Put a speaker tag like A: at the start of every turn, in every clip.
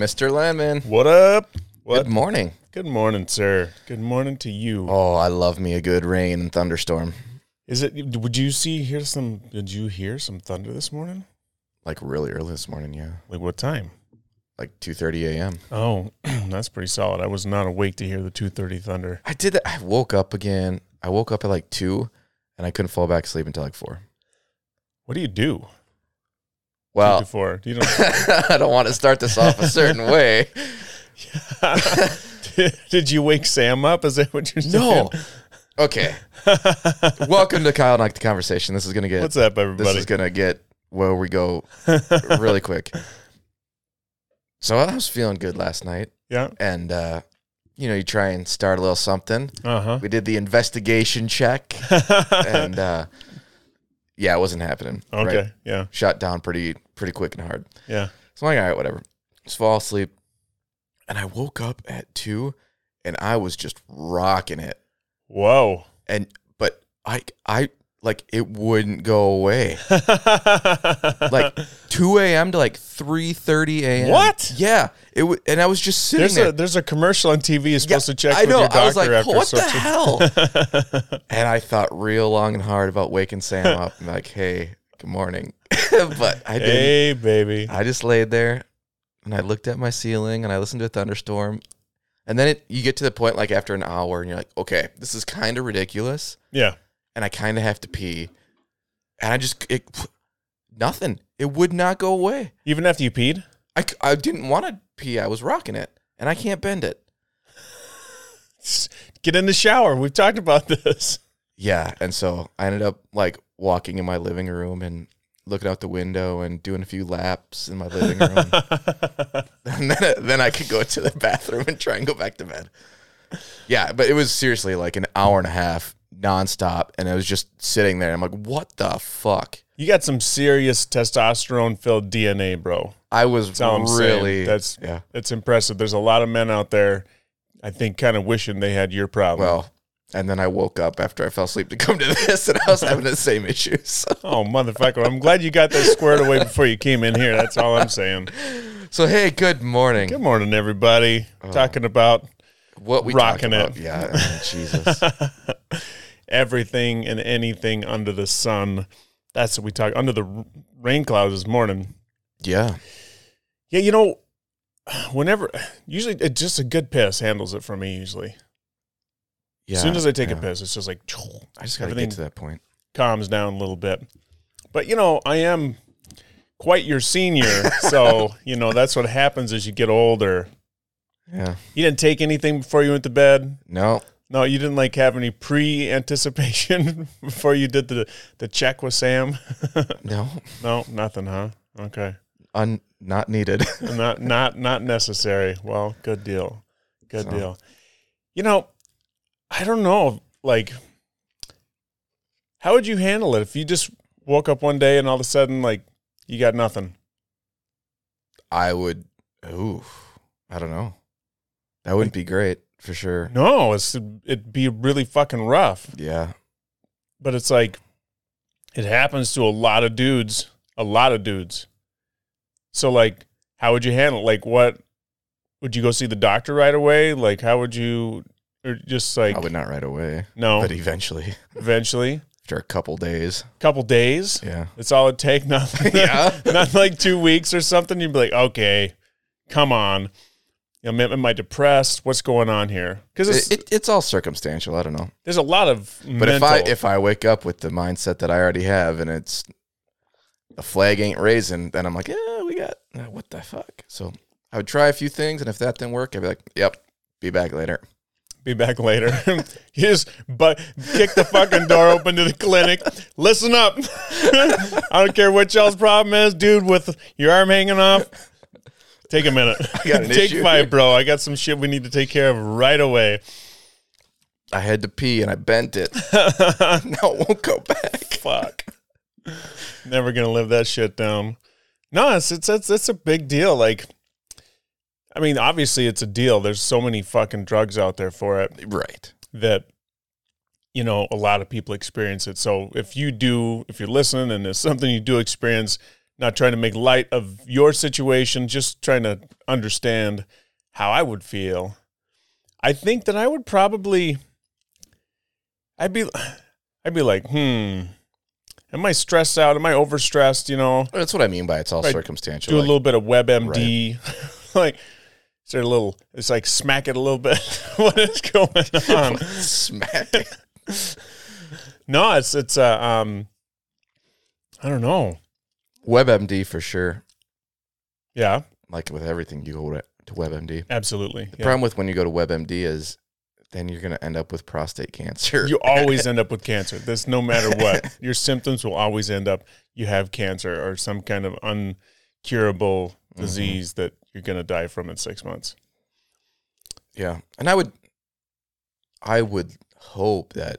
A: Mr. Landman.
B: What up? What?
A: Good morning.
B: Good morning, sir. Good morning to you.
A: Oh, I love me a good rain and thunderstorm.
B: Is it? Would you see hear some? Did you hear some thunder this morning?
A: Like really early this morning, yeah.
B: Like what time?
A: Like 2:30 a.m.
B: Oh, that's pretty solid. I was not awake to hear the two thirty thunder.
A: I did that. I woke up again. I woke up at like 2 and I couldn't fall back asleep until like 4.
B: What do you do?
A: Well,
B: before you don't.
A: I don't want to start this off a certain way.
B: did you wake Sam up? Is that what you're saying?
A: No. Okay. Welcome to Kyle and Ike the conversation. This is gonna get
B: What's up, everybody.
A: this is gonna get where we go really quick. So I was feeling good last night,
B: yeah.
A: and uh, you know, you try and start a little something.
B: Uh huh.
A: We did the investigation check, and uh, yeah, it wasn't happening. right?
B: okay. Yeah.
A: shut down pretty pretty quick and hard.
B: Yeah.
A: So I'm like, all right, whatever. Just fall asleep, and I woke up at two, and I was just rocking it,
B: Whoa.
A: and but I I like it wouldn't go away. like 2 a.m. to like 3:30 a.m.
B: What?
A: Yeah, it w- and I was just sitting
B: There's
A: there.
B: a there's a commercial on TV you're supposed
A: Yeah,
B: to check
A: I
B: with
A: know.
B: your doctor
A: I was like,
B: after
A: what the hell? and I thought real long and hard about waking Sam up and like, hey, good morning. but I didn't.
B: hey, baby.
A: I just laid there and I looked at my ceiling and I listened to a thunderstorm. And then it, you get to the point like after an hour and you're like, okay, this is kind of ridiculous
B: Yeah.
A: And I kind of have to pee. And I just, it, nothing. It would not go away.
B: Even after you peed?
A: I I didn't want to pee. I was rocking it and I can't bend it.
B: Get in the shower. We've talked about this.
A: Yeah. And so I ended up like walking in my living room and looking out the window and doing a few laps in my living room. and then, uh, then I could go to the bathroom and try and go back to bed. Yeah, but it was seriously like an hour and a half nonstop, and I was just sitting there. I'm like, what the fuck?
B: You got some serious testosterone filled DNA, bro.
A: I was
B: That's all
A: really
B: That's
A: yeah.
B: it's impressive. There's a lot of men out there, I think, kind of wishing they had your problem.
A: Well, and then I woke up after I fell asleep to come to this, and I was having the same issues.
B: oh motherfucker! I'm glad you got that squared away before you came in here. That's all I'm saying.
A: So hey, good morning.
B: Good morning, everybody.
A: Oh.
B: Talking about
A: what we
B: Rocking
A: talked about?
B: it.
A: Yeah, I mean, Jesus.
B: everything and anything under the sun. That's what we talk under the rain clouds this morning.
A: Yeah,
B: Yeah, you know, whenever usually it just a good piss handles it for me. Usually,
A: yeah.
B: as soon as I take
A: yeah.
B: a piss, it's just like
A: I just gotta get to that point.
B: calms down a little bit. But you know, I am quite your senior, so you know that's what happens as you get older.
A: Yeah.
B: You didn't take anything before you went to bed.
A: No.
B: No, you didn't like have any pre anticipation before you did the the check with Sam.
A: No.
B: no, nothing, huh? Okay,
A: Un. Not needed.
B: not not not necessary. Well, good deal, good
A: So-
B: deal. You know, I don't know, like, how would you handle it if you just woke up one day and all of a sudden, like, you got nothing?
A: I would. Ooh. I don't know. That wouldn't be great for sure.
B: No, it's it'd be really fucking rough.
A: Yeah.
B: But it's like, it happens to a lot of dudes, a lot of dudes. So like, how would you handle? it? Like, what would you go see the doctor right away? Like, how would you, or just like,
A: Probably not right away,
B: no,
A: but eventually,
B: eventually,
A: after a couple days.
B: couple days.
A: Yeah.
B: That's all it take. Nothing.
A: Yeah.
B: not like two weeks or something. You'd be like, okay, come on. You know, am I depressed? What's going on here? Because
A: It, it, it's all circumstantial. I don't know.
B: there's a lot of
A: But
B: mental.
A: if I if I wake up with the mindset that I already have and it's the flag ain't raising, then I'm like, yeah, we got uh, what the fuck. So I would try a few things, and if that didn't work, I'd be like, yep, be back later.
B: Be back later. you just but kick the fucking door open to the clinic. Listen up. I don't care what y'all's problem is, dude, with your arm hanging off. Take a minute. take
A: issue
B: five, bro. I got some shit we need to take care of right away.
A: I had to pee and I bent it. now it won't go back.
B: Fuck. Never gonna live that shit down. No, it's it's it's, it's a big deal. Like, I mean, obviously it's a deal. There's so many fucking drugs out there for it.
A: Right.
B: that you know a lot of people experience it so if you do if you're listening and it's something you do experience not trying to make light of your situation, just trying to understand how I would feel. I think that I would probably I'd be I'd be like, "Hmm, am I stressed out? Am I overstressed, you know?"
A: That's what I mean by it's all
B: Right.
A: circumstantial.
B: Do a little bit of WebMD. like is there a little it's like smack it a little bit. what is going on?
A: smack.
B: No, it's it's uh, um I don't know.
A: WebMD for sure.
B: Yeah,
A: Like with everything, you go to to WebMD.
B: absolutely.
A: The
B: Yeah.
A: problem with when you go to WebMD is then you're going to end up with prostate cancer.
B: You always end up with cancer. This no matter what. Your symptoms will always end up you have cancer or some kind of uncurable
A: Mm-hmm.
B: disease that you're going to die from in 6 months.
A: yeah. And I would I would hope that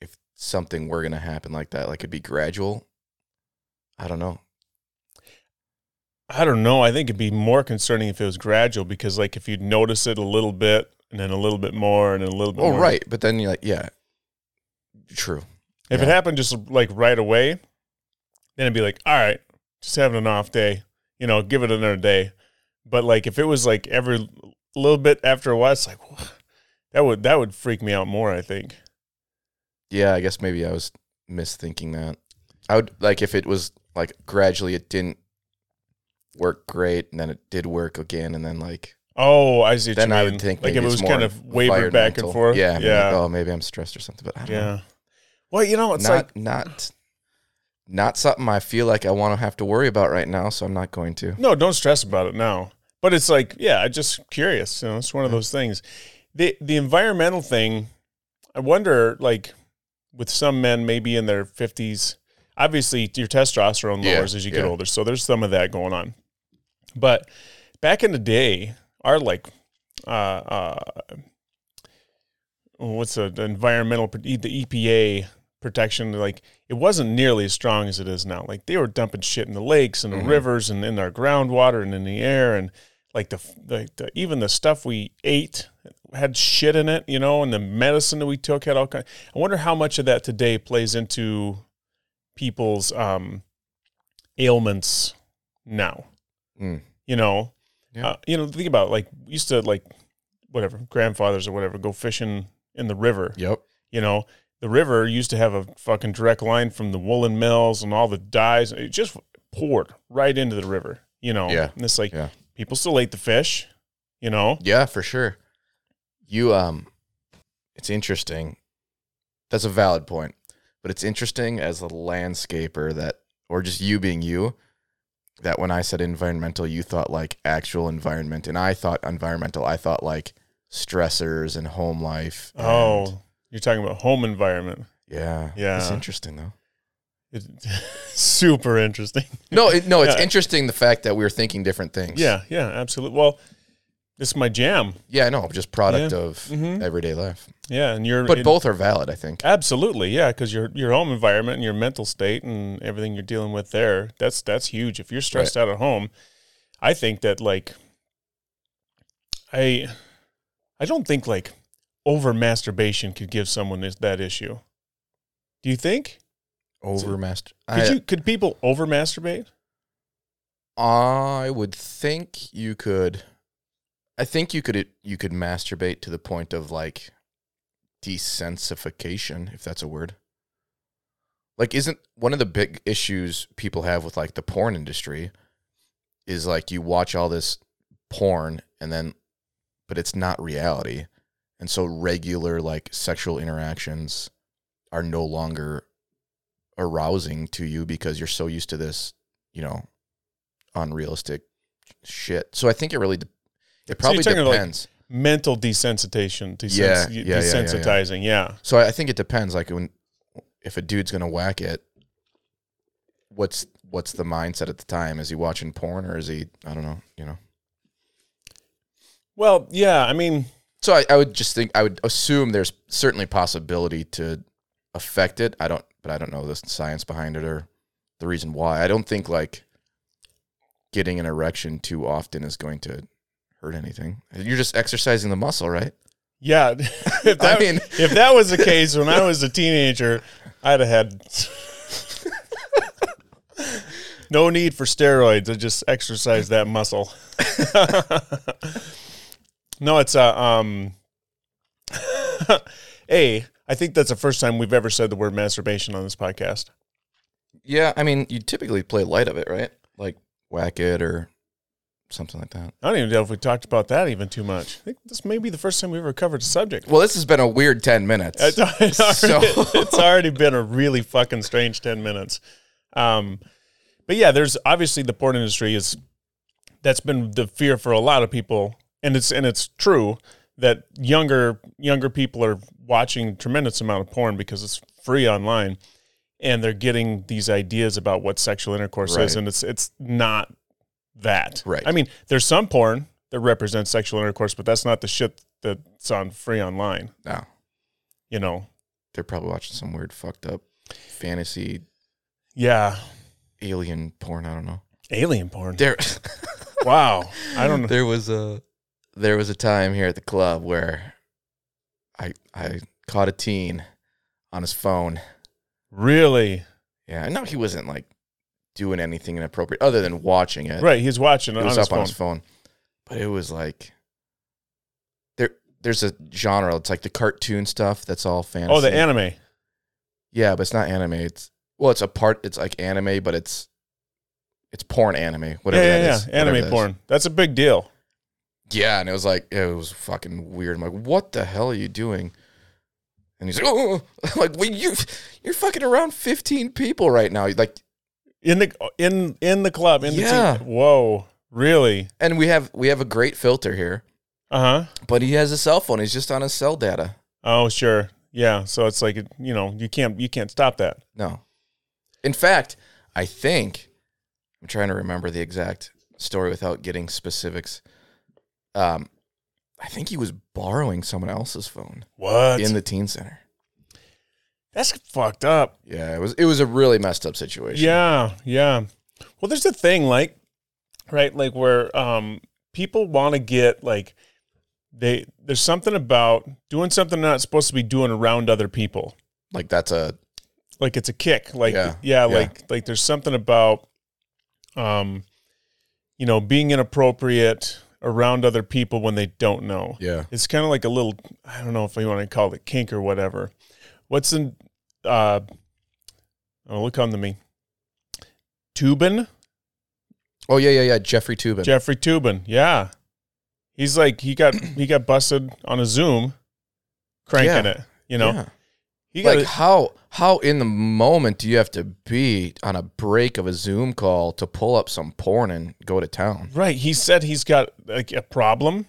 A: if something were going to happen like that, like it'd be gradual. I don't know.
B: I don't know. I think it'd be more concerning if it was gradual because like if you'd notice it a little bit and then a little bit more and then a little bit more.
A: Oh,
B: more.
A: right. But then you're like, yeah. True.
B: If it happened just like right away, then it'd be like, all right, just having an off day, you know, give it another day. But like if it was like every little bit after a while, it's like "What?" that would that would freak me out more. I think.
A: Yeah, I guess maybe I was misthinking that. I would like if it was like gradually it didn't work great and then it did work again and then like
B: Oh, I see.
A: Then I
B: mean.
A: would think
B: like if it was kind of wavered back and forth.
A: Yeah,
B: yeah,
A: like, oh, maybe I'm stressed or something. But I don't know.
B: yeah. Well, you know, it's
A: not
B: like
A: not not something I feel like I want to have to worry about right now. So I'm not going to.
B: No, don't stress about it now. But it's like, yeah, I'm just curious. You know, it's one of those things. The the environmental thing, I wonder, like, with some men maybe in their fifties, obviously your testosterone
A: Yeah,
B: lowers as you get
A: yeah.
B: older, so there's some of that going on. But back in the day, our like, uh, uh, what's the, the environmental the EPA protection like it wasn't nearly as strong as it is now like they were dumping shit in the lakes and the
A: Mhm.
B: rivers and in our groundwater and in the air and like the, the, the even the stuff we ate had shit in it you know and the medicine that we took had all kind i wonder how much of that today plays into people's um ailments now
A: Mm.
B: you know
A: Yeah.
B: uh, you know think about it, like we used to like whatever grandfathers or whatever go fishing in the river
A: Yep.
B: you know, the river used to have a fucking direct line from the woolen mills and all the dyes. It just poured right into the river, you know.
A: Yeah.
B: And it's like
A: Yeah.
B: people still ate the fish, you know.
A: Yeah, for sure. You um it's interesting. That's a valid point. But it's interesting as a landscaper that or just you being you that when I said environmental you thought like actual environment and I thought environmental I thought like stressors and home life. Oh, and-
B: Oh, you're talking about home environment.
A: yeah.
B: Yeah.
A: It's interesting though.
B: It's super interesting.
A: No, it, no, it's
B: Yeah.
A: interesting the fact that we're thinking different things.
B: Yeah, yeah, absolutely. Well, this is my jam.
A: Yeah, I know. just product
B: Yeah.
A: of
B: Mhm.
A: everyday life.
B: Yeah, and you're
A: But
B: in-
A: both are valid, I think.
B: Absolutely, yeah, because your your home environment and your mental state and everything you're dealing with there, that's that's huge. If you're stressed out at home, I think that like I I don't think like over masturbation could give someone this, that issue. Do you think?
A: Over master.
B: Could you could people over masturbate?
A: I would think you could. I think you could you could masturbate to the point of like desensification, if that's a word. Like, isn't one of the big issues people have with like the porn industry is like you watch all this porn and then, but it's not reality, and so regular like sexual interactions are no longer arousing to you because you're so used to this, you know, unrealistic shit. So I think it really, it probably
B: talking about, like,
A: depends.
B: Mental desensitization, desens-
A: Yeah, yeah, yeah, yeah,
B: desensitizing, yeah.
A: so I think it depends. Like when, if a dude's gonna whack it, what's what's the mindset at the time? Is he watching porn or is he? I don't know. You know.
B: Well, yeah, I mean,
A: So I, I would just think I would assume there's certainly possibility to affect it. I don't, but I don't know the science behind it or the reason why. I don't think like getting an erection too often is going to hurt anything. You're just exercising the muscle, right?
B: yeah. if that,
A: I mean,
B: if that was the case when I was a teenager, I'd have had no need for steroids. I just exercise that muscle. no, it's uh, um, a. I think that's the first time we've ever said the word masturbation on this podcast.
A: Yeah, I mean, you typically play light of it, right? Like whack it or something like that.
B: I don't even know if we talked about that even too much. I think this may be the first time we ever covered the subject.
A: Well, this has been a weird 10 minutes.
B: It's, already,
A: So-
B: it's already been a really fucking strange 10 minutes. Um, but yeah, there's obviously the porn industry is that's been the fear for a lot of people. And it's, and it's true that younger, younger people are watching tremendous amount of porn because it's free online and they're getting these ideas about what sexual intercourse is. And it's, it's not that.
A: Right.
B: I mean, there's some porn that represents sexual intercourse, but that's not the shit that's on free online,
A: no,
B: you know?
A: they're probably watching some weird, fucked up fantasy
B: Yeah.
A: alien porn. I don't know.
B: Alien porn.
A: There,
B: Wow. I don't know.
A: there was a there was a time here at the club where I I caught a teen on his phone.
B: Really?
A: Yeah, I know he wasn't like doing anything inappropriate other than watching it.
B: Right. He's watching
A: It
B: it
A: was
B: on his
A: up on
B: phone.
A: his phone, but it was like there. There's a genre. It's like the cartoon stuff. That's all fantasy.
B: Oh, the anime.
A: Yeah, but it's not anime. It's well, it's a part. It's like anime, but it's it's porn anime. Whatever
B: yeah, yeah, yeah.
A: is.
B: Anime
A: that
B: porn. That's a big deal.
A: Yeah, and it was like it was fucking weird. I'm like, what the hell are you doing? And he's like, oh, I'm oh, oh. like, well, you you're fucking around 15 people right now. Like,
B: In the in in the club. In the
A: Yeah.
B: team. Whoa. Really?
A: and we have we have a great filter here,
B: Uh huh.
A: but he has a cell phone. He's just on his cell data.
B: Oh, sure. Yeah. So it's like you know you can't you can't stop that.
A: No, in fact, I think I'm trying to remember the exact story without getting specifics. Um, I think he was borrowing someone else's phone
B: What?
A: in the teen center.
B: That's fucked up.
A: Yeah, it was it was a really messed up situation.
B: Yeah, yeah. Well, there's the thing, like, right, like where um people want to get like they there's something about doing something they're not supposed to be doing around other people.
A: like that's a
B: Like it's a kick. Like yeah,
A: Yeah, yeah.
B: like like there's something about um you know being inappropriate around other people when they don't know.
A: yeah.
B: It's kind of like a little I don't know if you want to call it kink or whatever. What's in uh oh look on to me. Toobin?
A: Oh yeah, yeah, yeah. Jeffrey Toobin.
B: Jeffrey Toobin, yeah. He's like he got he got busted on a Zoom cranking
A: Yeah.
B: it. You know,
A: Yeah.
B: he got
A: like how how in the moment do you have to be on a break of a Zoom call to pull up some porn and go to town?
B: right. He said he's got like a problem,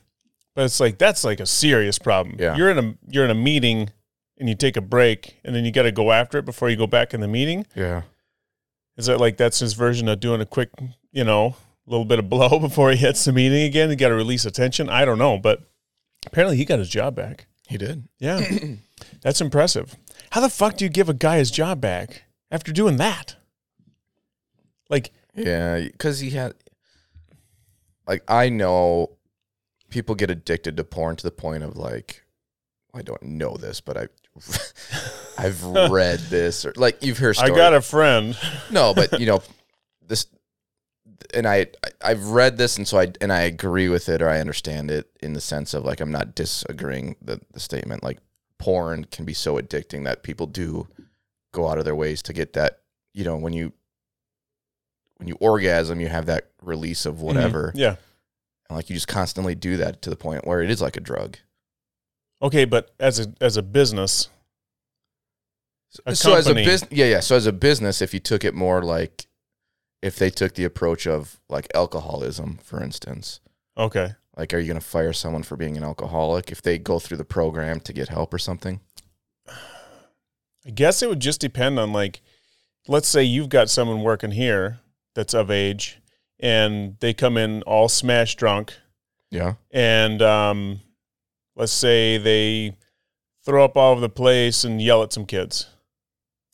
B: but it's like that's like a serious problem.
A: Yeah.
B: you're in a you're in a meeting and you take a break and then you got to go after it before you go back in the meeting.
A: Yeah.
B: Is that like that's his version of doing a quick, you know, little bit of blow before he hits the meeting again? You got to release attention. I don't know, but apparently he got his job back.
A: He did.
B: Yeah. That's impressive. How the fuck do you give a guy his job back after doing that? Like,
A: Yeah, because he had like I know people get addicted to porn to the point of like I don't know this, but I I've read this or like you've heard.
B: I got a friend.
A: No, but you know, this, and I, I I've read this, and so I and I agree with it, or I understand it in the sense of like I'm not disagreeing the the statement. Like porn can be so addicting that people do go out of their ways to get that. You know, when you when you orgasm, you have that release of mm-hmm. whatever,
B: Yeah.
A: and like you just constantly do that to the point where it is like a drug.
B: Okay, but as a as a business, A
A: so as a business, yeah, yeah. So as a business, if you took it more like, if they took the approach of like alcoholism, for instance,
B: okay.
A: like, are you going to fire someone for being an alcoholic if they go through the program to get help or something?
B: I guess it would just depend on like, let's say you've got someone working here that's of age, and they come in all smash drunk,
A: Yeah,
B: and um, let's say they throw up all over the place and yell at some kids.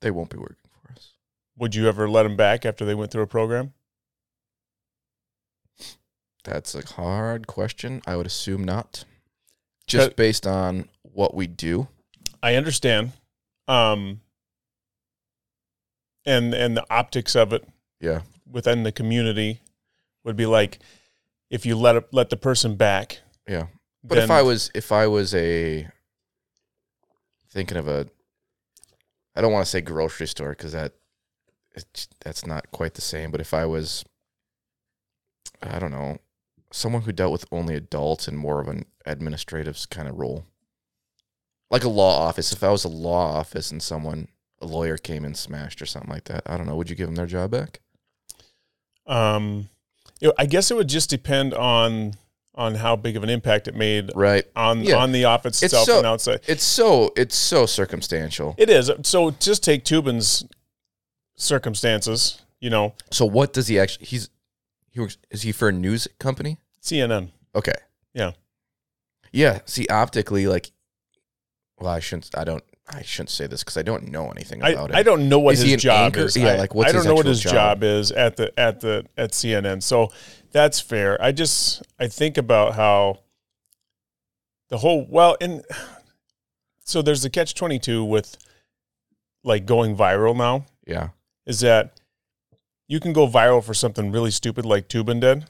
A: they won't be working for us.
B: Would you ever let them back after they went through a program?
A: That's a hard question. I would assume not, just based on what we do.
B: I understand, um, and and the optics of it
A: Yeah,
B: within the community would be like if you let it, let the person back.
A: Yeah. But if I was if I was a thinking of a I don't want to say grocery store because that it's, that's not quite the same. But if I was I don't know someone who dealt with only adults and more of an administrative kind of role, like a law office. If I was a law office and someone a lawyer came and smashed or something like that, I don't know. Would you give them their job back?
B: Um, you know, I guess it would just depend on on how big of an impact it made
A: Right.
B: on
A: Yeah.
B: on the office
A: It's
B: itself
A: so-
B: and outside.
A: It's so it's so circumstantial.
B: It is. So just take Toobin's circumstances. You know,
A: So what does he actually? He's he works. Is he for a news company?
B: CNN.
A: Okay.
B: Yeah.
A: Yeah. See, optically, like, well, I shouldn't. I don't. I shouldn't say this because I don't know anything
B: I,
A: about it.
B: I don't know what
A: Is
B: his job
A: anchor?
B: is.
A: Yeah,
B: I-
A: like, what's
B: I don't know what his
A: job?
B: job is at the at the at CNN. So that's fair. I just I think about how the whole well and so there's the catch twenty two with like going viral now
A: Yeah.
B: is that you can go viral for something really stupid like Toobin did,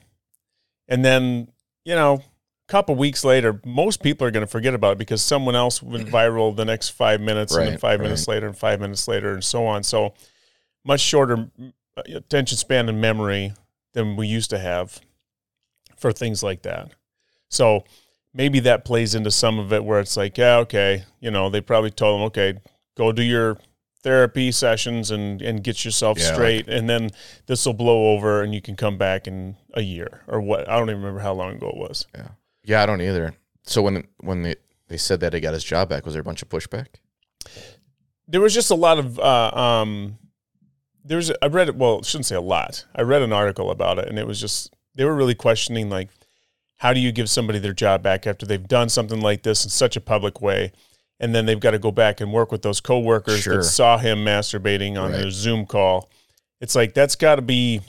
B: and then you know a couple weeks later, most people are going to forget about it because someone else went viral the next five minutes, and then five
A: right.
B: minutes later, and five minutes later, and so on. So much shorter uh, attention span and memory than we used to have for things like that. So maybe that plays into some of it where it's like, yeah, okay, you know, they probably told them, okay, go do your therapy sessions and and get yourself
A: Yeah,
B: straight and then this will blow over and you can come back in a year or what I don't even remember how long ago it was.
A: Yeah. Yeah. I don't either. So when when they they said that he got his job back, was there a bunch of pushback?
B: There was just a lot of uh, um there's I read it well, I shouldn't say a lot. I read an article about it and it was just they were really questioning like how do you give somebody their job back after they've done something like this in such a public way and then they've got to go back and work with those coworkers
A: Sure.
B: that saw him masturbating on
A: Right.
B: their Zoom call. It's like that's got to be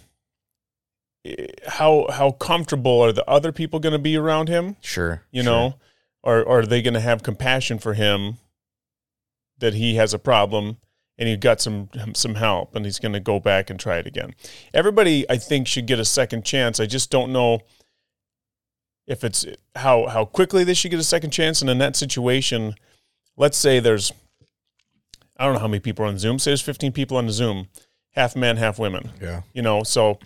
B: eh, how how comfortable are the other people going to be around him?
A: Sure.
B: You
A: sure.
B: know, or, or are they going to have compassion for him that he has a problem and he got some some help and he's going to go back and try it again? Everybody, I think, should get a second chance. I just don't know if it's how how quickly they should get a second chance. And in that situation, let's say there's I don't know how many people are on Zoom. Say there's 15 people on the Zoom, half men, half women
A: Yeah.
B: you know so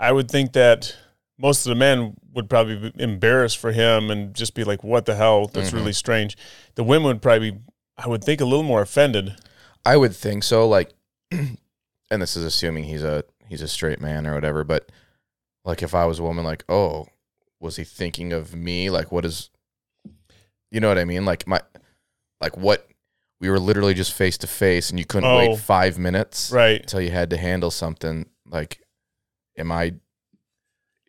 B: i would think that most of the men would probably be embarrassed for him and just be like what the hell that's
A: Mhm.
B: really strange the women would probably be, i would think a little more offended
A: I would think so. Like, and this is assuming he's a he's a straight man or whatever. But like, if I was a woman, like, oh, was he thinking of me? Like, what is, you know what I mean? Like my, like what we were literally just face to face, and you couldn't
B: Oh.
A: wait five minutes
B: right
A: until you had to handle something. Like, am I?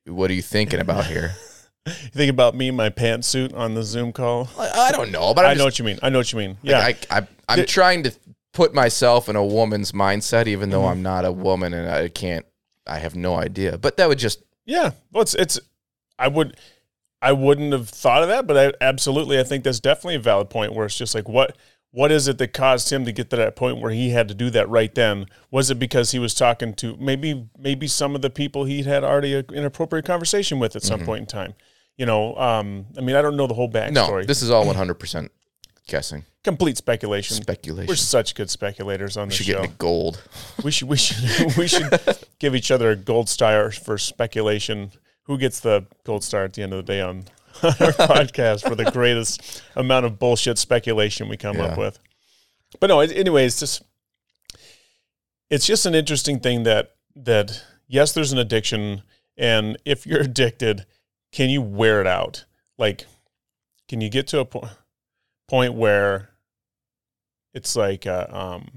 A: What are you thinking about here?
B: you think about me in my pantsuit on the zoom call
A: I don't know, but
B: i
A: I'm
B: know
A: just,
B: what you mean i know what you mean yeah
A: like, I, I, I'm trying to put myself in a woman's mindset, even though
B: Mhm.
A: I'm not a woman and I can't. I have no idea. But that would just
B: yeah well it's it's i would i wouldn't have thought of that but i absolutely i think that's definitely a valid point where it's just like what what is it that caused him to get to that point where he had to do that right then was it because he was talking to maybe maybe some of the people he'd had already an inappropriate conversation with at some
A: Mhm.
B: point in time you know um i mean i don't know the whole backstory
A: no. This is all 100 percent guessing,
B: complete speculation
A: speculation.
B: we're such good speculators on
A: we
B: the
A: should
B: show
A: get into gold.
B: we should we should we should give each other a gold star for speculation. Who gets the gold star at the end of the day on our podcast for the greatest amount of bullshit speculation we come
A: Yeah.
B: up with? But no, it- anyway, it's just it's just an interesting thing that that yes, there's an addiction, and if you're addicted, can you wear it out? Like, can you get to a po- point where it's like, uh, um,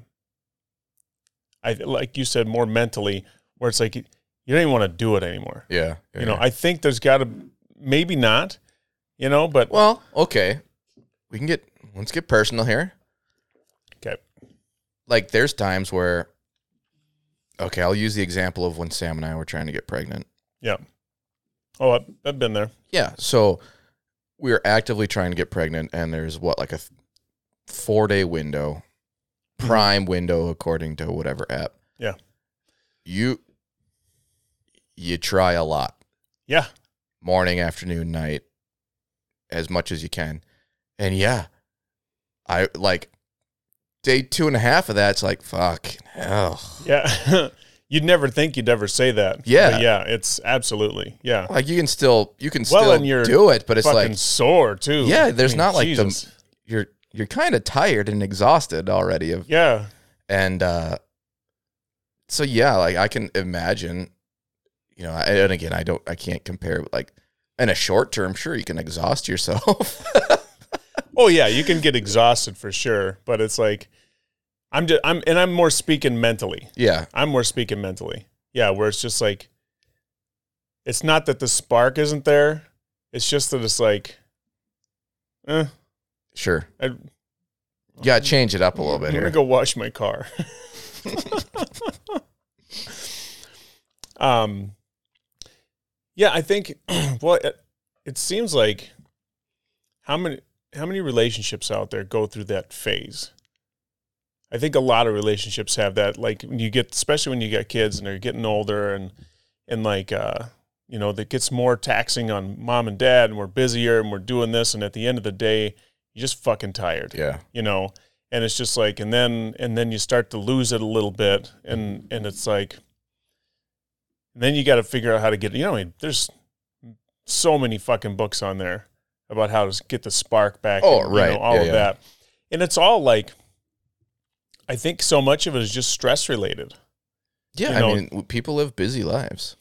B: I like you said, more mentally, where it's like you don't even want to do it anymore.
A: Yeah.
B: You know, I think there's got to maybe not, you know, but
A: well, okay. We can get let's get personal here.
B: okay,
A: Like, there's times where, okay, I'll use the example of when Sam and I were trying to get pregnant.
B: yeah. Oh, I've, I've been there.
A: Yeah. So we are actively trying to get pregnant, and there's what like a th- four day window, mm-hmm. prime window according to whatever app.
B: Yeah.
A: You you try a lot
B: Yeah.
A: morning, afternoon, night, as much as you can. And yeah, I like day two and a half of that's like, fuck hell.
B: Yeah. You'd never think you'd ever say that.
A: Yeah.
B: But yeah, it's absolutely. Yeah.
A: Like you can still, you can
B: Well,
A: still
B: you're
A: do it, but it's
B: Fucking
A: like,
B: sore too.
A: Yeah, there's not like the- you're, you're kind of tired and exhausted already of,
B: Yeah.
A: and, uh, so yeah, like I can imagine, you know, I- and again, I don't, I can't compare like in a short term, sure, you can exhaust yourself.
B: Oh yeah, you can get exhausted for sure, but it's like I'm just I'm and I'm more speaking mentally.
A: yeah.
B: I'm more speaking mentally. Yeah, where it's just like it's not that the spark isn't there. It's just that it's like eh,
A: Sure.
B: I,
A: gotta change it up a little bit here.
B: I'm
A: here.
B: gonna go wash my car. um, yeah, I think. Well, it, it seems like how many how many relationships out there go through that phase. I think a lot of relationships have that. Like when you get, especially when you get kids and they're getting older, and and like uh, you know, that gets more taxing on mom and dad, and we're busier, and we're doing this, and at the end of the day, you're just fucking tired
A: Yeah.
B: you know and it's just like and then and then you start to lose it a little bit and and it's like then you got to figure out how to get you know I mean, there's so many fucking books on there about how to get the spark back
A: Oh,
B: and, you
A: right.
B: know, all
A: Yeah,
B: of
A: yeah.
B: that and it's all like i think so much of it is just stress related
A: Yeah,
B: You
A: I mean, people live busy lives.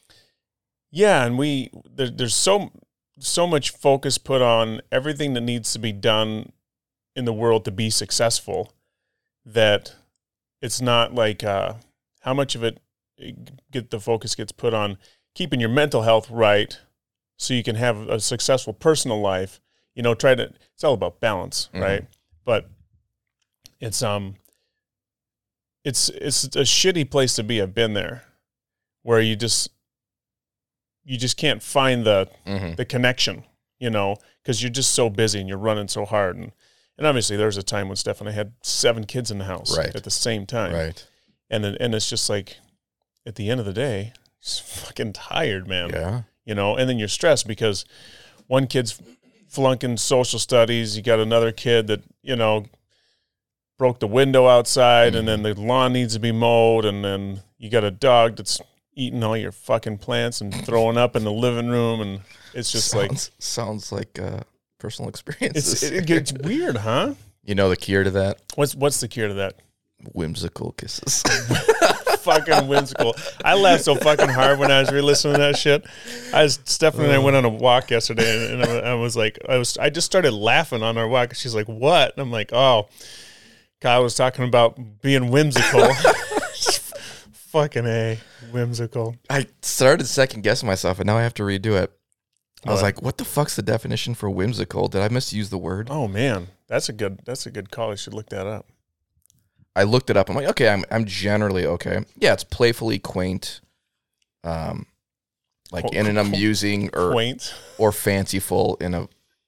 B: Yeah, and we there, there's so so much focus put on everything that needs to be done in the world to be successful that it's not like uh, how much of it get the focus gets put on keeping your mental health right so you can have a successful personal life. You know, try to it's all about balance,
A: Mhm.
B: right? But it's um it's it's a shitty place to be. I've been there where you just you just can't find the
A: hmm
B: the connection, you know, because you're just so busy and you're running so hard. And and obviously there was a time when Stephanie had seven kids in the house
A: Right.
B: at the same time.
A: Right.
B: And then, and it's just like at the end of the day, just fucking tired, man.
A: Yeah.
B: You know, and then you're stressed because one kid's flunking social studies, you got another kid that, you know, broke the window outside and then the lawn needs to be mowed and then you got a dog that's eating all your fucking plants and throwing up in the living room and it's just like
A: sounds, sounds like uh, personal
B: it's
A: experiences.
B: it gets weird, huh?
A: you know the cure to that?
B: What's what's the cure to that?
A: Whimsical kisses.
B: fucking whimsical. I laughed so fucking hard when I was re-listening to that shit. I was Stephanie and I went on a walk yesterday, and, and I, I was like, I was, I just started laughing on our walk. She's like, "What?" And I'm like, "Oh, Kyle was talking about being whimsical." fucking a whimsical.
A: I started second guessing myself, and now I have to redo it. I was
B: What?
A: like, "What the fuck's the definition for whimsical? Did I misuse the word?"
B: Oh man, that's a good, that's a good call. I should look that up.
A: I looked it up. I'm like, okay, I'm I'm generally okay. Yeah, it's playfully quaint, um, like in an amusing or
B: Quaint.
A: or fanciful in a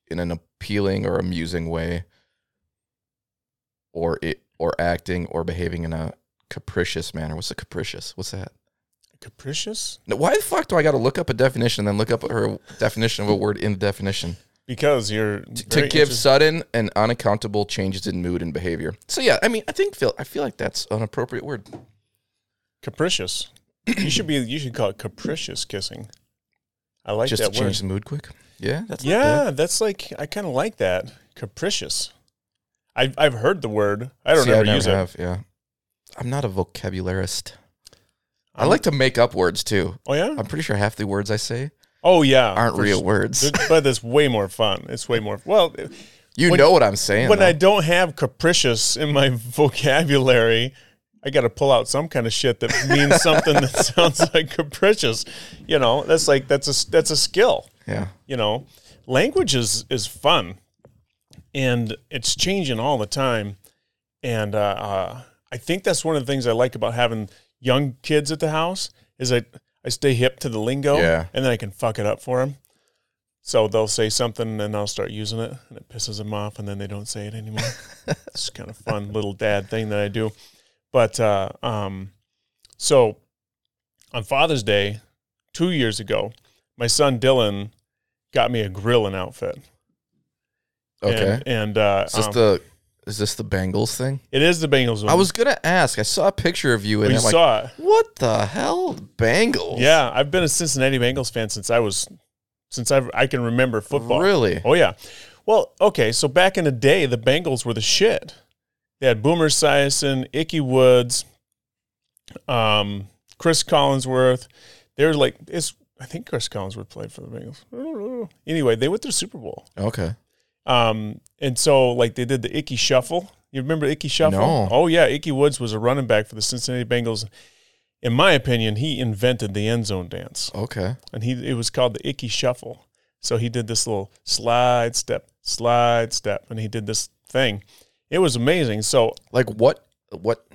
A: in an appealing or amusing way, or it or acting or behaving in a capricious manner. What's a capricious? What's that?
B: Capricious?
A: Now, Why the fuck do I got to look up a definition and then look up her definition of a word in the definition
B: Because you're
A: to give sudden and unaccountable changes in mood and behavior? So yeah, I mean, I think feel I feel like that's an appropriate word.
B: capricious. you should be. You should call it capricious kissing. I like
A: Just
B: that
A: to
B: word.
A: change the mood quick. Yeah, that's.
B: Yeah, that's like I kind of like that. Capricious. I've I've heard the word. I don't
A: See,
B: ever
A: never
B: use it.
A: Yeah, I'm not a vocabularist. I like to make up words too.
B: Oh yeah.
A: I'm pretty sure half the words I say
B: Oh yeah.
A: aren't real
B: s-
A: words.
B: But it's way more fun. It's way more. Well,
A: You
B: when-
A: know what I'm saying.
B: when
A: though.
B: I don't have capricious in my vocabulary, I got to pull out some kind of shit that means something that sounds like capricious. You know, that's like that's a that's a skill.
A: yeah,
B: you know language is is fun and it's changing all the time and uh, uh, i think that's one of the things i like about having young kids at the house is i i stay hip to the lingo
A: Yeah.
B: and then i can fuck it up for them so they'll say something and i'll start using it and it pisses them off and then they don't say it anymore it's kind of fun little dad thing that i do but uh, um, so on father's day two years ago, my son Dylan got me a grilling outfit.
A: Okay.
B: And, and uh,
A: is this
B: um,
A: the is this the Bengals thing?
B: it is the Bengals one.
A: I was gonna ask. I saw a picture of you and
B: we
A: I'm like,
B: saw it.
A: what the hell, Bengals?
B: Yeah, I've been a Cincinnati Bengals fan since I was since I I can remember football.
A: Really?
B: Oh yeah. Well, okay, so back in the day, the Bengals were the shit. They had Boomer Esiason, Ickey Woods, um, Chris Collinsworth. They were like it's. I think Chris Collinsworth played for the Bengals. I don't know. Anyway, they went to the Super Bowl.
A: Okay.
B: Um, and so like they did the Ickey Shuffle. You remember Ickey Shuffle?
A: No.
B: Oh yeah, Ickey Woods was a running back for the Cincinnati Bengals. In my opinion, he invented the end zone dance,
A: Okay.
B: and he it was called the Ickey Shuffle. So he did this little slide step, slide step, and he did this thing. It was amazing. So
A: Like what? What?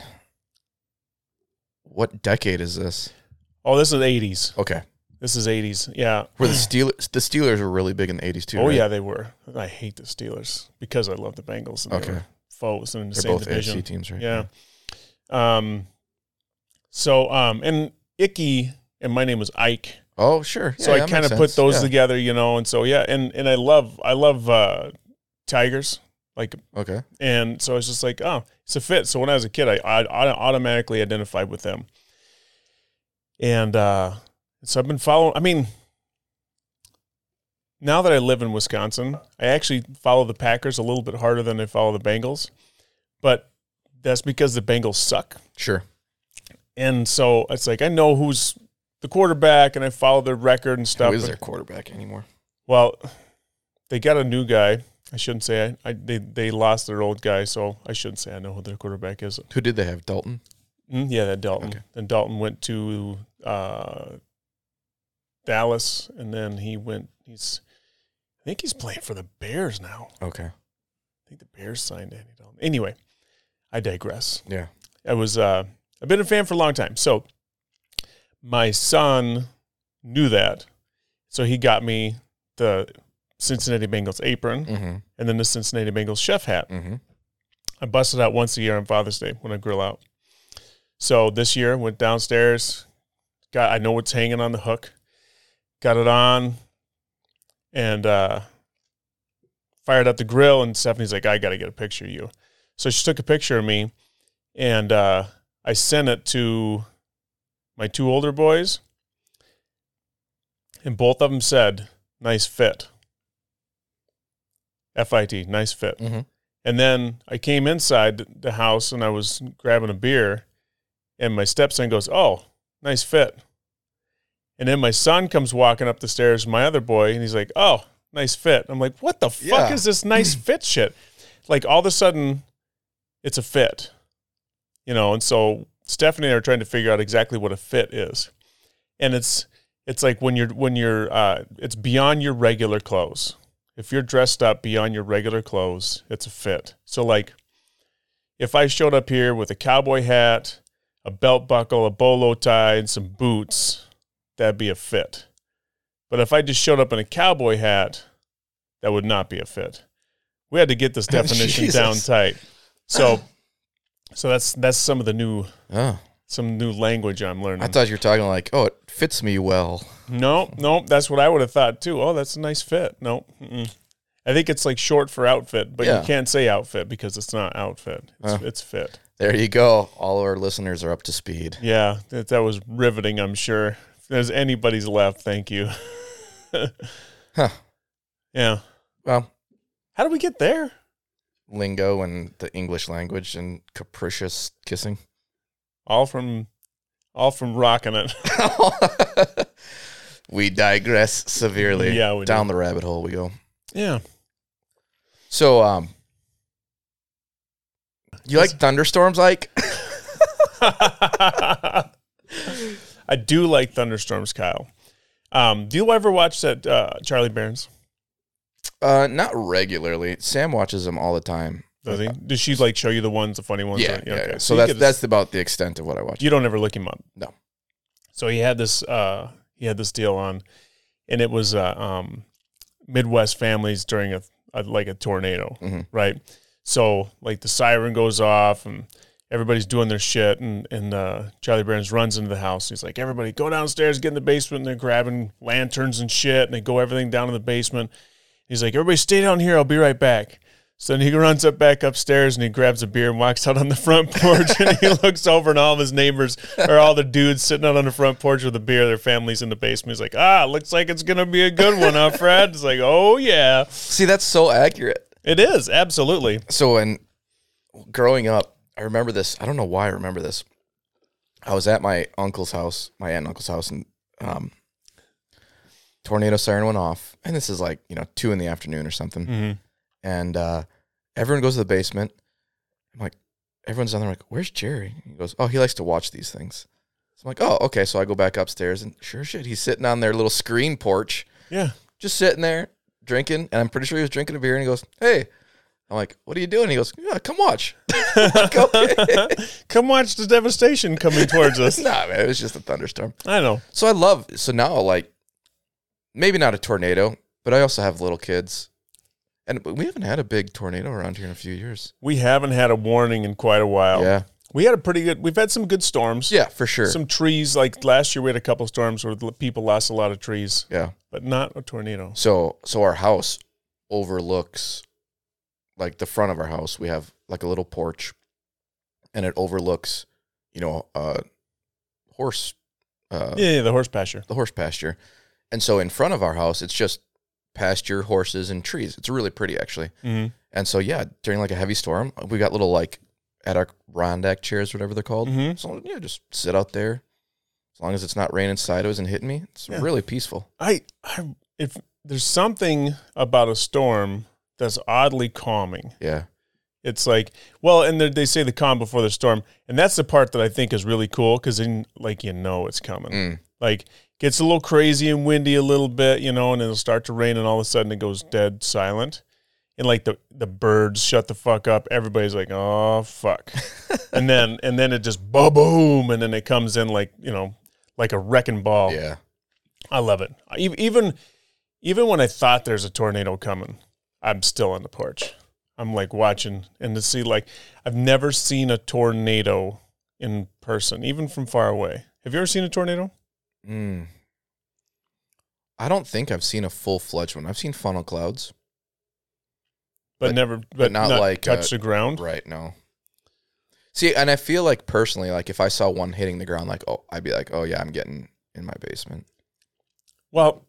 A: What decade is this?
B: oh, this is eighties.
A: Okay.
B: This is eighties. Yeah.
A: Where the Steelers the Steelers were really big in the eighties too.
B: Oh
A: right?
B: yeah, they were. I hate the Steelers because I love the Bengals. And
A: Okay.
B: foes in the
A: They're
B: same
A: both
B: division.
A: AFC teams, right?
B: Yeah. Um. So um and Ickey and my name was Ike.
A: Oh sure.
B: So I kind of put those
A: Yeah.
B: together, you know, and so yeah, and and I love I love uh tigers like
A: Okay.
B: and so it's just like oh it's a fit. So when I was a kid, I I, I automatically identified with them, and uh so I've been following. I mean. Now that I live in Wisconsin, I actually follow the Packers a little bit harder than I follow the Bengals, but that's because the Bengals suck.
A: Sure.
B: And so it's like I know who's the quarterback and I follow their record and stuff.
A: Who is their quarterback anymore?
B: Well, they got a new guy. I shouldn't say I, I they they lost their old guy, so I shouldn't say I know who their quarterback is.
A: Who did they have? Dalton.
B: Mm, yeah, that Dalton.
A: Okay.
B: Then Dalton went to uh, Dallas, and then he went. He's I think he's playing for the Bears now.
A: Okay.
B: I think the Bears signed Andy Dalton. Anyway, I digress.
A: Yeah.
B: I was uh I've been a fan for a long time. So my son knew that. So he got me the Cincinnati Bengals apron
A: Mm-hmm.
B: and then the Cincinnati Bengals chef hat.
A: Mm-hmm.
B: I busted out once a year on Father's Day when I grill out. So this year went downstairs, got I know what's hanging on the hook, got it on, and uh, fired up the grill. And Stephanie's like, "I got to get a picture of you." So she took a picture of me, and uh, I sent it to my two older boys, and both of them said, "Nice fit." F-I-T, nice fit.
A: Mhm.
B: And then I came inside the house and I was grabbing a beer, and my stepson goes, "Oh, nice fit." And then my son comes walking up the stairs, my other boy, and he's like, "Oh, nice fit." I'm like, "What the fuck is this nice fit shit?" Like all of a sudden, it's a fit, you know. And so Stephanie and I are trying to figure out exactly what a fit is, and it's it's like when you're when you're uh, it's beyond your regular clothes. If you're dressed up beyond your regular clothes, it's a fit. So like, if I showed up here with a cowboy hat, a belt buckle, a bolo tie, and some boots, that'd be a fit. But if I just showed up in a cowboy hat, that would not be a fit. We had to get this oh, definition down tight. So, so that's that's some of the new
A: Oh,
B: some new language I'm learning.
A: I thought you were talking like, oh, it fits me well.
B: no, no, that's what I would have thought too. Oh, that's a nice fit. No, mm-mm. I think it's like short for outfit, but
A: Yeah.
B: you can't say outfit because it's not outfit. It's,
A: Oh.
B: it's fit.
A: There you go. All of our listeners are up to speed.
B: Yeah, that, that was riveting. I'm sure. There's anybody's left, thank you.
A: Huh.
B: Yeah.
A: Well,
B: How did we get there?
A: lingo and the English language and capricious kissing.
B: All from, all from rocking it.
A: we digress severely.
B: Yeah, we do.
A: down the rabbit hole we go.
B: Yeah.
A: So, um, you like thunderstorms, like?
B: I do like thunderstorms, Kyle. Um, do you ever watch that uh, Charlie Berens?
A: Uh, not regularly. Sam watches them all the time.
B: Does he? Does she like show you the ones, the funny ones?
A: Yeah, yeah.
B: okay.
A: yeah. So
B: you
A: that's that's about the extent of what I watch.
B: you don't ever look him up.
A: No.
B: So he had this uh he had this deal on and it was uh um Midwest families during a, a like a tornado,
A: Mhm.
B: right? So like the siren goes off and everybody's doing their shit, and and uh, Charlie Berens runs into the house. He's like, "Everybody, go downstairs, get in the basement." And they're grabbing lanterns and shit, and they go everything down in the basement. He's like, "Everybody, stay down here. I'll be right back." So then he runs up back upstairs and he grabs a beer and walks out on the front porch and he looks over and all of his neighbors or all the dudes sitting out on the front porch with a beer, their families in the basement. He's like, ah, looks like it's gonna be a good one, huh, Fred? It's like, oh yeah.
A: See, that's so accurate.
B: It is, absolutely.
A: So when growing up, I remember this. I don't know why I remember this. I was at my uncle's house, my aunt and uncle's house, and um, tornado siren went off. And this is like you know two in the afternoon or something.
B: Mm-hmm.
A: And uh, everyone goes to the basement. I'm like, everyone's down there. like, where's Jerry? He goes, oh, he likes to watch these things. So I'm like, oh, okay. So I go back upstairs, and sure shit, he's sitting on their little screen porch,
B: Yeah.
A: just sitting there drinking. And I'm pretty sure he was drinking a beer. And he goes, hey. I'm like, what are you doing? He goes, yeah, come watch. Like.
B: Come watch the devastation coming towards us.
A: nah, man, it was just a thunderstorm.
B: I know.
A: So I love. So now, like, maybe not a tornado, but I also have little kids, and we haven't had a big tornado around here in a few years.
B: We haven't had a warning in quite a while.
A: Yeah,
B: We had a pretty good we've had some good storms.
A: yeah, for sure.
B: Some trees, like last year we had a couple storms where people lost a lot of trees,
A: yeah.
B: but not a tornado.
A: So, so our house overlooks, like the front of our house. We have like a little porch, and it overlooks, you know, uh, horse, uh,
B: Yeah, yeah, the horse pasture.
A: the horse pasture, and so in front of our house, it's just pasture, horses, and trees. It's really pretty, actually.
B: Mm-hmm.
A: And so yeah, during like a heavy storm, we got little like at our Adirondack chairs, whatever they're called.
B: Mhm.
A: So yeah, just sit out there. As long as it's not raining sideways and hitting me, it's
B: Yeah.
A: really peaceful.
B: I, I, if there's something about a storm that's oddly calming,
A: Yeah.
B: it's like, well, and they they say the calm before the storm, and that's the part that I think is really cool because then, like, you know, it's coming.
A: Mm.
B: Like, gets a little crazy and windy a little bit, you know, and it'll start to rain, and all of a sudden it goes dead silent, and like the the birds shut the fuck up. Everybody's like, oh fuck, and then and then it just ba boom, and then it comes in like you know, like a wrecking ball.
A: Yeah.
B: I love it. Even even when I thought there's a tornado coming, I'm still on the porch. I'm like watching and to see like I've never seen a tornado in person, even from far away. Have you ever seen a tornado?
A: Mm. I don't think I've seen a full fledged one. I've seen funnel clouds.
B: But,
A: But-
B: never, but,
A: not
B: not,
A: like,
B: touch
A: uh,
B: the ground.
A: Right. No. See, and I feel like personally, like if I saw one hitting the ground, like oh, I'd be like, oh yeah, I'm getting in my basement.
B: Well,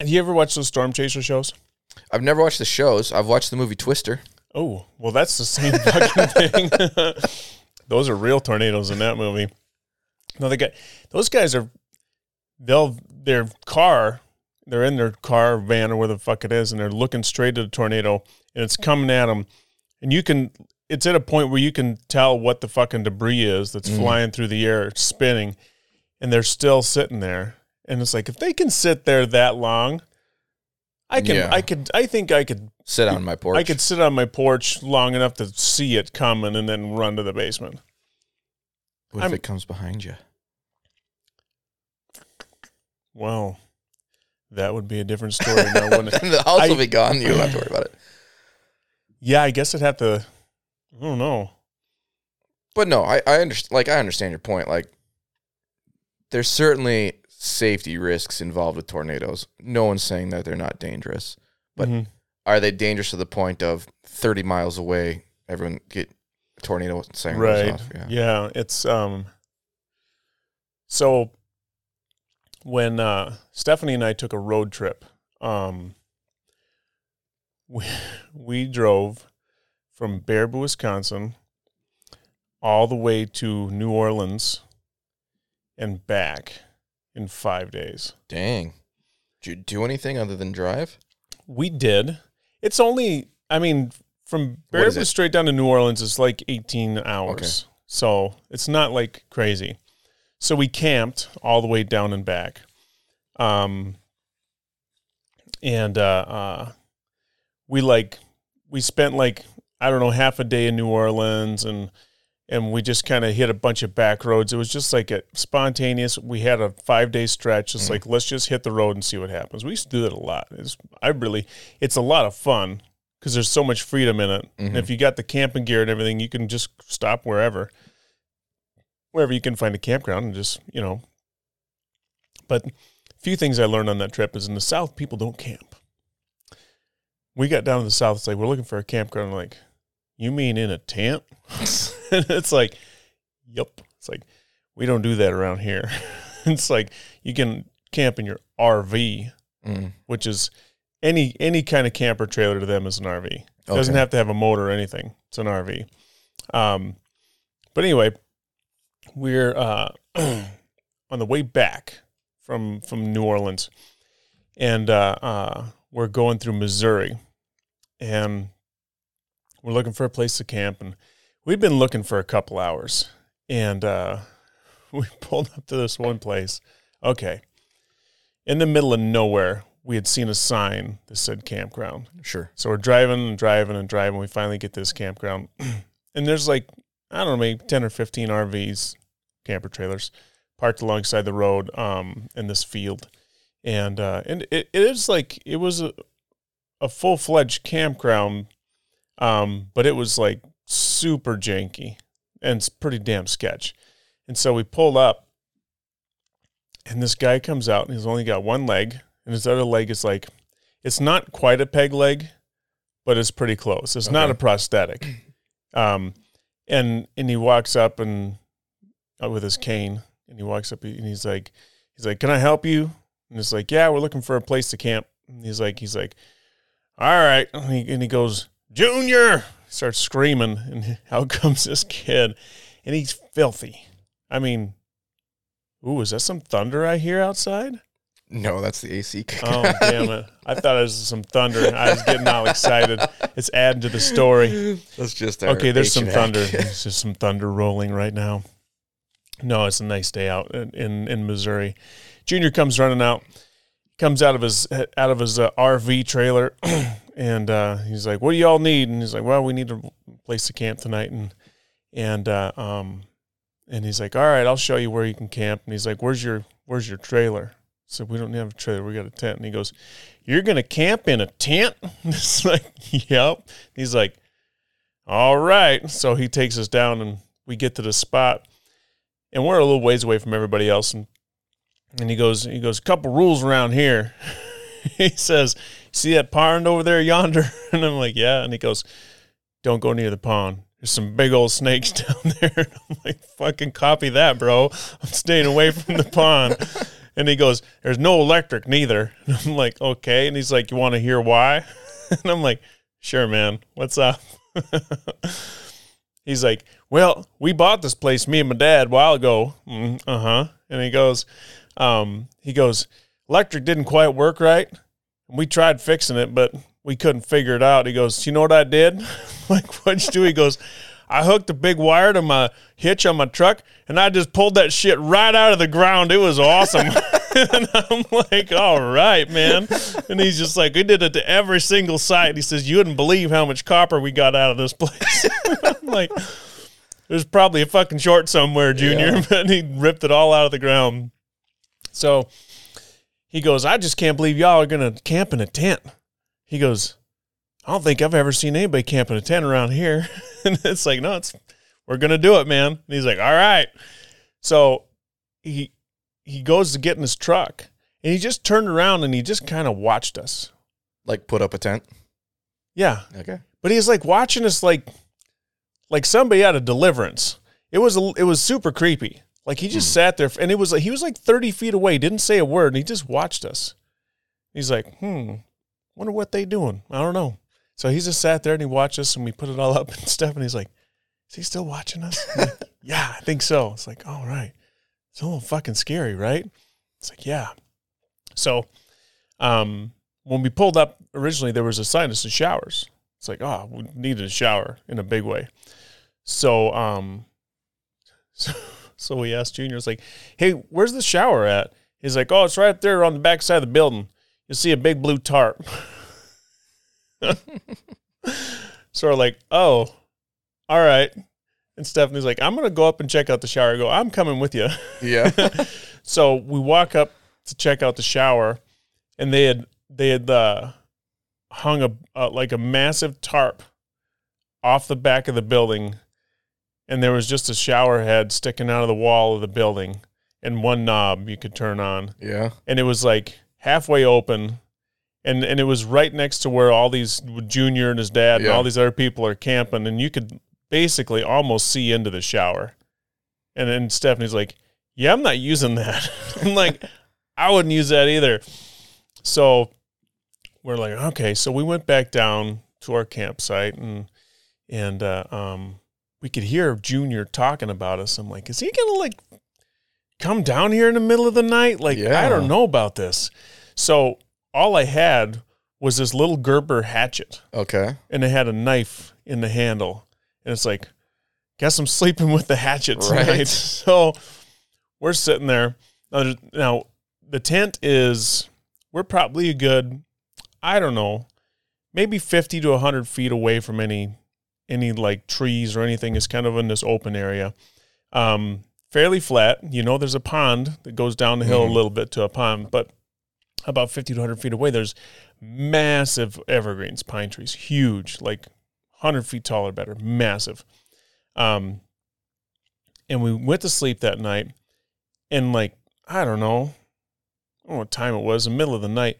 B: have you ever watched those storm chaser shows?
A: I've never watched the shows. I've watched the movie Twister.
B: Oh, well, that's the same fucking thing. those are real tornadoes in that movie. No, they got those guys are, they'll their car, they're in their car, van, or where the fuck it is, and they're looking straight at the tornado, and it's coming at them, and you can, it's at a point where you can tell what the fucking debris is that's
A: Mhm.
B: flying through the air, spinning, and they're still sitting there, and it's like if they can sit there that long. I can,
A: Yeah.
B: I could, I think I could
A: Sit on my porch.
B: I could sit on my porch long enough to see it coming and then run to the basement.
A: What if
B: I'm-
A: it comes behind you?
B: Well, that would be a different story now, wouldn't it?
A: the house
B: I-
A: will be gone. You don't have to worry about it.
B: Yeah, I guess I'd have to. I don't know.
A: But no, I, I understand. Like I understand your point. Like there's certainly safety risks involved with tornadoes. No one's saying that they're not dangerous. But-
B: Mhm.
A: Are they dangerous to the point of 30 miles away? Everyone get tornado siren
B: right?
A: off. Yeah.
B: Yeah. it's um. So when uh, Stephanie and I took a road trip, um, we we drove from Baraboo, Wisconsin, all the way to New Orleans and back in five days.
A: Dang. Did you do anything other than drive?
B: We did. It's only, I mean, from Baraboo straight down to New Orleans is like 18 hours. So it's not like crazy. So we camped all the way down and back. Um, and uh, uh, we like, we spent like, I don't know, half a day in New Orleans and and we just kind of hit a bunch of back roads. It was just like a spontaneous. We had a five day stretch. It's
A: Mm.
B: like let's just hit the road and see what happens. We used to do that a lot. It's I really, it's a lot of fun. because there's so much freedom in it. And
A: Mhm.
B: if you got the camping gear and everything, you can just stop wherever, wherever you can find a campground and just you know. But a few things I learned on that trip is in the South, people don't camp. We got down to the South. It's like we're looking for a campground. I'm like, you mean in a tent? it's like, yep. It's like we don't do that around here. it's like you can camp in your RV,
A: Mm.
B: which is any any kind of camper trailer to them is an RV. It doesn't have to have a motor or anything. It's an RV. Um, but anyway, we're uh, on the way back from from New Orleans, and uh, uh, we're going through Missouri, and we're looking for a place to camp, and we've been looking for a couple hours, and uh, we pulled up to this one place. Okay, in the middle of nowhere, we had seen a sign that said campground.
A: Sure.
B: So we're driving and driving and driving. We finally get this campground, and there's like I don't know, maybe ten or fifteen RVs, camper trailers, parked alongside the road um, in this field, and uh, and it, it is like it was a, a full fledged campground, um, but it was like super janky and it's pretty damn sketch. And so we pulled up, and this guy comes out, and he's only got one leg, and his other leg is like, it's not quite a peg leg, but it's pretty close. It's not a prosthetic. Um, and and he walks up and uh, with his cane, and he walks up and he's like, he's like, "Can I help you?" And it's like, "Yeah, we're looking for a place to camp." And he's like, he's like, "All right," and he, and he goes, "Junior!" Starts screaming, and out comes this kid, and he's filthy. I mean, ooh, is that some thunder I hear outside?
A: No, that's the AC.
B: Oh damn it! I thought it was some thunder. I was getting all excited. It's adding to the story.
A: That's just
B: Okay, there's some thunder. There's just some thunder rolling right now. No, it's a nice day out in in, in Missouri. Junior comes running out, comes out of his out of his uh, RV trailer, and uh, he's like, "What do y'all need?" And he's like, "Well, we need a place to camp tonight." And and uh, um, and he's like, "All right, I'll show you where you can camp." And he's like, "Where's your Where's your trailer?" So we don't have a trailer. We got a tent. And he goes, "You're gonna camp in a tent?" it's like, "Yep." He's like, all right. So he takes us down and we get to the spot. And we're a little ways away from everybody else. And and he goes, he goes, "A couple rules around here. he says, see that pond over there yonder? And I'm like, yeah. And he goes, don't go near the pond. There's some big old snakes down there. And I'm like, fucking copy that, bro. I'm staying away from the pond. And he goes, there's no electric neither. And I'm like, okay. And he's like, you want to hear why? And I'm like, sure, man. What's up? He's like, well, we bought this place, me and my dad, a while ago. Mm, uh huh. And he goes, um, he goes, electric didn't quite work right. We tried fixing it, but we couldn't figure it out. He goes, you know what I did? like, what'd you do? He goes, I hooked a big wire to my hitch on my truck, and I just pulled that shit right out of the ground. It was awesome. and I'm like, all right, man. And he's just like, we did it to every single site. He says, you wouldn't believe how much copper we got out of this place. I'm like, there's probably a fucking short somewhere, Junior.
A: Yeah.
B: But he ripped it all out of the ground. So he goes, I just can't believe y'all are going to camp in a tent. He goes, I don't think I've ever seen anybody camp in a tent around here. and it's like, no, it's we're gonna do it, man. And he's like, all right. So he he goes to get in his truck and he just turned around and he just kind of watched us.
A: like put up a tent.
B: Yeah.
A: Okay.
B: But he's like watching us like like somebody out of deliverance. It was a, it was super creepy. Like he just sat there and it was like he was like 30 feet away, didn't say a word, and he just watched us. He's like, hmm, wonder what they doing. I don't know. So he just sat there and he watched us and we put it all up and stuff. And he's like, Is he still watching us? Like, yeah, I think so. It's like, all right. It's a little fucking scary, right? It's like, yeah. So um when we pulled up originally there was a sign that said showers. It's like, oh, we needed a shower in a big way. So um so, so we asked Junior, it's like, hey, where's the shower at? He's like, oh, it's right there on the back side of the building. You'll see a big blue tarp. so we're like, oh, all right. And Stephanie's like, I'm gonna go up and check out the shower. I go, I'm coming with you.
A: Yeah.
B: so we walk up to check out the shower, and they had they had uh, hung a uh, like a massive tarp off the back of the building, and there was just a shower head sticking out of the wall of the building, and one knob you could turn on,
A: Yeah.
B: and it was like halfway open. And, and it was right next to where all these Junior and his dad and all these other people are camping, and you could basically almost see into the shower. And then Stephanie's like, "Yeah, I'm not using that." I'm like, "I wouldn't use that either." So we're like, "Okay." So we went back down to our campsite, and and uh, um, we could hear Junior talking about us. I'm like, "Is he gonna like come down here in the middle of the night? Like, I don't know about this." So all I had was this little Gerber hatchet
A: Okay.
B: and it had a knife in the handle. And it's like, guess I'm sleeping with the hatchet tonight.
A: Right.
B: So we're sitting there. Now, now, the tent is, we're probably a good, I don't know, maybe 50 to 100 feet away from any, any like trees or anything. It's kind of in this open area. Um, fairly flat. You know, there's a pond that goes down the hill a
A: Mhm.
B: little bit to a pond, but about 50 to 100 feet away, there's massive evergreens, pine trees, huge, like 100 feet tall or better, massive. Um, and we went to sleep that night, and like, I don't know, I don't know what time it was, the middle of the night,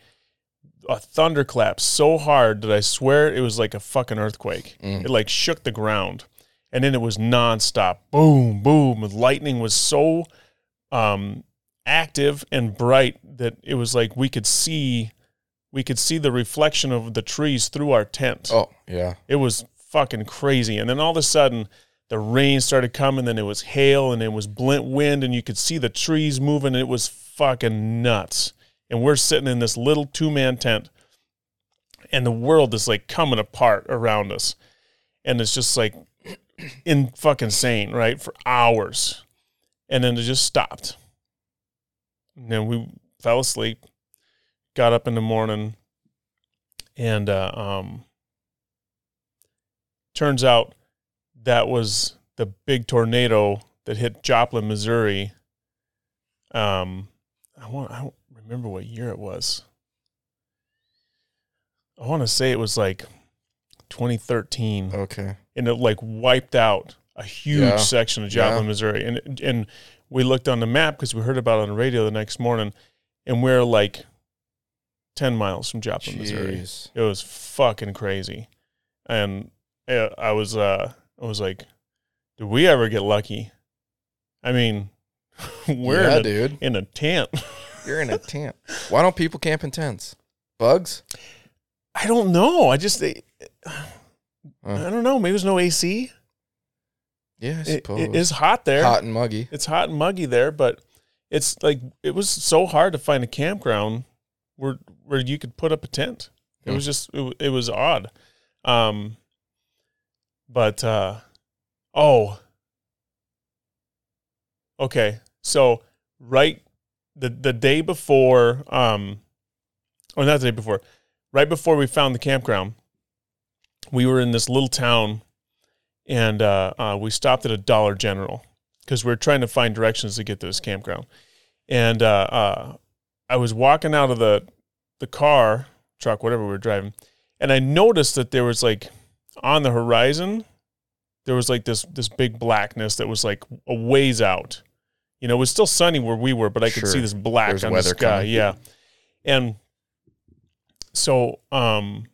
B: a thunderclap so hard that I swear it was like a fucking earthquake.
A: Mm.
B: It like shook the ground. And then it was nonstop. Boom, boom. Lightning was so um active and bright that it was like we could see we could see the reflection of the trees through our tent.
A: Oh, yeah.
B: It was fucking crazy. And then all of a sudden the rain started coming, then it was hail and it was blint wind and you could see the trees moving. It was fucking nuts. And we're sitting in this little two-man tent and the world is like coming apart around us. And it's just like in fucking insane, right? For hours. And then it just stopped. And then we fell asleep, got up in the morning, and uh, um, turns out that was the big tornado that hit Joplin, Missouri. Um, I want I remember what year it was. I want to say it was like 2013
A: Okay.
B: and it like wiped out a huge
A: Yeah.
B: section of Joplin,
A: Yeah.
B: Missouri. And and we looked on the map because we heard about it on the radio the next morning, and we're like ten miles from Joplin, Missouri. It was fucking crazy, and I was uh I was like, did we ever get lucky? I mean, we're
A: yeah,
B: in, a,
A: dude.
B: in a tent.
A: You're in a tent. Why don't people camp in tents? Bugs?
B: I don't know. I just I don't know. Maybe there's no AC.
A: Yeah, I suppose.
B: it is hot there.
A: hot and muggy.
B: it's hot and muggy there, but it's like it was so hard to find a campground where where you could put up a tent. It
A: Hmm.
B: was just it, it was odd. Um but uh oh. Okay. So right the the day before um or not the day before, right before we found the campground, we were in this little town and uh, uh, we stopped at a Dollar General because we were trying to find directions to get to this campground. And uh, uh, I was walking out of the the car, truck, whatever we were driving, and I noticed that there was like on the horizon, there was like this this big blackness that was like a ways out. You know, it was still sunny where we were, but I could
A: Sure.
B: see this black
A: There's
B: on the sky.
A: coming.
B: Yeah, and so um,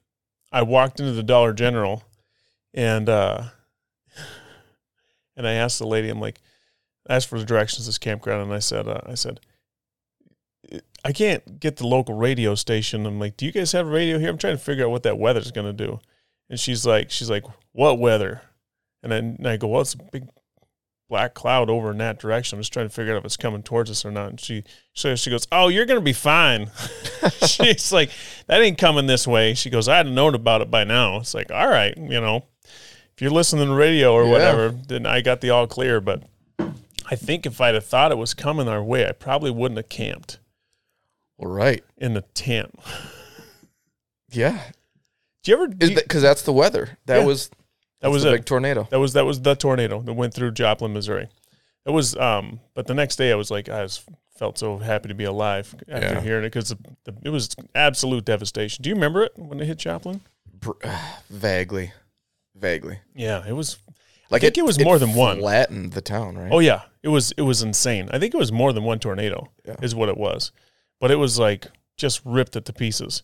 B: I walked into the Dollar General, and uh, and I asked the lady, I'm like, I asked for the directions to this campground, and I said, uh, I said, I can't get the local radio station. I'm like, do you guys have a radio here? I'm trying to figure out what that weather's gonna do. And she's like, she's like, what weather? And then and I go, well, it's a big black cloud over in that direction. I'm just trying to figure out if it's coming towards us or not. And she, so she goes, oh, you're gonna be fine. she's like, that ain't coming this way. She goes, I'd known about it by now. It's like, all right, you know, if you're listening to the radio or
A: Yeah.
B: whatever, then I got the all clear. But I think if I'd have thought it was coming our way, I probably wouldn't have camped
A: All right.
B: in the tent.
A: Yeah.
B: Do you ever?
A: Because that's the weather. That
B: Yeah.
A: was
B: that
A: that's
B: was it.
A: big tornado.
B: That was that was the tornado that went through Joplin, Missouri. It was, um, but the next day I was like, I was felt so happy to be alive after
A: Yeah.
B: hearing it because it was absolute devastation. Do you remember it when it hit Joplin?
A: Br- vaguely, vaguely.
B: Yeah, it was.
A: Like
B: think it was more than one.
A: Flattened the town, right?
B: Oh yeah, it was. It was insane. I think it was more than one tornado.
A: Yeah.
B: Is what it was, but it was like just ripped it to pieces.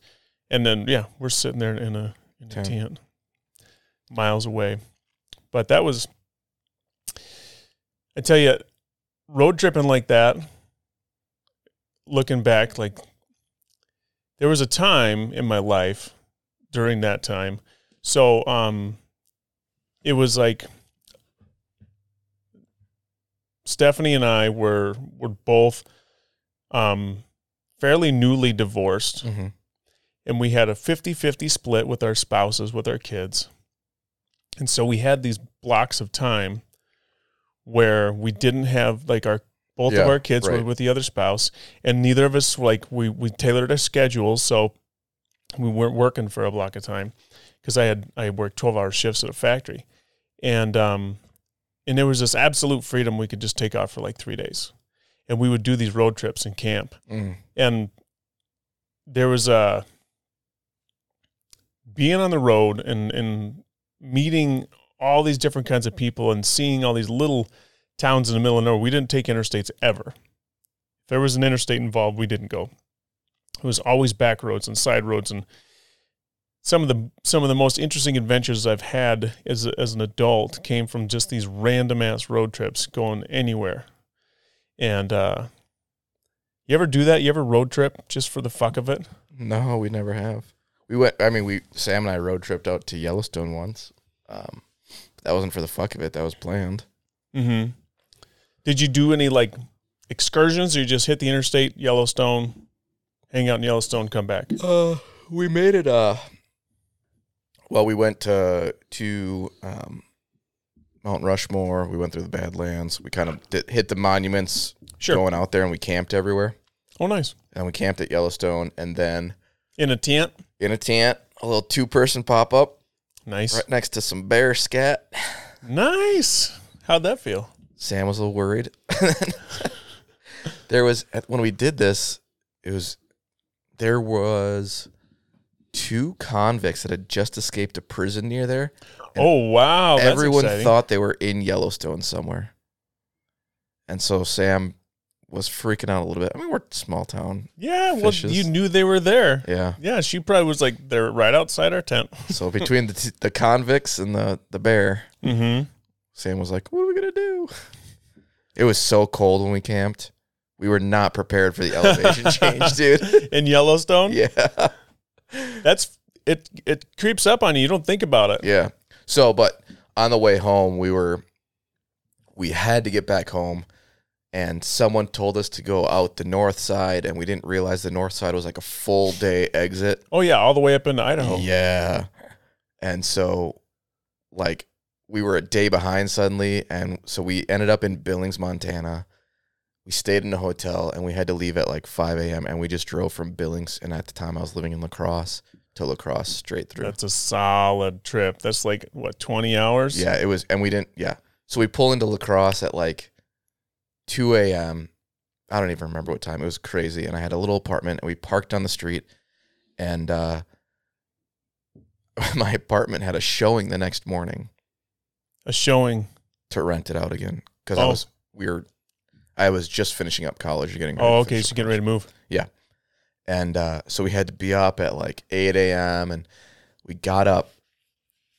B: And then yeah, we're sitting there in a in a
A: Tent.
B: tent, miles away. But that was. I tell you, road tripping like that. Looking back, like there was a time in my life during that time. So um, it was like Stephanie and I were were both um, fairly newly divorced,
A: hmm
B: and we had a 50-50 split with our spouses, with our kids. And so we had these blocks of time where we didn't have like our both of our kids were with the other spouse, and neither of us like we we tailored our schedules so we weren't working for a block of time because I had I worked twelve hour shifts at a factory, and um, and there was this absolute freedom we could just take off for like three days, and we would do these road trips and camp,
A: Mm.
B: and there was a being on the road and and meeting all these different kinds of people and seeing all these little towns in the middle of nowhere. We didn't take interstates ever. If there was an interstate involved, we didn't go. It was always back roads and side roads and some of the some of the most interesting adventures I've had as as an adult came from just these random ass road trips going anywhere. And uh you ever do that? You ever road trip just for the fuck of it?
A: No, we never have. We went. I mean, we Sam and I road tripped out to Yellowstone once. Um, that wasn't for the fuck of it. That was planned.
B: Mm-hmm. Did you do any like excursions or you just hit the interstate, Yellowstone, hang out in Yellowstone, come back?
A: Uh, we made it. Uh, well, we went to to um, Mount Rushmore. We went through the Badlands. We kind of did, hit the monuments
B: Sure.
A: going out there, and we camped everywhere.
B: Oh, nice.
A: And we camped at Yellowstone, and then
B: In a tent.
A: In a tent, a little two person pop up
B: Nice.
A: right next to some bear scat.
B: Nice. How'd that feel?
A: Sam was a little worried. there was when we did this, it was there was two convicts that had just escaped a prison near there.
B: Oh wow. That's
A: Everyone
B: exciting.
A: thought they were in Yellowstone somewhere. And so Sam was freaking out a little bit. I mean, we're small town.
B: Yeah, well
A: fishes.
B: you knew they were there.
A: Yeah.
B: Yeah, she probably was like they're right outside our tent.
A: So between the t- the convicts and the the bear,
B: Mm-hmm.
A: Sam was like, "What are we gonna do?" It was so cold when we camped. We were not prepared for the elevation change, dude.
B: In Yellowstone?
A: Yeah,
B: That's it it creeps up on you. You don't think about it.
A: yeah. So, but on the way home, we were we had to get back home, and someone told us to go out the north side, and we didn't realize the north side was like a full day exit.
B: Oh yeah, all the way up into Idaho.
A: Yeah. And so, like, we were a day behind suddenly. And so we ended up in Billings, Montana. We stayed in a hotel and we had to leave at like 5 a.m. And we just drove from Billings. And at the time, I was living in La Crosse to La Crosse straight through.
B: That's a solid trip. That's like what, twenty hours?
A: Yeah, it was. And we didn't, yeah. So we pull into La Crosse at like 2 a.m. I don't even remember what time. It was crazy. And I had a little apartment and we parked on the street. And uh, my apartment had a showing the next morning.
B: A showing.
A: to rent it out again because I
B: Oh.
A: was we were I was just finishing up college, you're getting ready
B: Oh, okay. So getting ready to move.
A: Yeah, and uh, so we had to be up at like eight a.m. and we got up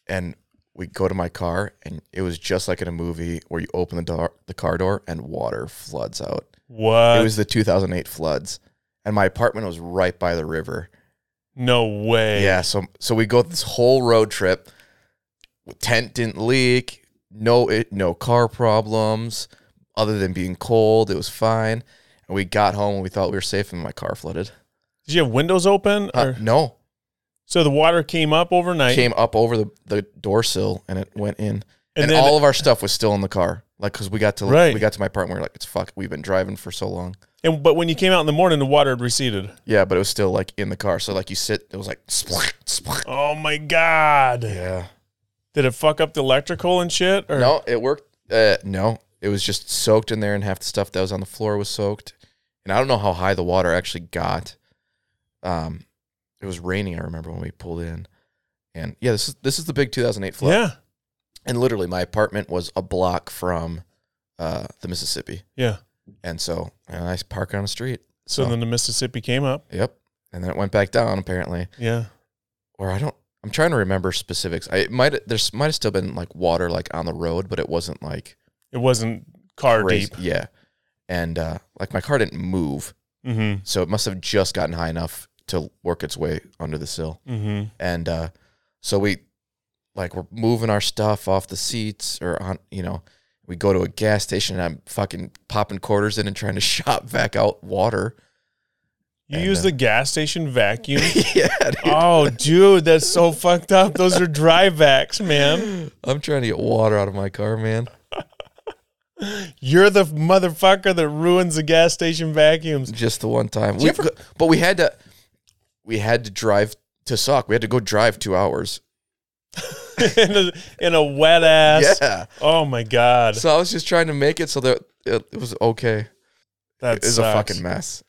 A: and we go to my car and it was just like in a movie where you open the door the car door and water floods out.
B: What?
A: it was the 2008 floods and my apartment was right by the river.
B: no way.
A: Yeah, so so we go this whole road trip. Tent didn't leak. No, it no car problems. Other than being cold, it was fine. And we got home and we thought we were safe, and my car flooded.
B: Did you have windows open?
A: Uh, no,
B: so the water came up overnight.
A: came up over the, the door sill and it went in.
B: and,
A: And,
B: then
A: all of our stuff was still in the car. Like, cause we got to
B: Right.
A: we got to my apartment. We are like, it's fuck. We've been driving for so long.
B: and but when you came out in the morning, the water had receded.
A: Yeah, but it was still like in the car. So like you sit, it was like splat, splat.
B: Oh my god!
A: Yeah.
B: Did it fuck up the electrical and shit? Or?
A: No, it worked. Uh, no, it was just soaked in there, and half the stuff that was on the floor was soaked, and I don't know how high the water actually got. Um, it was raining. I remember when we pulled in, and yeah, this is this is the big 2008 flood.
B: Yeah.
A: and literally my apartment was a block from uh, the Mississippi,
B: Yeah.
A: and so and I park on the street.
B: So
A: Oh.
B: then the Mississippi came up.
A: Yep, and then it went back down apparently,
B: Yeah.
A: or I don't. I'm trying to remember specifics. I it might there's might have still been like water like on the road, but it wasn't like
B: It wasn't car
A: crazy.
B: deep.
A: Yeah, and uh, like my car didn't move,
B: Mm-hmm.
A: so it must have just gotten high enough to work its way under the sill.
B: Mm-hmm.
A: and uh, so we like we're moving our stuff off the seats or on you know we go to a gas station and i'm fucking popping quarters in and trying to shop back out water
B: You
A: And,
B: use
A: uh,
B: the gas station vacuum.
A: yeah dude.
B: oh, dude, that's so fucked up. Those are dry vacs, man.
A: i'm trying to get water out of my car man
B: You're the motherfucker that ruins the gas station vacuums.
A: just the one time we,
B: ever-
A: but we had to we had to drive to Sauk. we had to go drive two hours
B: in, a, in a wet ass.
A: yeah
B: Oh my god,
A: so i was just trying to make it so that it, it was okay
B: that
A: it was a fucking mess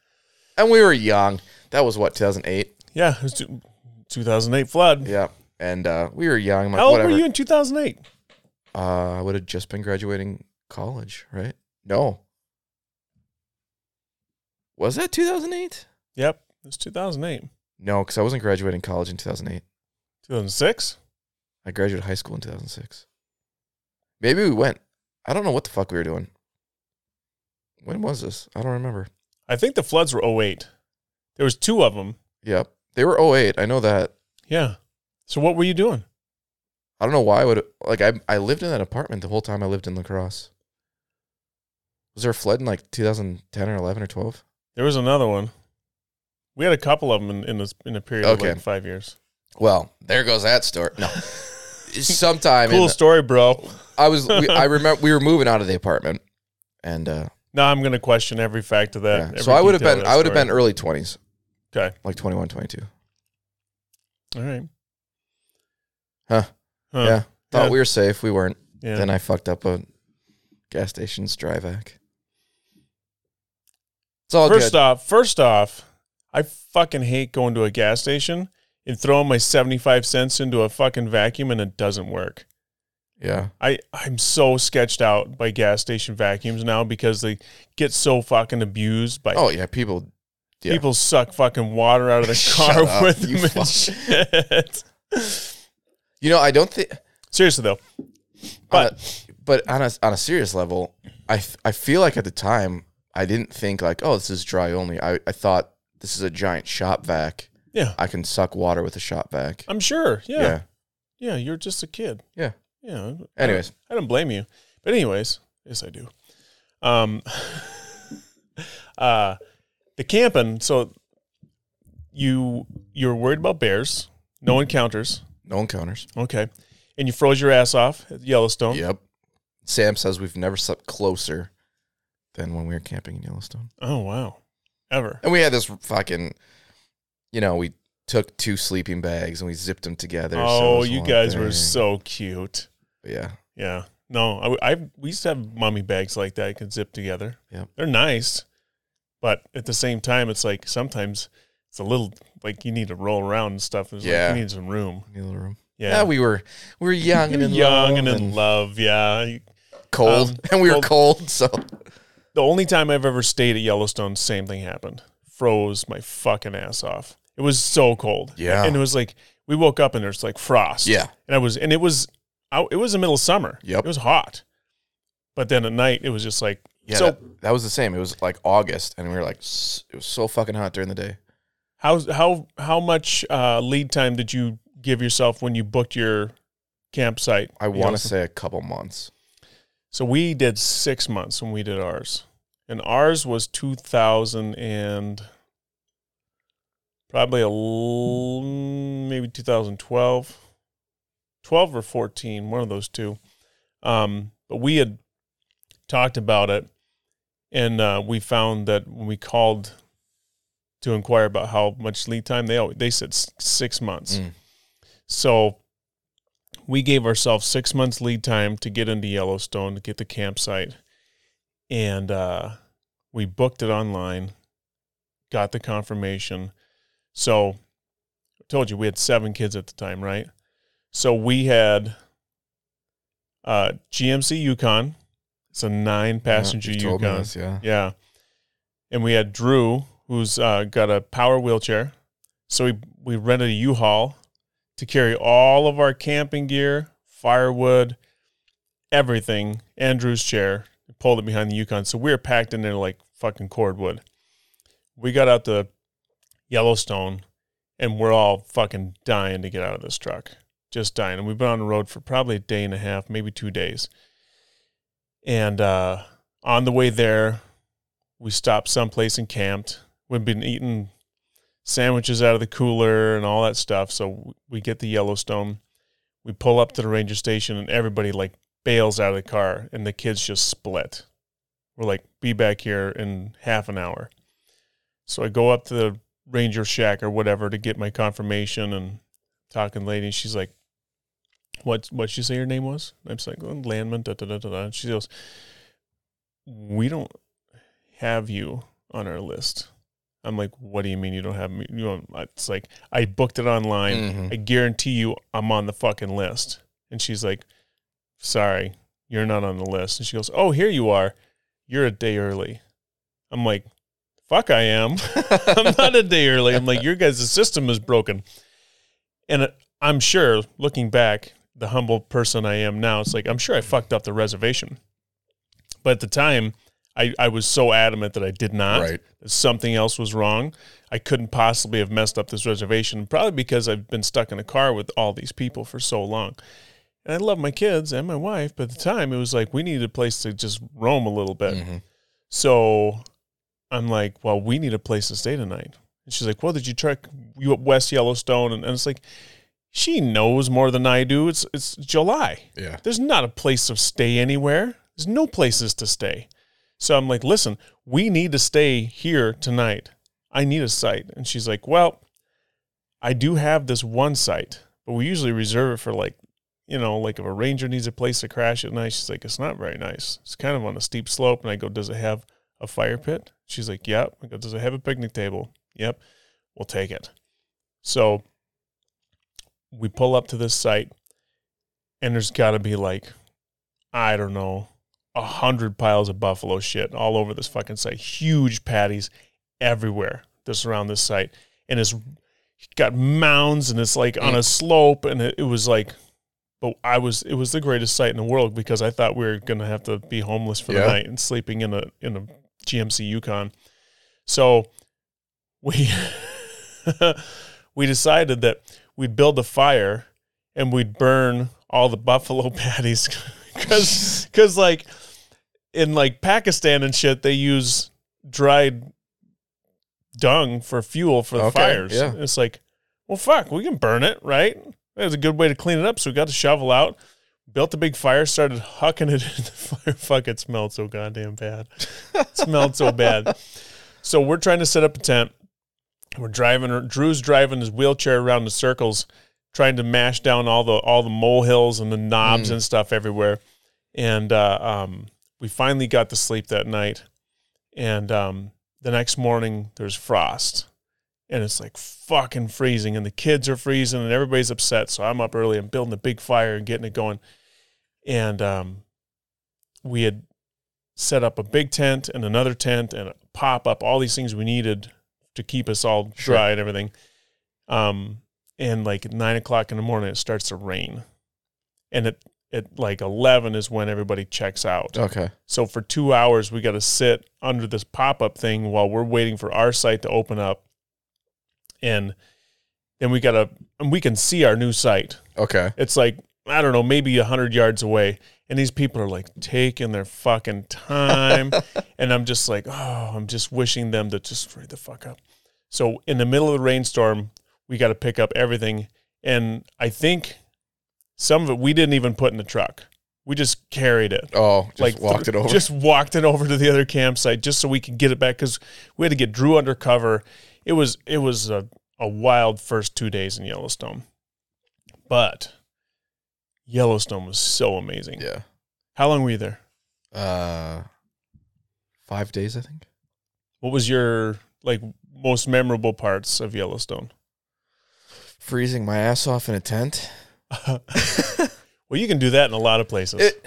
A: and we were young that was what 2008
B: Yeah, it was two- 2008 flood.
A: Yeah. And uh, we were young. Like,
B: How old
A: whatever.
B: were you in 2008?
A: Uh, I would have just been graduating college, right? No. Was that 2008?
B: Yep, it was 2008.
A: No, because I wasn't graduating college in 2008.
B: 2006.
A: I graduated high school in 2006. Maybe we went. I don't know what the fuck we were doing. When was this? I don't remember.
B: I think the floods were 08. There was two of them.
A: Yep. They were 08. I know that.
B: Yeah. So what were you doing?
A: I don't know why I would like I I lived in that apartment the whole time I lived in La Crosse. Was there a flood in like 2010 or 11 or 12?
B: There was another one. We had a couple of them in in a, in a period of like five years.
A: Well, there goes that story. No. Sometime
B: Cool
A: in,
B: story, bro.
A: I was we, I remember we were moving out of the apartment and uh
B: Now I'm going to question every fact of that.
A: yeah. so I would have been I would have been early 20s,
B: Okay.
A: like 21, 22.
B: All right.
A: Huh.
B: Huh.
A: Yeah. Thought
B: Yeah.
A: we were safe, we weren't.
B: Yeah.
A: Then I fucked up a gas station's dry vac. It's all
B: first
A: good.
B: off, first off, I fucking hate going to a gas station and throwing my 75 cents into a fucking vacuum and it doesn't work.
A: yeah.
B: I, I'm so sketched out by gas station vacuums now because they get so fucking abused by
A: Oh yeah, people yeah.
B: people suck fucking water out of the car
A: up,
B: with
A: you
B: them shit.
A: You know, I don't think
B: Seriously though,
A: but but on a on a serious level, I I feel like at the time I didn't think like, oh, this is dry only. I, I thought this is a giant shop vac.
B: yeah,
A: I can suck water with a shop vac.
B: I'm sure. Yeah,
A: Yeah.
B: yeah, you're just a kid.
A: Yeah.
B: yeah. I
A: Anyways,
B: I don't blame you. But anyways, yes, I do. Um, uh, the camping. So you you're worried about bears. No encounters.
A: no encounters.
B: Okay, and you froze your ass off at Yellowstone.
A: Yep. Sam says we've never slept closer than when we were camping in Yellowstone.
B: Oh wow, ever.
A: And we had this fucking, you know, we took two sleeping bags and we zipped them together.
B: Oh,
A: was
B: you guys were so cute.
A: yeah.
B: Yeah. No, I, I we used to have mummy bags like that. You could zip together.
A: Yeah.
B: They're nice, but at the same time, it's like sometimes it's a little like you need to roll around and stuff. It's
A: Yeah.
B: like you need some room.
A: Need a little room.
B: Yeah.
A: Yeah, we were we were young and in
B: young
A: love
B: and in love. Yeah.
A: Cold,
B: um,
A: and we were
B: cold.
A: cold. So
B: The only time I've ever stayed at Yellowstone, same thing happened. Froze my fucking ass off. It was so cold.
A: Yeah.
B: And it was like we woke up and there's like frost.
A: yeah,
B: And I was and it was out it was the middle of summer.
A: Yep.
B: It was hot. But then at night it was just like
A: yeah.
B: so
A: that, that was the same. It was like August, and we were like, it was so fucking hot during the day.
B: how how how much uh, lead time did you give yourself when you booked your campsite?
A: I want to say a couple months.
B: So we did six months when we did ours, and ours was two thousand and probably a l- maybe 2012, 12 or fourteen, one of those two. Um, but we had talked about it, and uh, we found that when we called to inquire about how much lead time they al- they said s- six months.
A: Mm.
B: So we gave ourselves six months lead time to get into Yellowstone to get the campsite, and uh, we booked it online. got the confirmation. So I told you we had seven kids at the time, right? So we had uh GMC Yukon. It's a nine passenger
A: You told me
B: Yukon.
A: this, yeah.
B: Yeah. And we had Drew, who's uh, got a power wheelchair. So we, we rented a U-Haul to carry all of our camping gear, firewood, everything, Andrew's chair, pulled it behind the Yukon. So we were packed in there like fucking cordwood. We got out to Yellowstone and we're all fucking dying to get out of this truck. Just dying. And we've been on the road for probably a day and a half, maybe two days. And uh, on the way there, we stopped someplace and camped. We've been eating sandwiches out of the cooler and all that stuff. So we get the Yellowstone. We pull up to the ranger station and everybody like bails out of the car and the kids just split. We're like, be back here in half an hour. So I go up to the ranger shack or whatever to get my confirmation and talking lady. She's like, what what she say her name was? I'm just like, oh, Landman, da da da da da. She goes, We don't have you on our list. I'm like, what do you mean you don't have me? You know, it's like I booked it online.
A: Mhm.
B: I guarantee you, I'm on the fucking list. And she's like, sorry, you're not on the list. And she goes, oh, here you are. You're a day early. I'm like, fuck, I am. I'm not a day early. I'm like, your guys' system is broken. And I'm sure, looking back, the humble person I am now, it's like, I'm sure I fucked up the reservation. But at the time, I, I was so adamant that I did not.
A: Right.
B: that Something else was wrong. I couldn't possibly have messed up this reservation, probably because I've been stuck in a car with all these people for so long. And I love my kids and my wife, but at the time it was like we needed a place to just roam a little bit.
A: Mhm.
B: So I'm like, well, we need a place to stay tonight. And she's like, well, did you check you up West Yellowstone? And, and it's like, she knows more than I do. It's it's July.
A: Yeah.
B: There's not a place to stay anywhere. There's no places to stay. So I'm like, listen, we need to stay here tonight. I need a site. And she's like, well, I do have this one site, but we usually reserve it for like, you know, like if a ranger needs a place to crash at night, she's like, it's not very nice. It's kind of on a steep slope. And I go, does it have a fire pit? She's like, yep. I go, does it have a picnic table? Yep. We'll take it. So we pull up to this site and there's got to be like, I don't know, a hundred piles of buffalo shit all over this fucking site. Huge patties everywhere that's around this site. And it's got mounds and it's like on a mm. slope. And it, it was like, but I was, it was the greatest sight in the world because I thought we were going to have to be homeless for the night and sleeping in a, in a GMC Yukon. So we, we decided that we'd build a fire and we'd burn all the buffalo patties because because like in like Pakistan and shit they use dried dung for fuel for the
A: Okay,
B: fires.
A: yeah.
B: It's like, well, fuck, we can burn it, right? That's a good way to clean it up. So we got the shovel out, built a big fire, started hucking it in the fire. Fuck, it smelled so goddamn bad. it smelled so bad. So we're trying to set up a tent. We're driving. Drew's driving his wheelchair around the circles, trying to mash down all the all the molehills and the knobs
A: Mm.
B: and stuff everywhere. And uh, um, we finally got to sleep that night. And um, the next morning, there's frost, and it's like fucking freezing, and the kids are freezing, and everybody's upset. So I'm up early. I'm building a big fire and getting it going. And um, we had set up a big tent and another tent and a pop up, all these things we needed to keep us all
A: Sure.
B: dry and everything. Um, and like at nine o'clock in the morning, it starts to rain, and it at like eleven is when everybody checks out.
A: Okay.
B: So for two hours, we got to sit under this pop up thing while we're waiting for our site to open up, and then we got to and we can see our new site.
A: Okay.
B: It's like I don't know, maybe a hundred yards away, and these people are like taking their fucking time, and I'm just like, oh, I'm just wishing them to just hurry the fuck up. So in the middle of the rainstorm, we got to pick up everything, and I think some of it we didn't even put in the truck. We just carried it
A: Oh, just
B: like
A: walked
B: th-
A: it over.
B: Just walked it over to the other campsite just so we could get it back because we had to get Drew under cover. It was it was a, a wild first two days in Yellowstone, but Yellowstone was so amazing.
A: yeah.
B: How long were you there?
A: Uh, five days, I think.
B: What was your like most memorable parts of Yellowstone?
A: Freezing my ass off in a tent.
B: Well, you can do that in a lot of places.
A: It.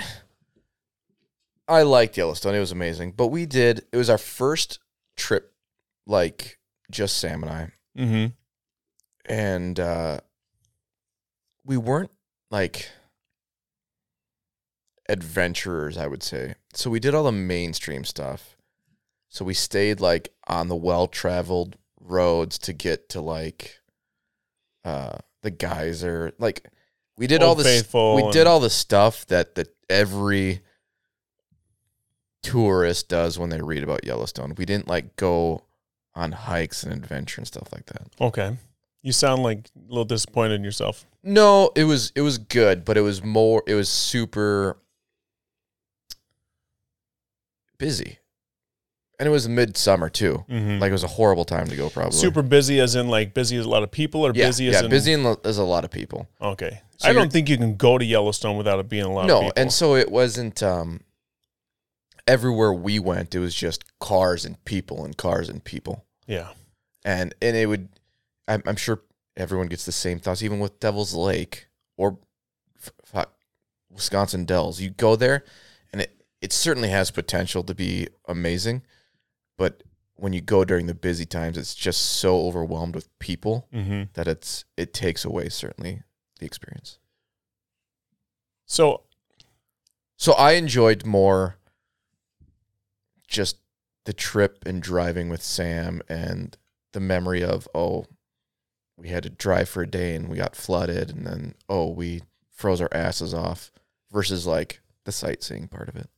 A: I liked Yellowstone. It was amazing. But we did. It was our first trip, like just Sam and I,
B: mm-hmm.
A: and uh, we weren't like adventurers. I would say. So we did all the mainstream stuff. So we stayed like on the well traveled roads to get to like uh the geyser. Like we did all
B: Old
A: this we did all the stuff that that every tourist does when they read about Yellowstone. We didn't like go on hikes and adventure and stuff like that.
B: Okay. You sound like a little disappointed in yourself.
A: No, it was it was good, but it was more it was super busy. And it was midsummer too.
B: Mm-hmm.
A: Like it was a horrible time to go probably.
B: Super busy, as in like busy as a lot of people, or
A: yeah,
B: busy as
A: yeah,
B: in
A: busy lo- there's a lot of people.
B: Okay.
A: So
B: I don't think you can go to Yellowstone without it being a lot of
A: No, and so it wasn't um everywhere we went, it was just cars and people and cars and people.
B: yeah.
A: and and it would I'm, I'm sure everyone gets the same thoughts even with devil's lake or wisconsin dells you go there and it it certainly has potential to be amazing but when you go during the busy times it's just so overwhelmed with people
B: Mm-hmm.
A: that it's it takes away certainly the experience
B: So
A: so i enjoyed more just the trip and driving with sam and the memory of oh we had to drive for a day and we got flooded and then oh we froze our asses off versus like the sightseeing part of it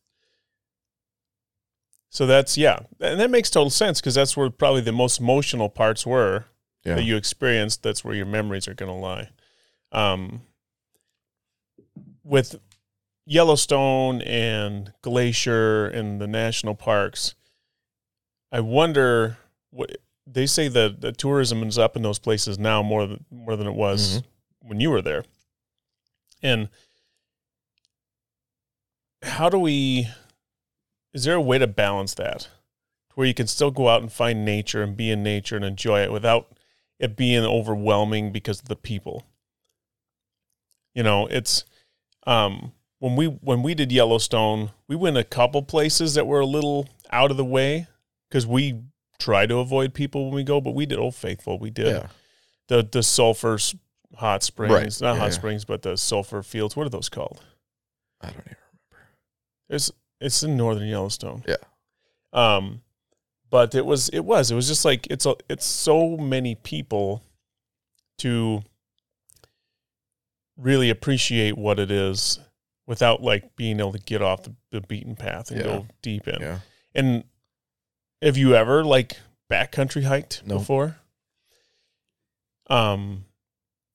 B: so that's yeah, and that makes total sense because that's where probably the most emotional parts were
A: yeah
B: that you experienced. That's where your memories are going to lie. Um, with Yellowstone and Glacier and the national parks, I wonder what they say that the tourism is up in those places now more than more than it was when you were there. And how do we is there a way to balance that where you can still go out and find nature and be in nature and enjoy it without it being overwhelming because of the people you know it's um when we when we did yellowstone we went a couple places that were a little out of the way because we try to avoid people when we go but we did old faithful we did
A: yeah
B: the the sulfur hot springs
A: Right.
B: not
A: Yeah,
B: hot
A: yeah.
B: springs but the sulfur fields what are those called
A: i don't even remember.
B: It's it's in northern Yellowstone.
A: Yeah.
B: Um, but it was it was it was just like it's a it's so many people to really appreciate what it is without like being able to get off the, the beaten path and
A: Yeah.
B: go deep in.
A: yeah
B: And have you ever like backcountry hiked
A: No.
B: before? Um,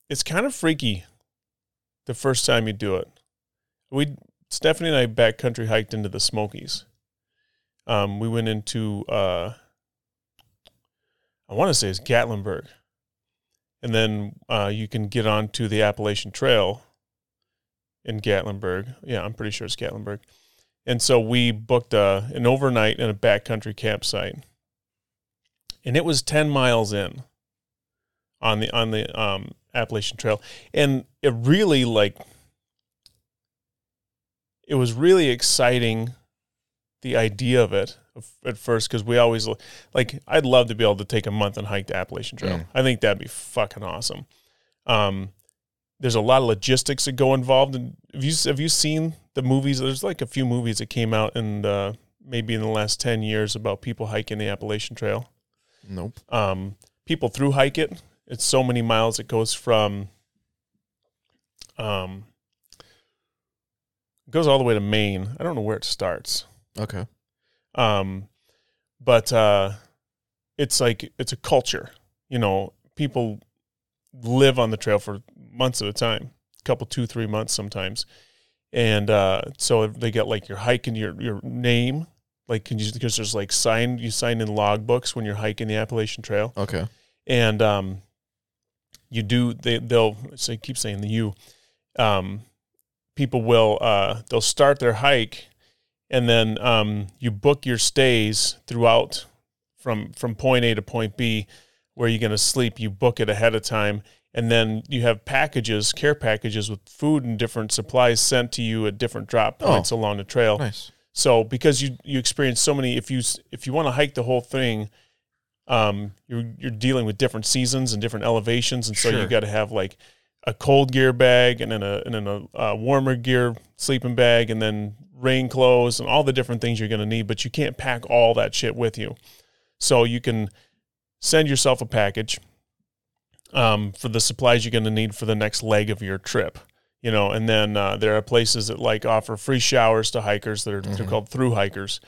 B: it's kind of freaky the first time you do it. We Stephanie and I backcountry hiked into the Smokies. Um, we went into uh, I want to say it's Gatlinburg, and then uh, you can get onto the Appalachian Trail in Gatlinburg. Yeah, I'm pretty sure it's Gatlinburg. And so we booked a, an overnight in a backcountry campsite, and it was ten miles in on the on the um, Appalachian Trail, and it really like it was really exciting the idea of it at first because we always like I'd love to be able to take a month and hike the Appalachian Trail.
A: Mm.
B: I think that'd be fucking awesome. Um, there's a lot of logistics that go involved. And have you have you seen the movies? There's like a few movies that came out in the maybe in the last ten years about people hiking the Appalachian Trail.
A: nope
B: Um, people through hike it. It's so many miles. It goes from um, goes all the way to Maine. I don't know where it starts.
A: okay
B: Um, but uh, it's like it's a culture. You know, people live on the trail for months at a time, a couple, two, three months sometimes, and uh, so they get like your hike and your your name. Like, can you because there's like sign you sign in logbooks when you're hiking the Appalachian Trail,
A: okay
B: and um, you do they they'll say keep saying the you, um, people will uh they'll start their hike, and then um you book your stays throughout from from point A to point B, where you're going to sleep. You book it ahead of time, and then you have packages, care packages with food and different supplies sent to you at different drop
A: Oh.
B: points along the trail.
A: Nice.
B: So because you you experience so many, if you if you want to hike the whole thing, um, you're you're dealing with different seasons and different elevations, and so
A: Sure.
B: you got to have like a cold gear bag and then a and then a, uh warmer gear sleeping bag and then rain clothes and all the different things you're going to need. But you can't pack all that shit with you, so you can send yourself a package um, for the supplies you're going to need for the next leg of your trip you know and then uh, there are places that like offer free showers to hikers that are
A: Mhm.
B: called through hikers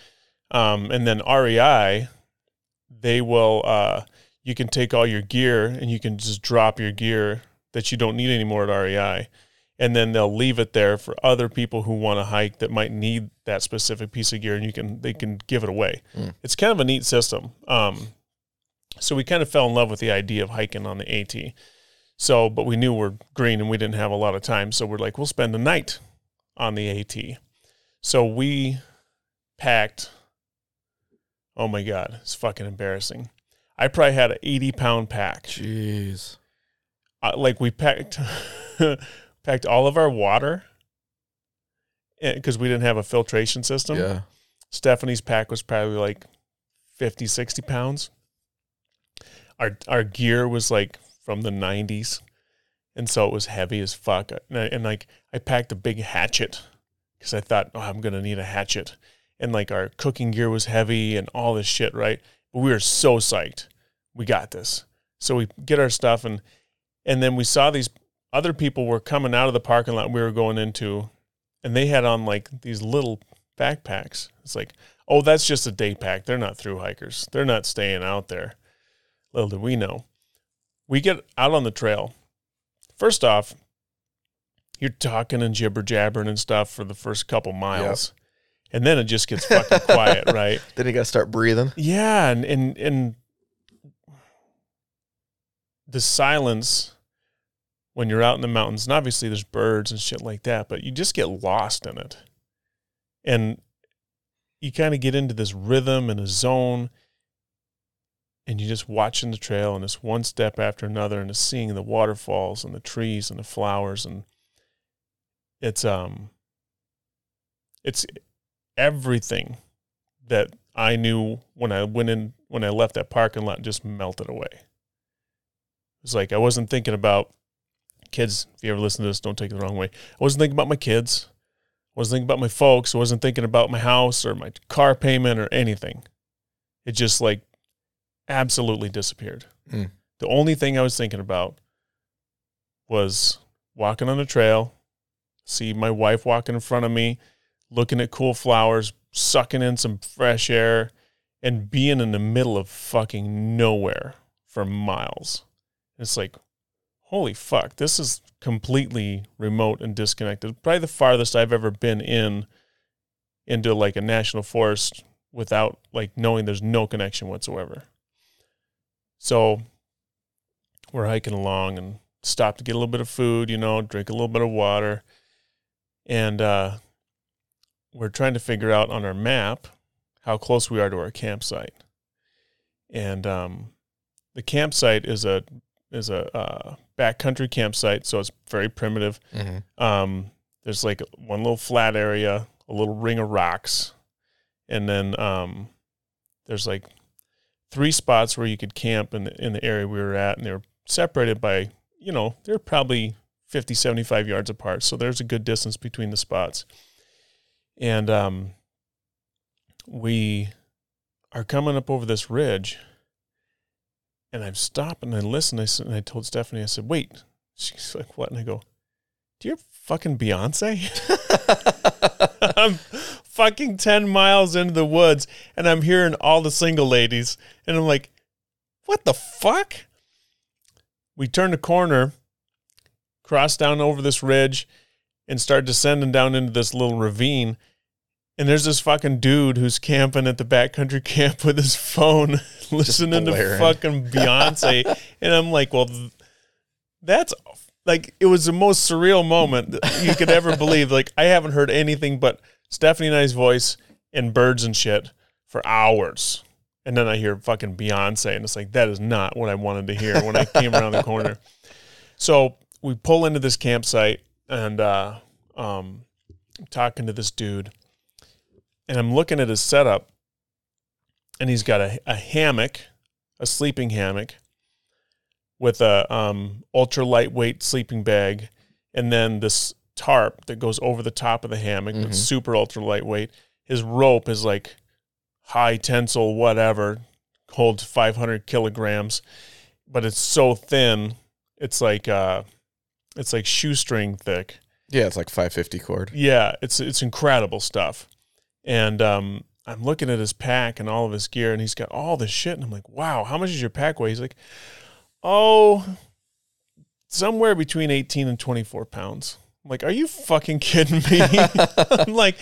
B: um, and then REI they will uh, you can take all your gear and you can just drop your gear that you don't need anymore at REI and then they'll leave it there for other people who want to hike that might need that specific piece of gear and you can they can give it away
A: Mm.
B: it's kind of a neat system um, so we kind of fell in love with the idea of hiking on the AT so, but we knew we're green and we didn't have a lot of time. So we're like, we'll spend the night on the AT. So we packed, oh my God, it's fucking embarrassing. I probably had an 80 pound pack.
A: Jeez.
B: Uh, like we packed, packed all of our water because we didn't have a filtration system.
A: Yeah.
B: Stephanie's pack was probably like 50, 60 pounds. Our our gear was like from the 90s. And so it was heavy as fuck. And, I, and like I packed a big hatchet because I thought, oh, I'm to need a hatchet. And like our cooking gear was heavy and all this shit, right? But we were so psyched. We got this. So we get our stuff and and then we saw these other people were coming out of the parking lot we were going into and they had on like these little backpacks. It's like, oh, that's just a day pack. They're not through hikers. They're not staying out there. Little did we know. We get out on the trail. First off, you're talking and jibber jabbering and stuff for the first couple miles. And then it just gets fucking quiet, right?
A: Then you got to start breathing.
B: Yeah, and and and the silence when you're out in the mountains, and obviously there's birds and shit like that, but you just get lost in it. And you kind of get into this rhythm and a zone and you're just watching the trail and it's one step after another and it's seeing the waterfalls and the trees and the flowers and it's um it's everything that I knew when I went in when I left that parking lot just melted away. It was like I wasn't thinking about kids. If you ever listen to this, don't take it the wrong way. I wasn't thinking about my kids. I wasn't thinking about my folks. I wasn't thinking about my house or my car payment or anything. It just like absolutely disappeared.
A: Mm.
B: The only thing I was thinking about was walking on the trail, see my wife walking in front of me, looking at cool flowers, sucking in some fresh air, and being in the middle of fucking nowhere for miles. It's like, holy fuck, this is completely remote and disconnected. Probably the farthest I've ever been in into like a national forest without like knowing there's no connection whatsoever. So we're hiking along and stop to get a little bit of food, you know, drink a little bit of water. And uh, we're trying to figure out on our map how close we are to our campsite. And um, the campsite is a is a uh, backcountry campsite, so it's very primitive.
A: Mm-hmm.
B: Um, there's like one little flat area, a little ring of rocks, and then um, there's like three spots where you could camp in the, in the area we were at, and they were separated by you know they're probably 50, 75 yards apart, so there's a good distance between the spots, and um, we are coming up over this ridge. And I'm stopping and I listen. I, and I told Stephanie, I said, wait. She's like, what? And I go, do you hear fucking Beyonce? I'm fucking 10 miles into the woods and I'm hearing all the single ladies. And I'm like, what the fuck? We turned a corner, crossed down over this ridge, and start descending down into this little ravine. And there's this fucking dude who's camping at the backcountry camp with his phone, listening to fucking Beyonce. and I'm like, well, th- that's like it was the most surreal moment that you could ever believe. Like I haven't heard anything but Stephanie and I's voice and birds and shit for hours. And then I hear fucking Beyonce, and it's like that is not what I wanted to hear when I came around the corner. So we pull into this campsite, and uh, um, I'm talking to this dude, and I'm looking at his setup, and he's got a, a hammock, a sleeping hammock, with a um, ultra lightweight sleeping bag, and then this tarp that goes over the top of the hammock
A: Mhm.
B: that's super ultra lightweight. His rope is like high tensile, whatever, holds 500 kilograms, but it's so thin, it's like uh, it's like shoestring thick.
A: Yeah, it's like 550 cord.
B: Yeah, it's it's incredible stuff. And um, I'm looking at his pack and all of his gear, and he's got all this shit. And I'm like, wow, how much does your pack weigh? He's like, oh, somewhere between 18 and 24 pounds. I'm like, are you fucking kidding me? I'm like,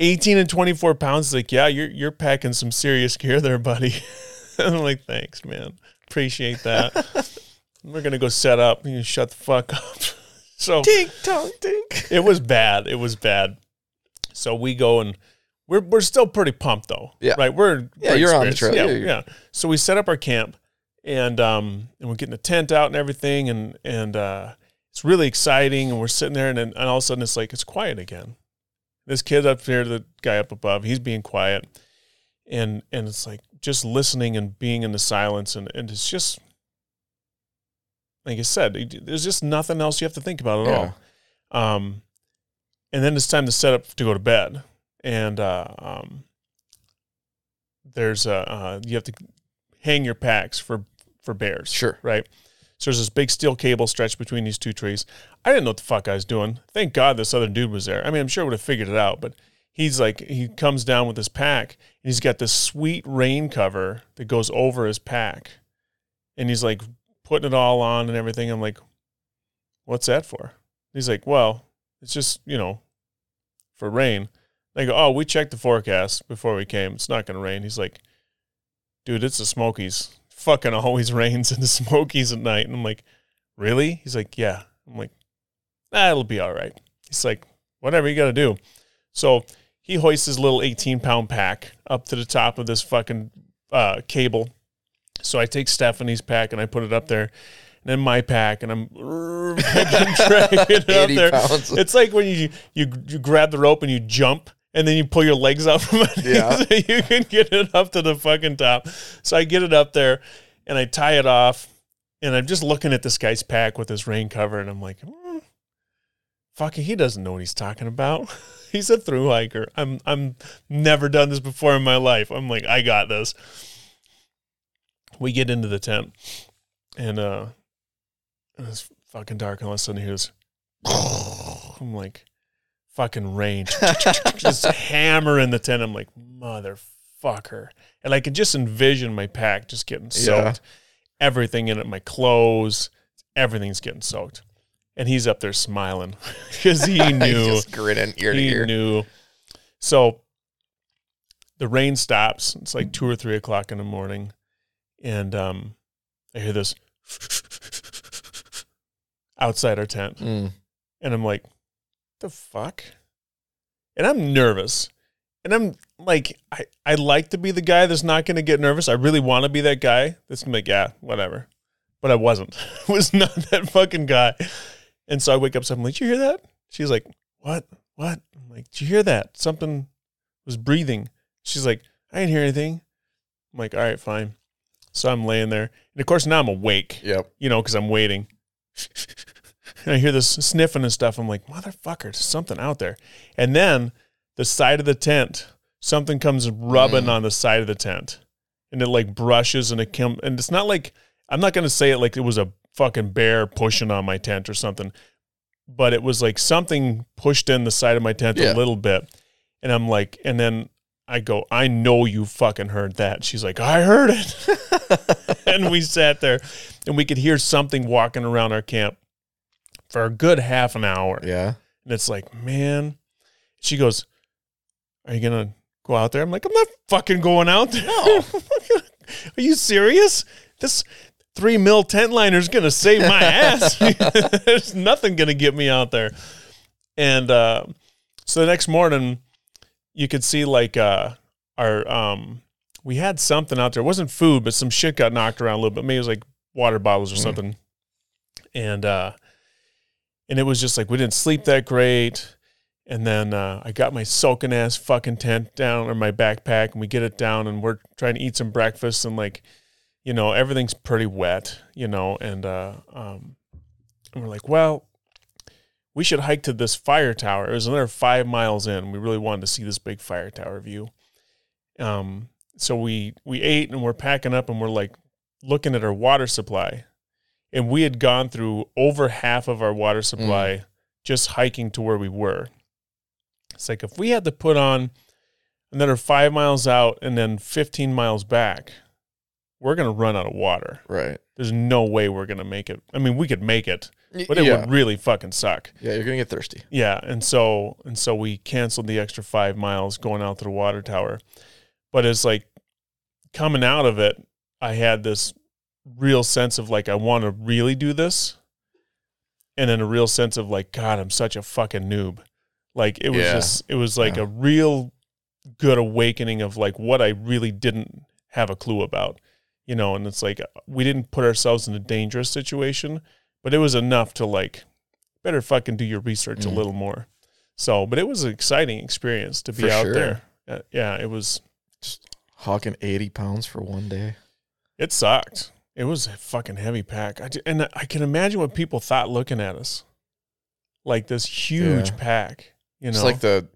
B: 18 and 24 pounds. Like, yeah, you're you're packing some serious gear there, buddy. I'm like, thanks, man. Appreciate that. We're gonna go set up. You shut the fuck up. So
A: tink, dong tink.
B: it was bad. It was bad. So we go and we're we're still pretty pumped though.
A: Yeah.
B: Right. We're
A: Yeah,
B: we're
A: you're on the trail.
B: Yeah,
A: Yeah,
B: yeah. So we set up our camp and um and we're getting a tent out and everything and and uh it's really exciting and we're sitting there and then and all of a sudden it's like it's quiet again. This kid up here, the guy up above, he's being quiet. And and it's like just listening and being in the silence and, and it's just like I said, there's just nothing else you have to think about at all. Um, and then it's time to set up to go to bed. And uh, um, there's a uh, you have to hang your packs for for bears,
A: Sure.
B: right? So there's this big steel cable stretched between these two trees. I didn't know what the fuck I was doing. Thank God this other dude was there. I mean, I'm sure I would have figured it out, but he's like he comes down with his pack and he's got this sweet rain cover that goes over his pack, and he's like putting it all on and everything. I'm like, what's that for? He's like, well, it's just, you know, for rain. They go, oh, we checked the forecast before we came. It's not going to rain. He's like, dude, it's the Smokies. Fucking always rains in the Smokies at night. And I'm like, really? He's like, yeah. I'm like, ah, it'll be all right. He's like, whatever you got to do. So he hoists his little 18 pound pack up to the top of this fucking uh, cable. So I take Stephanie's pack and I put it up there. And then my pack, and I'm dragging it up there.
A: pounds.
B: It's like when you, you you grab the rope and you jump, and then you pull your legs out from it,
A: Yeah.
B: so you can get it up to the fucking top. So I get it up there, and I tie it off, and I'm just looking at this guy's pack with his rain cover, and I'm like, mm, fucking, he doesn't know what he's talking about. he's a through hiker. I'm I'm never done this before in my life. I'm like, I got this. We get into the tent, and uh, it's fucking dark, and all of a sudden he goes, I'm like, fucking rain, just hammering the tent. I'm like, motherfucker, and I can just envision my pack just getting soaked, everything in it, my clothes, everything's getting soaked, and he's up there smiling because he
A: He's
B: knew
A: just grinning ear to
B: he
A: ear.
B: knew. So the rain stops. It's like two or three o'clock in the morning, and um, I hear this outside our tent,
A: Mm.
B: and I'm like, "The fuck?" And I'm nervous, and I'm like, I I like to be the guy that's not going to get nervous. I really want to be that guy that's gonna be like, yeah, whatever. But I wasn't. I was not that fucking guy. And so I wake up. So I'm like, "Did you hear that?" She's like, "What? What?" I'm like, "Did you hear that? Something was breathing." She's like, "I didn't hear anything." I'm like, "All right, fine." So I'm laying there, and of course now I'm awake
A: Yep.
B: you know, because I'm waiting. and I hear this sniffing and stuff. I'm like, motherfucker, there's something out there. And then the side of the tent, something comes rubbing
A: Mm.
B: on the side of the tent, and it like brushes and it come. And it's not like I'm not gonna say it like it was a fucking bear pushing on my tent or something, but it was like something pushed in the side of my tent
A: Yeah.
B: a little bit. And I'm like, and then I go, I know you fucking heard that. She's like, I heard it. and we sat there and we could hear something walking around our camp for a good half an hour.
A: Yeah.
B: And it's like, man, she goes, Are you going to go out there? I'm like, I'm not fucking going out there.
A: No.
B: Are you serious? This three mil tent liner is going to save my ass. There's nothing going to get me out there. And uh, so the next morning, you could see like uh, our, um, we had something out there. It wasn't food, but some shit got knocked around a little bit. Maybe it was like water bottles or
A: Mm.
B: something. And uh and it was just like we didn't sleep that great. And then uh, I got my soaking ass fucking tent down or my backpack, and we get it down, and we're trying to eat some breakfast, and like, you know, everything's pretty wet, you know, and uh, um, and we're like, well, we should hike to this fire tower. It was another five miles in. We really wanted to see this big fire tower view. Um, so we we ate and we're packing up and we're like looking at our water supply, and we had gone through over half of our water mm. supply just hiking to where we were. It's like if we had to put on another five miles out and then 15 miles back, we're going to run out of water.
A: Right.
B: There's no way we're going to make it. I mean, we could make it, but it
A: yeah.
B: would really fucking suck.
A: yeah, you're gonna get thirsty.
B: Yeah, and so and so we canceled the extra five miles going out to the water tower. But it's like coming out of it, I had this real sense of like I want to really do this, and then a real sense of like God, I'm such a fucking noob. Like it was
A: Yeah.
B: just it was like
A: Yeah.
B: a real good awakening of like what I really didn't have a clue about, you know. And it's like we didn't put ourselves in a dangerous situation, but it was enough to like better fucking do your research a
A: Mhm.
B: little more. So, but it was an exciting experience to be
A: For
B: out
A: sure.
B: there. Uh, yeah, it was.
A: Just Hawking 80 pounds for one day.
B: It sucked. It was a fucking heavy pack. I, ju- and I can imagine what people thought looking at us, like this huge
A: Yeah.
B: pack. You know,
A: It's like the,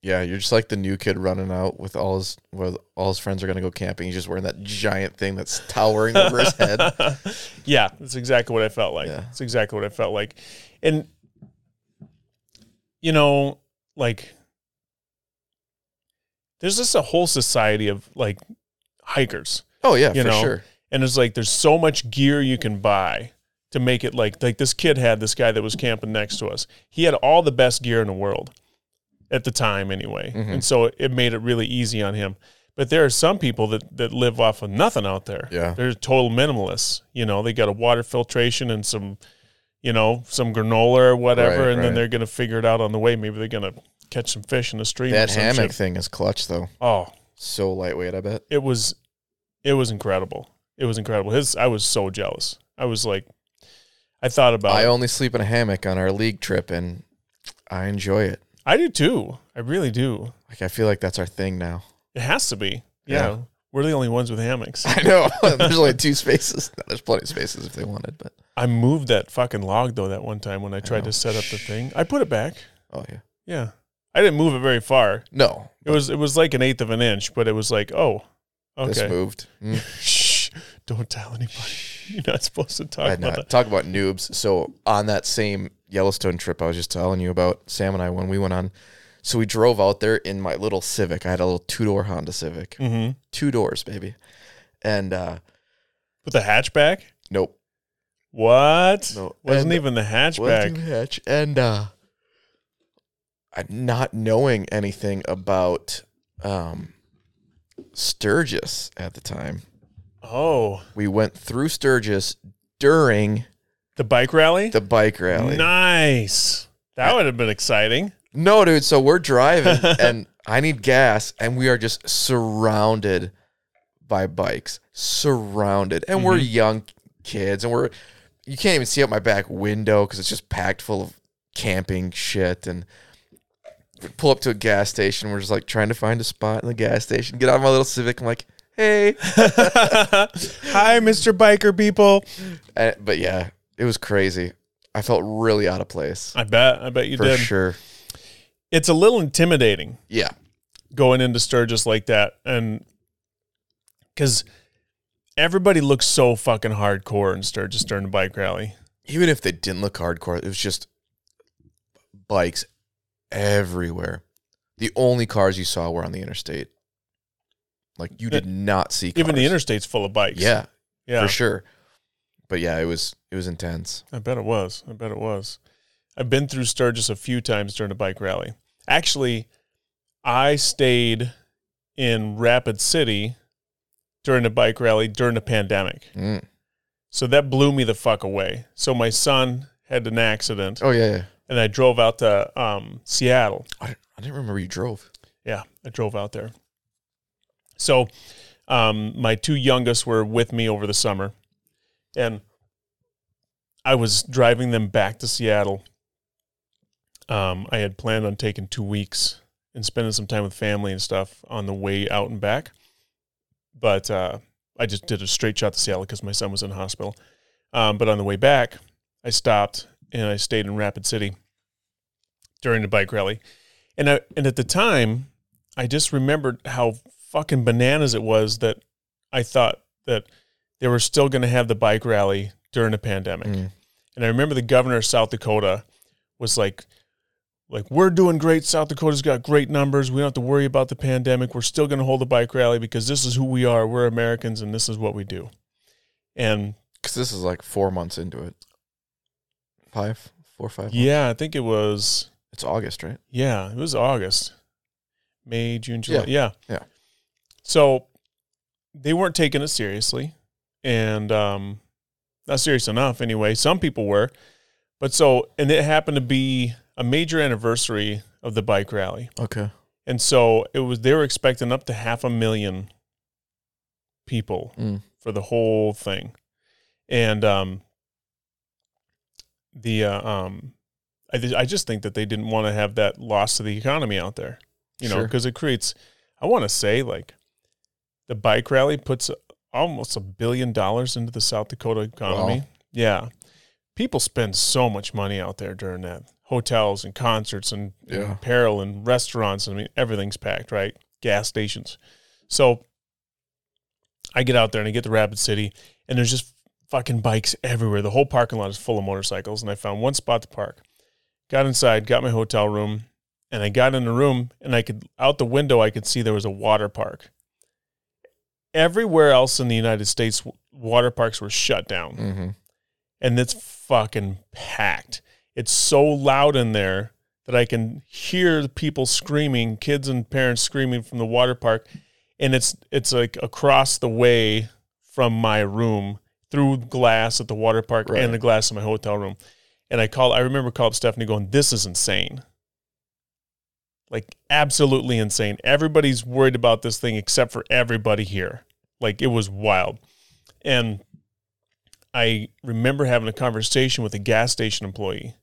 A: yeah, you're just like the new kid running out with all his, where all his friends are gonna go camping. He's just wearing that giant thing that's towering over his head.
B: yeah, that's exactly what I felt like.
A: Yeah.
B: That's exactly what I felt like. And you know, like there's just a whole society of like hikers.
A: Oh yeah,
B: You
A: for
B: know,
A: sure.
B: And it's like there's so much gear you can buy to make it like like this kid had this guy that was camping next to us. He had all the best gear in the world at the time anyway.
A: Mhm.
B: And so it made it really easy on him. But there are some people that that live off of nothing out there.
A: Yeah.
B: They're total minimalists. You know, they got a water filtration and some, you know, some granola or whatever,
A: Right,
B: and then they're gonna figure it out on the way. Maybe they're gonna catch some fish in the stream.
A: That hammock
B: shit.
A: thing is clutch though.
B: Oh,
A: So lightweight, I bet.
B: it was it was incredible. It was incredible. His I was so jealous. I was like I thought about
A: I
B: it.
A: only sleep in a hammock on our league trip, and I enjoy it.
B: I do too. I really do.
A: Like I feel like that's our thing now.
B: It has to be. Yeah.
A: Yeah.
B: We're the only ones with hammocks.
A: I know. There's only two spaces. No, there's plenty of spaces if they wanted, but
B: I moved that fucking log though that one time when I tried
A: know.
B: to set up the thing. I put it back.
A: oh yeah.
B: Yeah. I didn't move it very far.
A: No,
B: It was it was like an eighth of an inch, but it was like, oh,
A: this
B: okay.
A: moved. Mm.
B: Don't tell anybody. You're not supposed to talk
A: I
B: about that.
A: talk about noobs. So on that same Yellowstone trip I was just telling you about, Sam and I when we went on, so we drove out there in my little Civic. I had a little two door Honda Civic,
B: Mm-hmm.
A: two doors, baby, and uh
B: With the hatchback?
A: nope,
B: What?
A: No.
B: Wasn't
A: And-
B: even the
A: wasn't
B: hatchback.
A: even hatch. And uh, I not knowing anything about um Sturgis at the time,
B: Oh,
A: we went through Sturgis during
B: the bike rally?
A: the bike rally.
B: Nice. That would have been exciting.
A: No, dude. So we're driving and I need gas, and we are just surrounded by bikes, surrounded, and we're mm-hmm. young kids, and we're you can't even see out my back window because it's just packed full of camping shit. And we pull up to a gas station. We're just like trying to find a spot in the gas station. Get out of my little Civic. I'm like, hey,
B: Hi, Mr. Biker people.
A: And- but yeah, it was crazy. I felt really out of place
B: I bet. I bet you
A: for
B: did.
A: sure.
B: It's a little intimidating
A: Yeah,
B: going into Sturgis like that. And because everybody looks so fucking hardcore in Sturgis during the bike rally.
A: even if they didn't look hardcore, it was just bikes everywhere. The only cars you saw were on the interstate. Like you did not see cars.
B: Even the interstate's full of bikes.
A: Yeah,
B: Yeah.
A: for sure. But yeah, it was it was intense.
B: I bet it was. I bet it was. I've been through Sturgis a few times during a bike rally. Actually, I stayed in Rapid City during the bike rally during the pandemic.
A: Mm.
B: So that blew me the fuck away. So my son had an accident
A: Oh yeah, yeah.
B: and I drove out to um, Seattle.
A: I, I didn't remember you drove.
B: Yeah, I drove out there. So Um, my two youngest were with me over the summer, and I was driving them back to Seattle. Um, I had planned on taking two weeks and spending some time with family and stuff on the way out and back, but uh, I just did a straight shot to Seattle because my son was in hospital. Um, but on the way back, I stopped and I stayed in Rapid City during the bike rally, and I, and at the time, I just remembered how fucking bananas it was that I thought that they were still going to have the bike rally during the pandemic.
A: Mm.
B: And I remember the governor of South Dakota was like, like we're doing great. South Dakota's got great numbers. We don't have to worry about the pandemic. We're still going to hold the bike rally because this is who we are. We're Americans, and this is what we do. And
A: Because this is like four months into it. Five, four, five. months.
B: yeah, I think it was
A: It's August, right?
B: yeah, it was August, May, June, July. Yeah,
A: Yeah.
B: So they weren't taking it seriously, and um, not serious enough anyway. Some people were, but so and it happened to be a major anniversary of the bike rally.
A: Okay.
B: And so it was they were expecting up to half a million people
A: Mm.
B: for the whole thing. And um the uh, um I th- I just think that they didn't want to have that loss to the economy out there. You know,
A: Sure.
B: because it creates I want to say like the bike rally puts almost a billion dollars into the South Dakota economy.
A: Wow.
B: Yeah. People spend so much money out there during that. Hotels and concerts and, and apparel and restaurants. I mean, everything's packed, right? Gas stations. So I get out there and I get to Rapid City and there's just fucking bikes everywhere. The whole parking lot is full of motorcycles. And I found one spot to park. Got inside, got my hotel room, and I got in the room and I could out the window I could see there was a water park. Everywhere else in the United States, water parks were shut down
A: Mm-hmm.
B: and it's fucking packed. It's so loud in there that I can hear the people screaming, kids and parents screaming from the water park, and it's it's like across the way from my room through glass at the water park
A: Right.
B: and the glass in my hotel room. And I called I remember calling Stephanie going, This is insane. Like absolutely insane. Everybody's worried about this thing except for everybody here. Like it was wild. And I remember having a conversation with a gas station employee.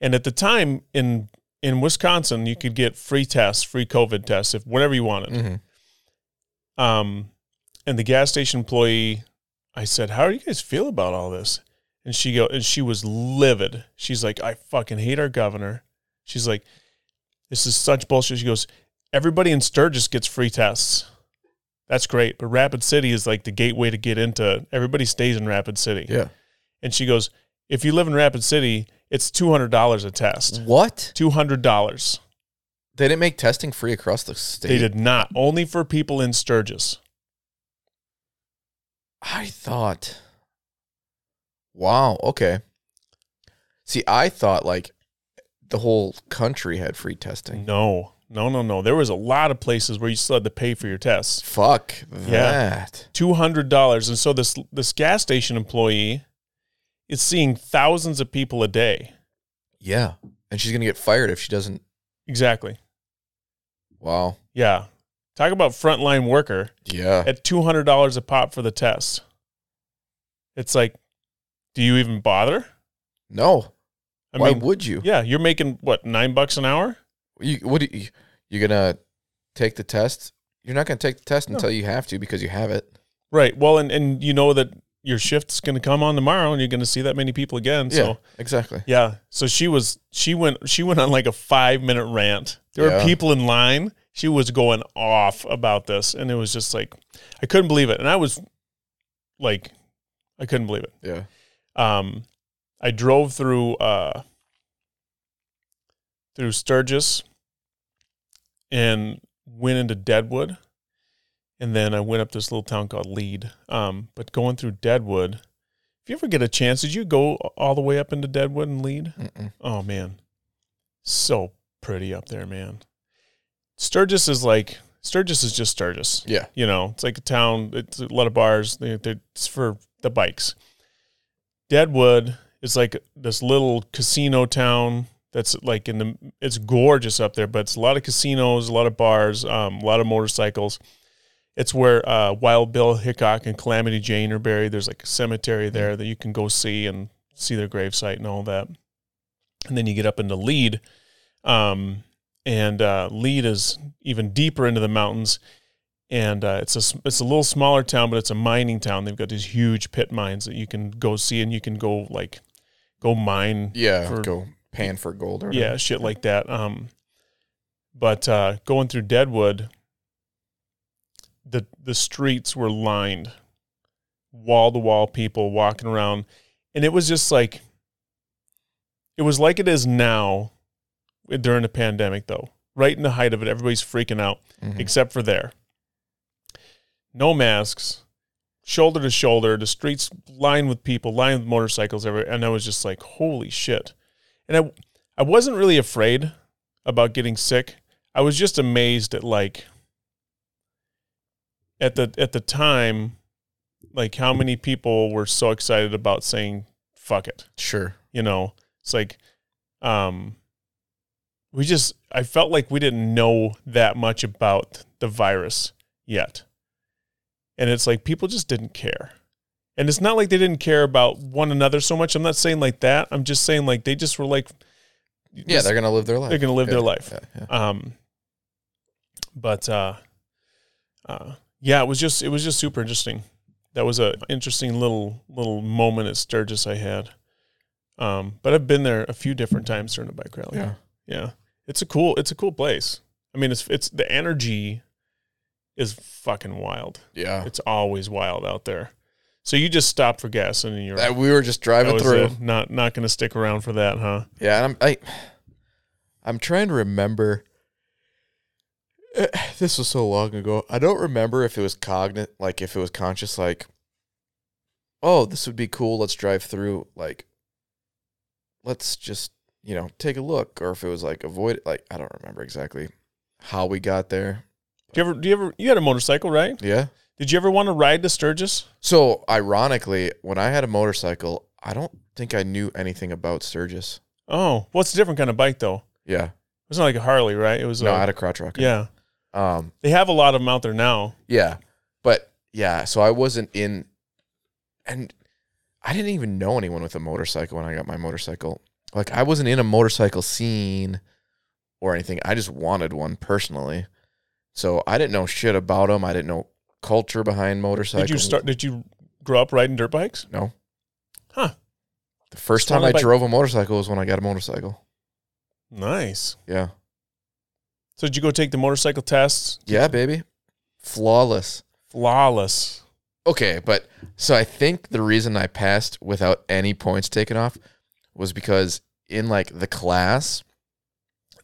B: And at the time in in Wisconsin, you could get free tests, free COVID tests, if whatever you wanted.
A: Mm-hmm.
B: Um, and the gas station employee, I said, "How do you guys feel about all this?" And she go, and she was livid. She's like, "I fucking hate our governor." She's like, "This is such bullshit." She goes, "Everybody in Sturgis gets free tests. That's great, but Rapid City is like the gateway to get into. Everybody stays in Rapid City."
A: Yeah.
B: And she goes, "If you live in Rapid City, it's two hundred dollars a test.
A: What?
B: Two hundred dollars."
A: They didn't make testing free across the state.
B: They did not. Only for people in Sturgis.
A: I thought. Wow. Okay. See, I thought like the whole country had free testing.
B: No, no, no, no. There was a lot of places where you still had to pay for your tests.
A: Fuck
B: Yeah.
A: that.
B: Two hundred dollars, and so this this gas station employee is seeing thousands of people a day.
A: Yeah. And she's gonna get fired if she doesn't.
B: Exactly.
A: Wow.
B: Yeah. Talk about frontline worker
A: Yeah.
B: at two hundred dollars a pop for the test. It's like, do you even bother?
A: No.
B: I
A: Why
B: mean,
A: would you?
B: yeah, you're making what nine bucks an hour?
A: You what? Do you, you gonna take the test? You're not gonna take the test
B: No.
A: until you have to because you have it.
B: Right. Well, and and you know that your shift's going to come on tomorrow, and you're going to see that many people again.
A: Yeah.
B: So
A: Exactly.
B: Yeah. So she was she went she went on like a five minute rant. There were people in line. She was going off about this, and it was just like I couldn't believe it. And I was like, I couldn't believe it.
A: Yeah.
B: Um, I drove through uh through Sturgis and went into Deadwood, and then I went up this little town called Lead. Um, but going through Deadwood, if you ever get a chance, did you go all the way up into Deadwood and Lead?
A: Mm-mm.
B: Oh man, so pretty up there, man. Sturgis is like Sturgis is just Sturgis.
A: Yeah.
B: You know, it's like a town. It's a lot of bars. It's for the bikes. Deadwood is like this little casino town that's like in the. It's gorgeous up there, but it's a lot of casinos, a lot of bars, um, a lot of motorcycles, It's where uh, Wild Bill Hickok and Calamity Jane are buried. There's like a cemetery there that you can go see and see their gravesite and all that. And then you get up into Lead, um, and uh, Lead is even deeper into the mountains. And uh, it's a it's a little smaller town, but it's a mining town. They've got these huge pit mines that you can go see, and you can go like go mine
A: Yeah,
B: For-
A: go pan for gold or
B: yeah, shit like that. Um, but uh, going through Deadwood, the the streets were lined, wall to wall people walking around, and it was just like, it was like it is now, during the pandemic though. Right in the height of it, everybody's freaking out,
A: Mhm.
B: except for there. No masks, shoulder to shoulder, the streets lined with people, lined with motorcycles, everywhere, and I was just like, holy shit. And I I wasn't really afraid about getting sick. I was just amazed at like at the at the time like how many people were so excited about saying fuck it.
A: Sure.
B: You know, it's like um we just I felt like we didn't know that much about the virus yet. And it's like people just didn't care. And it's not like they didn't care about one another so much. I'm not saying like that. I'm just saying like they just were like
A: Yeah, they're gonna live their life.
B: they're gonna live
A: Yeah,
B: their life.
A: Yeah, yeah.
B: Um, but uh, uh, yeah, it was just it was just super interesting. That was a interesting little little moment at Sturgis I had. Um, but I've been there a few different times during the bike rally.
A: yeah.
B: yeah, it's a cool it's a cool place. I mean, it's it's the energy is fucking wild.
A: Yeah.
B: It's always wild out there. So you just stop for gas and you're
A: Uh, we were just
B: that
A: driving through.
B: it. not not going to stick around for that, huh?
A: Yeah, and I'm I, I'm trying to remember. Eh, This was so long ago. I don't remember if it was cognate, like if it was conscious, like, oh, this would be cool. Let's drive through. Like, let's just you know take a look, or if it was like avoid. Like, I don't remember exactly how we got there.
B: Do you ever do you ever you had a motorcycle, right?
A: Yeah.
B: Did you ever want to ride to Sturgis?
A: So ironically, when I had a motorcycle, I don't think I knew anything about Sturgis.
B: Oh, well, it's a different kind of bike though.
A: Yeah.
B: It's not like a Harley, right? It was
A: No,
B: a,
A: I had a crotch rocket.
B: yeah.
A: Um.
B: They have a lot of them out there now.
A: Yeah. But yeah, so I wasn't in and I didn't even know anyone with a motorcycle when I got my motorcycle. Like I wasn't in a motorcycle scene or anything. I just wanted one personally. So I didn't know shit about them. I didn't know culture behind motorcycles.
B: Did you start? Did you grow up riding dirt bikes?
A: No.
B: Huh.
A: The first time I
B: bike-
A: drove a motorcycle was when I got a motorcycle.
B: Nice.
A: Yeah.
B: So did you go take the motorcycle tests?
A: Yeah, baby. Flawless.
B: Flawless.
A: Okay, but so I think the reason I passed without any points taken off was because in like the class,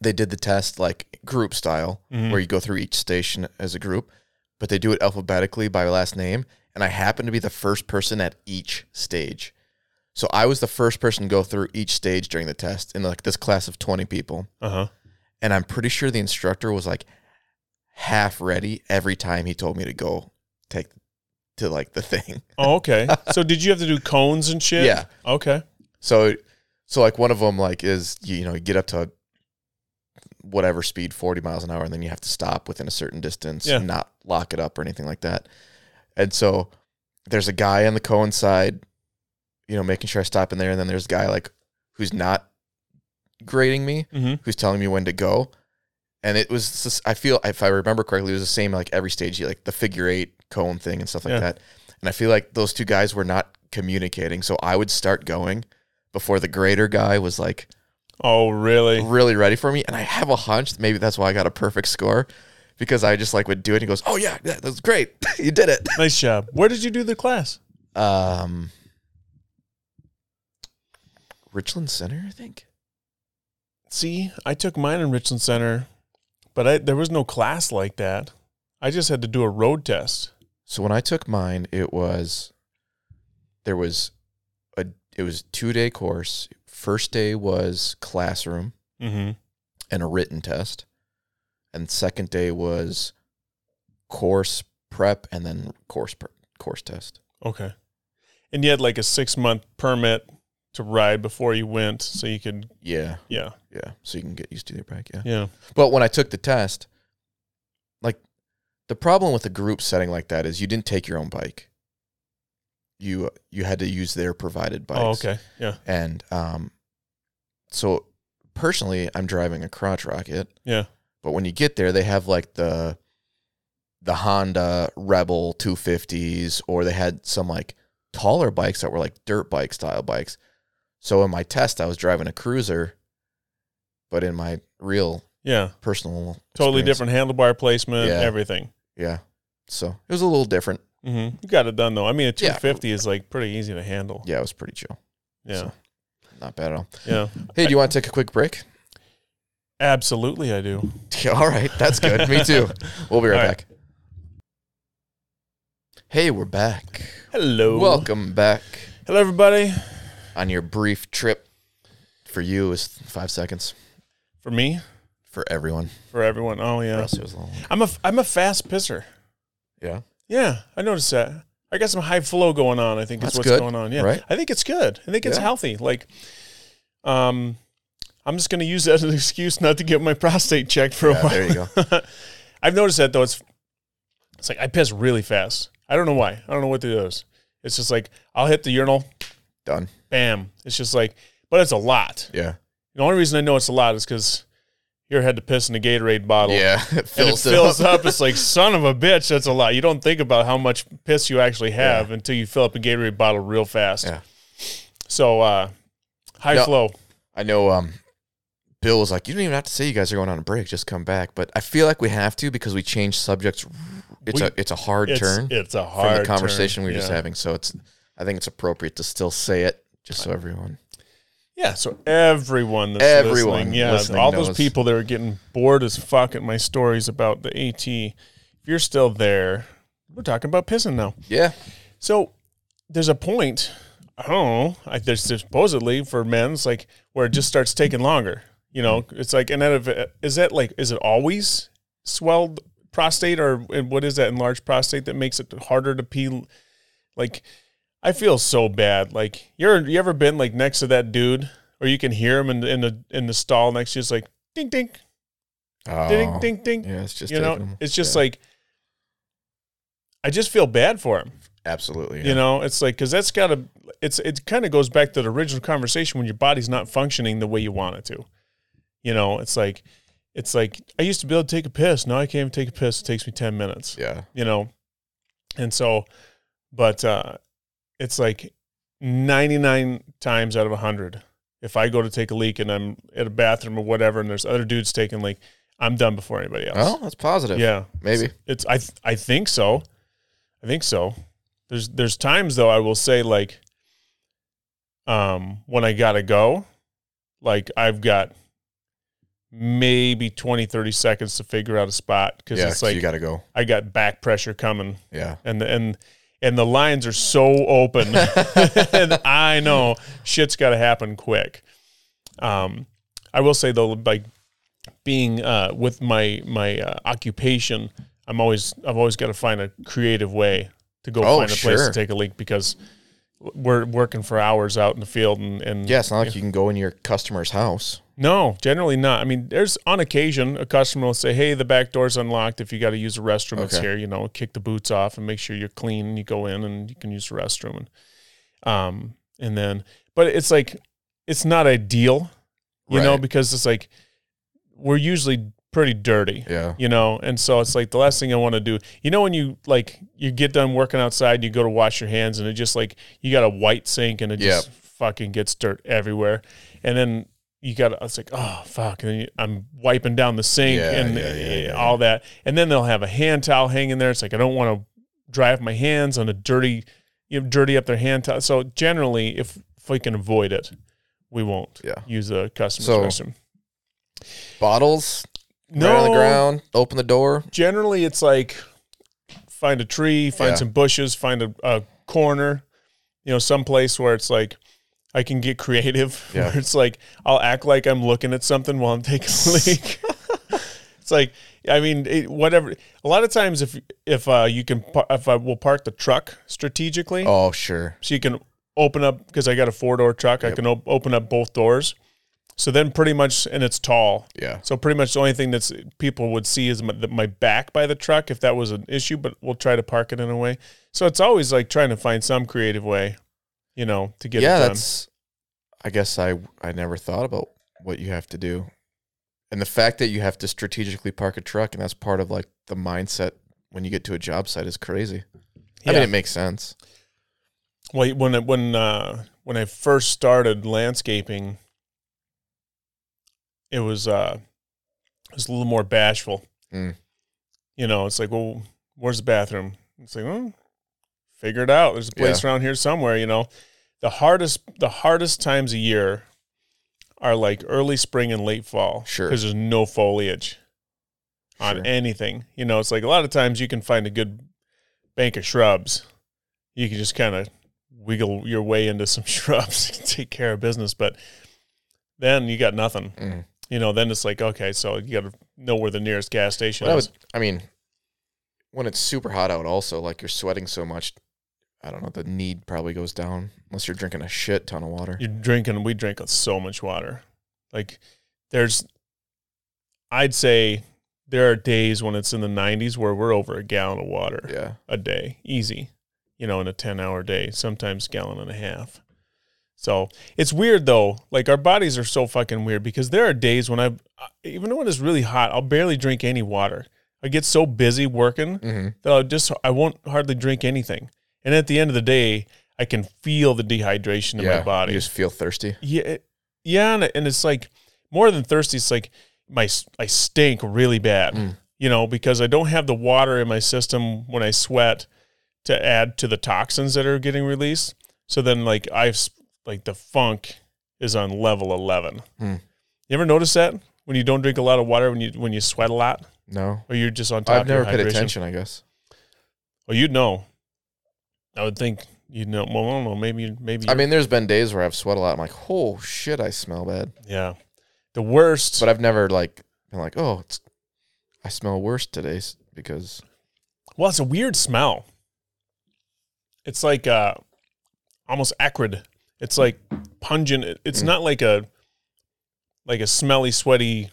A: they did the test like group style,
B: Mhm.
A: where you go through each station as a group, but they do it alphabetically by last name. And I happened to be the first person at each stage. So I was the first person to go through each stage during the test in like this class of 20 people.
B: Uh huh.
A: And I'm pretty sure the instructor was like half ready every time he told me to go take to like the thing.
B: Oh, okay. so did you have to do cones and shit?
A: Yeah.
B: Okay.
A: So, so like one of them like is you, you know you get up to whatever speed, forty miles an hour, and then you have to stop within a certain distance,
B: Yeah.
A: not lock it up or anything like that. And so there's a guy on the cone side, you know, making sure I stop in there, and then there's a guy like who's not grading me,
B: Mm-hmm.
A: who's telling me when to go. And it was, I feel, if I remember correctly, it was the same like every stage, like the figure eight cone thing and stuff like
B: Yeah.
A: that. And I feel like those two guys were not communicating. So I would start going before the grader guy was like
B: Oh, really?
A: really ready for me. And I have a hunch that maybe that's why I got a perfect score because I just like would do it. And he goes, Oh, yeah, yeah that was great. you did it.
B: Nice job. Where did you do the class?
A: Um, Richland Center, I think.
B: See, I took mine in Richland Center, but I, there was no class like that. I just had to do a road test.
A: So when I took mine, it was there was a it was two day course. First day was classroom
B: Mm-hmm.
A: and a written test, and second day was course prep and then course per, course test.
B: Okay. And you had like a six month permit to ride before you went, so you could,
A: Yeah,
B: yeah,
A: yeah. So you can get used to your bike. Yeah.
B: yeah.
A: But when I took the test, like the problem with a group setting like that is you didn't take your own bike. You you had to use their provided bikes.
B: Oh, okay. Yeah.
A: And um, so personally, I'm driving a crotch rocket.
B: Yeah.
A: But when you get there, they have like the the Honda Rebel 250s, or they had some like taller bikes that were like dirt bike style bikes. So in my test, I was driving a cruiser, but in my real
B: Yeah.
A: personal,
B: Totally different handlebar placement,
A: Yeah.
B: everything.
A: Yeah. So it was a little different.
B: Hmm You got it done though. I mean, a
A: Yeah.
B: 250 is like pretty easy to handle.
A: Yeah, it was pretty chill.
B: Yeah.
A: So, not bad at all.
B: Yeah.
A: Hey, do you want to take a quick break?
B: Absolutely, I do.
A: All right, that's good. Me too. We'll be right
B: All right.
A: back. Hey, we're back.
B: Hello.
A: Welcome back
B: Hello, everybody.
A: on your brief trip. For you, is five seconds.
B: For me,
A: For everyone,
B: for everyone. Oh
A: for
B: yeah.
A: us, it was a little.
B: I'm a I'm a fast pisser.
A: Yeah,
B: Yeah, I noticed that. I got some high flow going on. I think
A: That's
B: is what's
A: good,
B: going on. Yeah,
A: right?
B: I think it's good. I think it's
A: Yeah.
B: healthy. Like, um, I'm just gonna use that as an excuse not to get my prostate checked for a while.
A: there you go.
B: I've noticed that though. It's it's like I piss really fast. I don't know why. I don't know what it is. It's just like I'll hit the urinal,
A: Done.
B: bam. It's just like, but it's a lot.
A: Yeah,
B: The only reason I know it's a lot is because ever had to piss in a Gatorade bottle.
A: yeah. It
B: And it
A: fills,
B: fills
A: up.
B: up. It's like son of a bitch. That's a lot. You don't think about how much piss you actually have until you fill up a Gatorade bottle real fast.
A: Yeah.
B: So uh, high
A: No.
B: flow.
A: I know. Um, Bill was like, "You don't even have to say you guys are going on a break. Just come back." But I feel like we have to because we changed subjects. It's
B: We-
A: a it's a hard
B: It's,
A: turn
B: it's a hard from
A: the conversation
B: turn.
A: we were just having. So it's I think it's appropriate to still say it just so everyone.
B: Yeah. So everyone that's
A: Everyone
B: listening, yeah,
A: listening
B: all those people that are getting bored as fuck at my stories about the AT. If you're still there, we're talking about pissing now.
A: Yeah,
B: So there's a point, I don't know, I, there's supposedly for men's like where it just starts taking longer. You know, it's like, and it, is that like, is it always swelled prostate or and what is that enlarged prostate that makes it harder to pee? Like, I feel so bad. Like, you're, you ever been like next to that dude or you can hear him in, the- in the, in the stall next to you, it's like, ding, ding, ding,
A: Oh,
B: ding, ding.
A: Yeah, it's just
B: you know,
A: 'em.
B: it's just
A: Yeah,
B: like, I just feel bad for him.
A: absolutely. Yeah.
B: You know, it's like because that's got to. It's it kind of goes back to the original conversation when your body's not functioning the way you want it to. You know, it's like it's like I used to be able to take a piss. Now I can't even take a piss. It takes me ten minutes.
A: yeah,
B: You know, and so, but uh it's like ninety nine times out of hundred. If I go to take a leak and I'm at a bathroom or whatever, and there's other dudes taking like, I'm done before anybody else.
A: Oh, that's positive.
B: yeah,
A: maybe.
B: it's I th- I think so. I think so. There's there's times though I will say like um when I got to go like I've got maybe 20 30 seconds to figure out a spot cuz
A: Yeah,
B: it's
A: 'cause
B: like
A: you got to go.
B: I got back pressure coming
A: Yeah,
B: and the, and and the lines are so open and I know shit's got to happen quick. Um, I will say though, like being uh, with my my uh, occupation, I'm always I've always got to find a creative way to go
A: Oh,
B: find a place to take a leak because we're working for hours out in the field and and
A: yeah. It's not like you can go in your customer's house.
B: no, generally not. I mean, there's on occasion a customer will say, "Hey, the back door's unlocked. If you got to use the restroom, it's here." You know, kick the boots off and make sure you're clean. And you go in and you can use the restroom. And um, and then, but it's like it's not ideal, you know, because it's like we're usually pretty dirty.
A: Yeah,
B: You know, and so it's like the last thing I want to do. You know, when you like you get done working outside, you go to wash your hands, and it just like you got a white sink, and it just fucking gets dirt everywhere, and then you got it's like oh fuck, and then you, I'm wiping down the sink
A: Yeah,
B: and
A: yeah, yeah, eh, yeah.
B: all that, and then they'll have a hand towel hanging there. It's like I don't want to dry off my hands on a dirty, you know, dirty up their hand towel. So generally, if if we can avoid it, we won't
A: Yeah.
B: use a customer's
A: So-
B: restroom.
A: bottles
B: No,
A: right on the ground. Open the door.
B: generally it's like find a tree, find
A: Yeah.
B: some bushes, find a, a corner, you know, some place where it's like I can get creative.
A: Yeah.
B: Where it's like I'll act like I'm looking at something while I'm taking a leak. it's like I mean, it, whatever. A lot of times, if if uh, you can, if I will park the truck strategically,
A: Oh, sure.
B: so you can open up because I got a four door truck. I can op- open up both doors. So then pretty much, and it's tall.
A: Yeah.
B: So pretty much the only thing that's people would see is my, my back by the truck if that was an issue, but we'll try to park it in a way. So it's always like trying to find some creative way, you know, to get
A: yeah,
B: it done.
A: that's. I guess I I never thought about what you have to do, and the fact that you have to strategically park a truck, and that's part of like the mindset when you get to a job site is crazy. I mean, it makes sense.
B: Well, when I- when uh, when I first started landscaping, it was uh, it was a little more bashful.
A: Mm.
B: You know, it's like, well, where's the bathroom? It's like, well, figure it out. There's a place around here somewhere. You know, the hardest the hardest times a year are like early spring and late fall.
A: Sure.
B: because there's no foliage on
A: Sure.
B: anything. You know, it's like a lot of times you can find a good bank of shrubs. You can just kind of wiggle your way into some shrubs, take care of business. But then you got nothing.
A: Mm.
B: You know, then it's like, okay, so you got to know where the nearest gas station
A: I
B: is.
A: would. I mean, when it's super hot out, also like you're sweating so much. I don't know. The need probably goes down unless you're drinking a shit ton of water.
B: You're drinking, we drink so much water. Like, there's, I'd say there are days when it's in the 90s where we're over a gallon of water.
A: Yeah.
B: a day, easy, you know, in a 10 hour day, sometimes gallon and a half. So it's weird though. Like our bodies are so fucking weird because there are days when I've, even when it's really hot, I'll barely drink any water. I get so busy working
A: Mm-hmm.
B: that I'll just, I won't hardly drink anything. And at the end of the day, I can feel the dehydration in
A: yeah.
B: my body.
A: You just feel thirsty.
B: Yeah, it- yeah, and, and it's like more than thirsty. It's like my I stink really bad,
A: Mm.
B: you know, because I don't have the water in my system when I sweat to add to the toxins that are getting released. So then, like I've like the funk is on level eleven.
A: Hmm.
B: You ever notice that when you don't drink a lot of water when you when you sweat a lot,
A: No,
B: or you're just on top
A: I've never paid
B: hydration?
A: attention. I guess.
B: Well, you'd know. I would think you'd know. Well, I don't know. Maybe maybe.
A: I mean, there's been days where I've sweat a lot. I'm like, oh shit, I smell bad.
B: yeah. The worst.
A: But I've never like been like, oh, it's, I smell worse today because
B: Well, it's a weird smell. It's like uh almost acrid. It's like pungent. It's not like a like a smelly, sweaty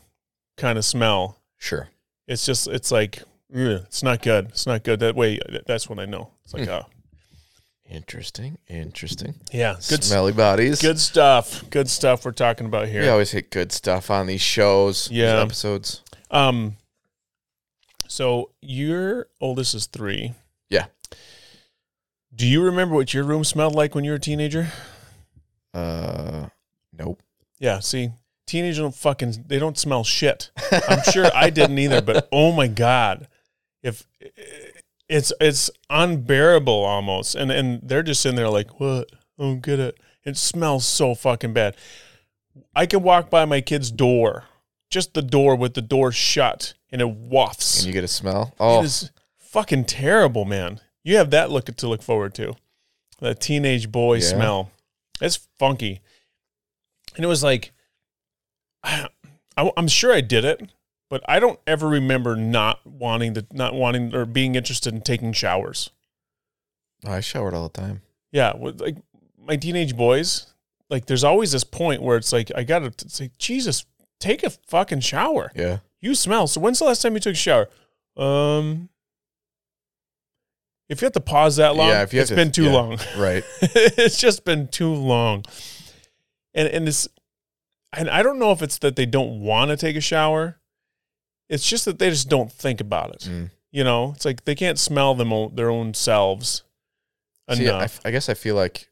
B: kind of smell.
A: sure.
B: It's just it's like ugh, it's not good. It's not good. That way that's when I know. It's like uh
A: Interesting. Interesting.
B: yeah, good s-
A: Smelly bodies.
B: good stuff. Good stuff we're talking about here.
A: We always hit good stuff on these shows. these
B: Yeah.
A: episodes.
B: Um so your oldest is 3.
A: Yeah.
B: Do you remember what your room smelled like when you were a teenager?
A: Uh, nope.
B: Yeah, see, teenagers don't fucking they don't smell shit. I'm sure I didn't either, but oh my god, if it's it's unbearable almost, and and they're just sitting there like, what? I don't get it. It smells so fucking bad. I can walk by my kid's door, just the door with the door shut, and it wafts.
A: And you get a smell. Oh,
B: It is fucking terrible, man. You have that look to look forward to. That teenage boy
A: Yeah.
B: smell. It's funky. And it was like, I, am sure I did it, but I don't ever remember not wanting to, not wanting or being interested in taking showers.
A: I showered all the time.
B: Yeah, like my teenage boys, like there's always this point where it's like I gotta say, Jesus, take a fucking shower.
A: Yeah.
B: You smell. So when's the last time you took a shower? Um, if you have to pause that long,
A: Yeah, if you
B: it's
A: to-
B: been too
A: yeah.
B: long.
A: Right.
B: it's just been too long. And and this, and I don't know if it's that they don't want to take a shower. It's just that they just don't think about it.
A: Mm.
B: You know, it's like they can't smell them o- their own selves
A: See, I,
B: enough.
A: f- I guess I feel like,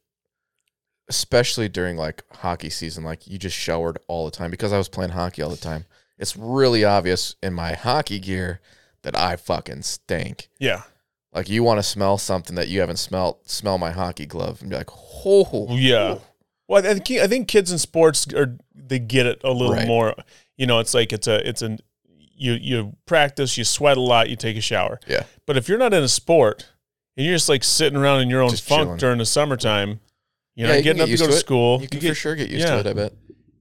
A: especially during like hockey season, like you just showered all the time because I was playing hockey all the time. It's really obvious in my hockey gear that I fucking stink.
B: yeah,
A: Like you want to smell something that you haven't smelled, smell my hockey glove and be like, oh
B: Yeah. Well, I think I think kids in sports are they get it a little
A: Right.
B: more. You know, it's like it's a it's an you you practice, you sweat a lot, you take a shower.
A: Yeah.
B: But if you're not in a sport and you're just like sitting around in your own
A: Just
B: funk
A: chilling.
B: during the summertime, you're
A: Yeah,
B: not
A: you
B: getting
A: get
B: up to go to,
A: to
B: school.
A: You can
B: get,
A: for sure get used
B: yeah.
A: to it. I bet.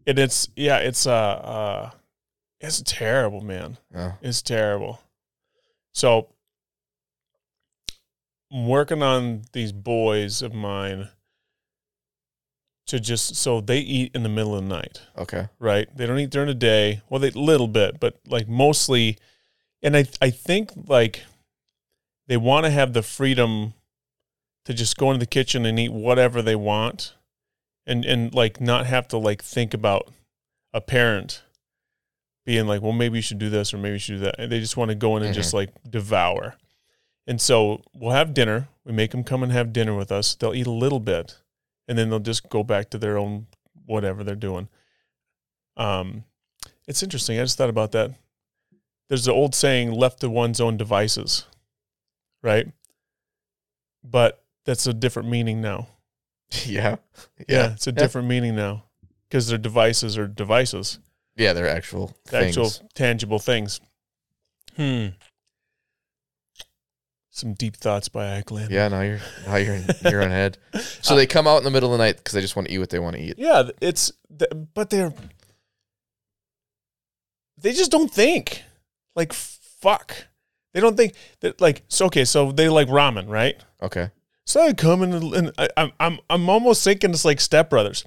B: and it's yeah, it's uh uh it's terrible, man.
A: Yeah.
B: It's terrible. So I'm working on these boys of mine to just so they eat in the middle of the night,
A: Okay.
B: right? They don't eat during the day. Well, they little bit, but like mostly. And I I think like they want to have the freedom to just go into the kitchen and eat whatever they want, and and like not have to like think about a parent being like, well, maybe you should do this or maybe you should do that. And they just want to go in and mm-hmm. just like devour. And so we'll have dinner. We make them come and have dinner with us. They'll eat a little bit, and then they'll just go back to their own whatever they're doing. Um, it's interesting. I just thought about that. There's the old saying, "Left to one's own devices," right? But that's a different meaning now.
A: Yeah.
B: Yeah, it's a different meaning now because their devices are devices,
A: Yeah, they're actual things.
B: actual tangible things. Hmm. Some deep thoughts by Ackland.
A: Yeah, now you're now you're in, you're on head. Uh, so they come out in the middle of the night because they just want to eat what they want to eat.
B: Yeah, it's th- but they're they just don't think. Like fuck. They don't think that like so okay, so they like ramen, right?
A: Okay.
B: So I come in and, I, I'm I'm I'm almost thinking it's like Step Brothers.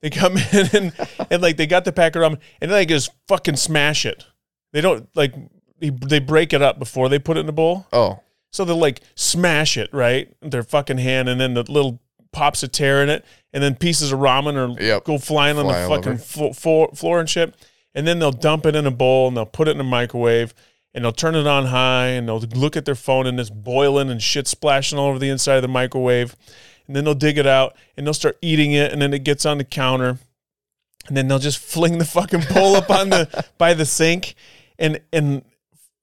B: They come in and, and like they got the pack of ramen and then they just fucking smash it. They don't like they, they break it up before they put it in the bowl.
A: Oh,
B: So they like smash it, right? Their fucking hand, and then the little pops a tear in it, and then pieces of ramen or
A: Yep.
B: go flying on
A: Fly
B: the fucking
A: over.
B: flo- floor, floor and shit. And then they'll dump it in a bowl and they'll put it in a microwave and they'll turn it on high and they'll look at their phone and it's boiling and shit splashing all over the inside of the microwave. And then they'll dig it out and they'll start eating it and then it gets on the counter. And then they'll just fling the fucking bowl up on the by the sink and and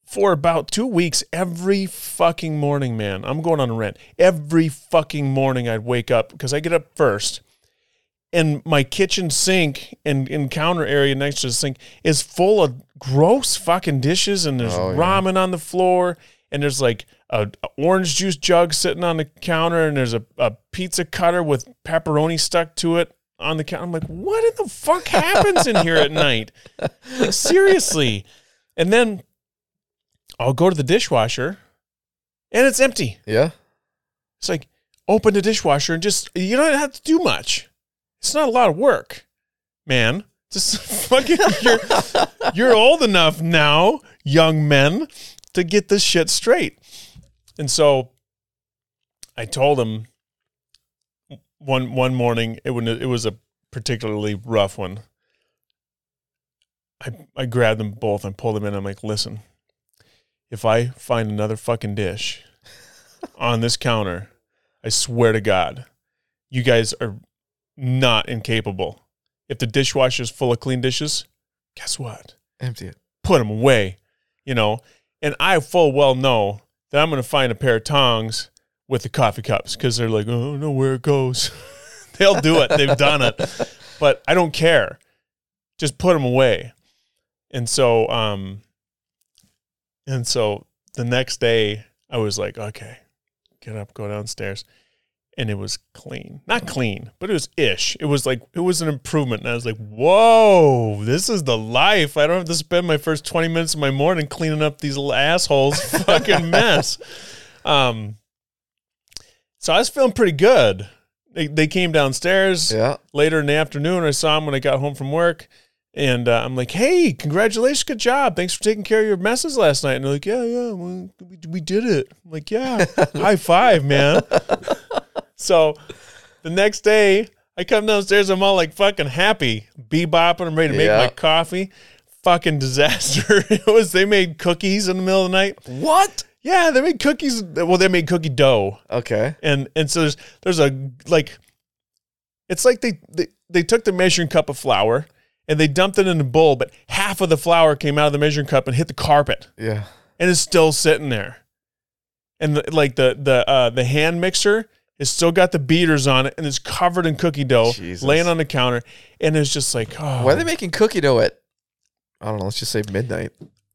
B: for about two weeks every fucking morning, man. I'm going on a rant. Every fucking morning I'd wake up because I get up first. And my kitchen sink and, and counter area next to the sink is full of gross fucking dishes and there's
A: Oh, yeah.
B: ramen on the floor and there's like a, a orange juice jug sitting on the counter and there's a, a pizza cutter with pepperoni stuck to it on the counter. I'm like, what in the fuck happens in here at night? Like, seriously. And then I'll go to the dishwasher and it's empty.
A: yeah.
B: It's like open the dishwasher and just you don't have to do much. It's not a lot of work, man. Just fucking you're you're old enough now, young men, to get this shit straight. And so I told him one one morning it was it was a particularly rough one. I I grabbed them both and pulled them in. I'm like, listen, if I find another fucking dish on this counter, I swear to God, you guys are not incapable. If the dishwasher is full of clean dishes, guess what?
A: Empty it.
B: Put them away, you know. And I full well know that I'm going to find a pair of tongs with the coffee cups because they're like, oh, I don't know where it goes. They'll do it. They've done it. But I don't care. Just put them away. And so, um, and so the next day I was like, okay, get up, go downstairs. And it was clean. Not clean, but it was ish. It was like, it was an improvement. And I was like, whoa, this is the life. I don't have to spend my first 20 minutes of my morning cleaning up these little assholes' fucking mess. Um, so I was feeling pretty good. They, they came downstairs
A: Yeah.
B: later in the afternoon. I saw him when I got home from work. And uh, I'm like, hey, congratulations, good job. Thanks for taking care of your messes last night. And they're like, yeah, yeah, well, we, we did it. I'm like, yeah, high five, man. so the next day, I come downstairs. I'm all like fucking happy, bebopping. I'm ready to make
A: Yeah.
B: my coffee. Fucking disaster. it was, they made cookies in the middle of the night.
A: What?
B: Yeah, they made cookies. Well, they made cookie dough
A: Okay.
B: and and so there's there's a like it's like they, they they took the measuring cup of flour and they dumped it in a bowl but half of the flour came out of the measuring cup and hit the carpet
A: Yeah.
B: and it's still sitting there and the, like the the uh the hand mixer has still got the beaters on it and it's covered in cookie dough
A: Jesus.
B: laying on the counter and it's just like oh
A: Why are they making cookie dough at? I don't know. Let's just say midnight.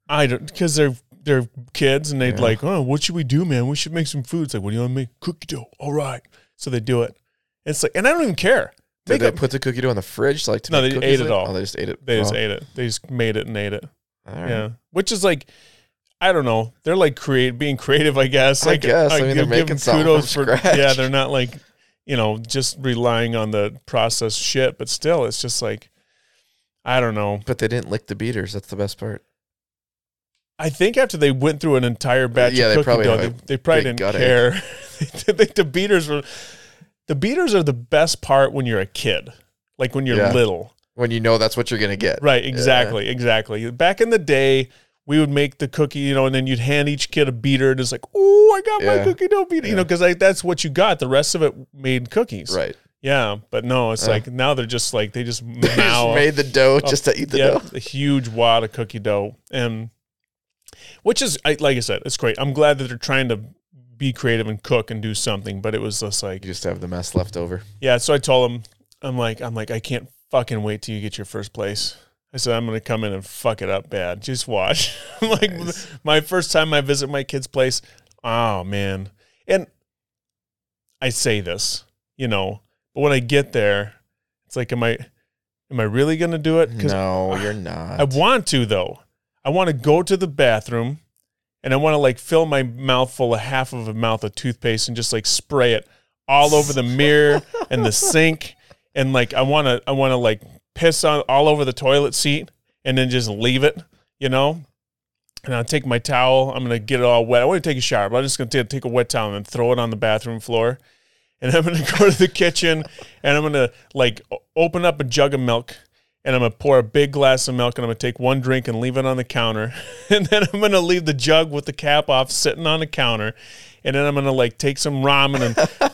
B: I don't because they're they're kids and they'd
A: Yeah.
B: like, oh, what should we do, man? We should make some food. It's like, what do you want to make? Cookie dough. All right. So they do it. It's like, and I don't even care.
A: Did they put the cookie dough in the fridge, like to
B: No, they ate it all.
A: Oh, they just ate it.
B: They just
A: Oh,
B: ate it. They just made it and ate it.
A: all right.
B: Yeah, which is like, I don't know. They're like create being creative, I guess.
A: I guess. I mean, they're making
B: kudos for
A: scratch.
B: yeah. They're not like you know, just relying on the processed shit. But still, it's just like, I don't know.
A: But they didn't lick the beaters. That's the best part.
B: I think after they went through an entire batch
A: Yeah,
B: of
A: they
B: cookie
A: probably
B: dough, they, they probably didn't care. I think the beaters were the beaters are the best part when you're a kid, like when you're
A: Yeah.
B: little.
A: When you know that's what you're gonna get.
B: Right, exactly, exactly. Back in the day, we would make the cookie, you know, and then you'd hand each kid a beater, and it's like, oh, I got my
A: Yeah.
B: cookie dough beater, you know, because like that's what you got. The rest of it made cookies.
A: Right.
B: Yeah, but no, it's
A: Uh.
B: like now they're just like they just
A: They
B: now
A: just made the dough just to eat the
B: yeah,
A: dough.
B: a huge wad of cookie dough, and which is I, like I said, it's great. I'm glad that they're trying to be creative and cook and do something, but it was just like
A: You just have the mess left over.
B: yeah. So I told him, I'm like, I'm like, I can't fucking wait till you get your first place. I said, I'm gonna come in and fuck it up bad. Just watch. like
A: Nice.
B: my first time I visit my kid's place. Oh man, and I say this, you know, but when I get there, it's like, am I, am I really gonna do it?
A: No, you're not.
B: I want to though. I want to go to the bathroom and I want to like fill my mouth full of half of a mouth of toothpaste and just like spray it all over the mirror and the sink and like I want to I want to like piss on all over the toilet seat and then just leave it, you know? And I'll take my towel. I'm gonna get it all wet. I want to take a shower, but I'm just gonna take, take a wet towel and throw it on the bathroom floor. And I'm gonna go to the kitchen and I'm gonna like open up a jug of milk and I'm gonna pour a big glass of milk and I'm gonna take one drink and leave it on the counter. And then I'm gonna leave the jug with the cap off sitting on the counter. And then I'm gonna like take some ramen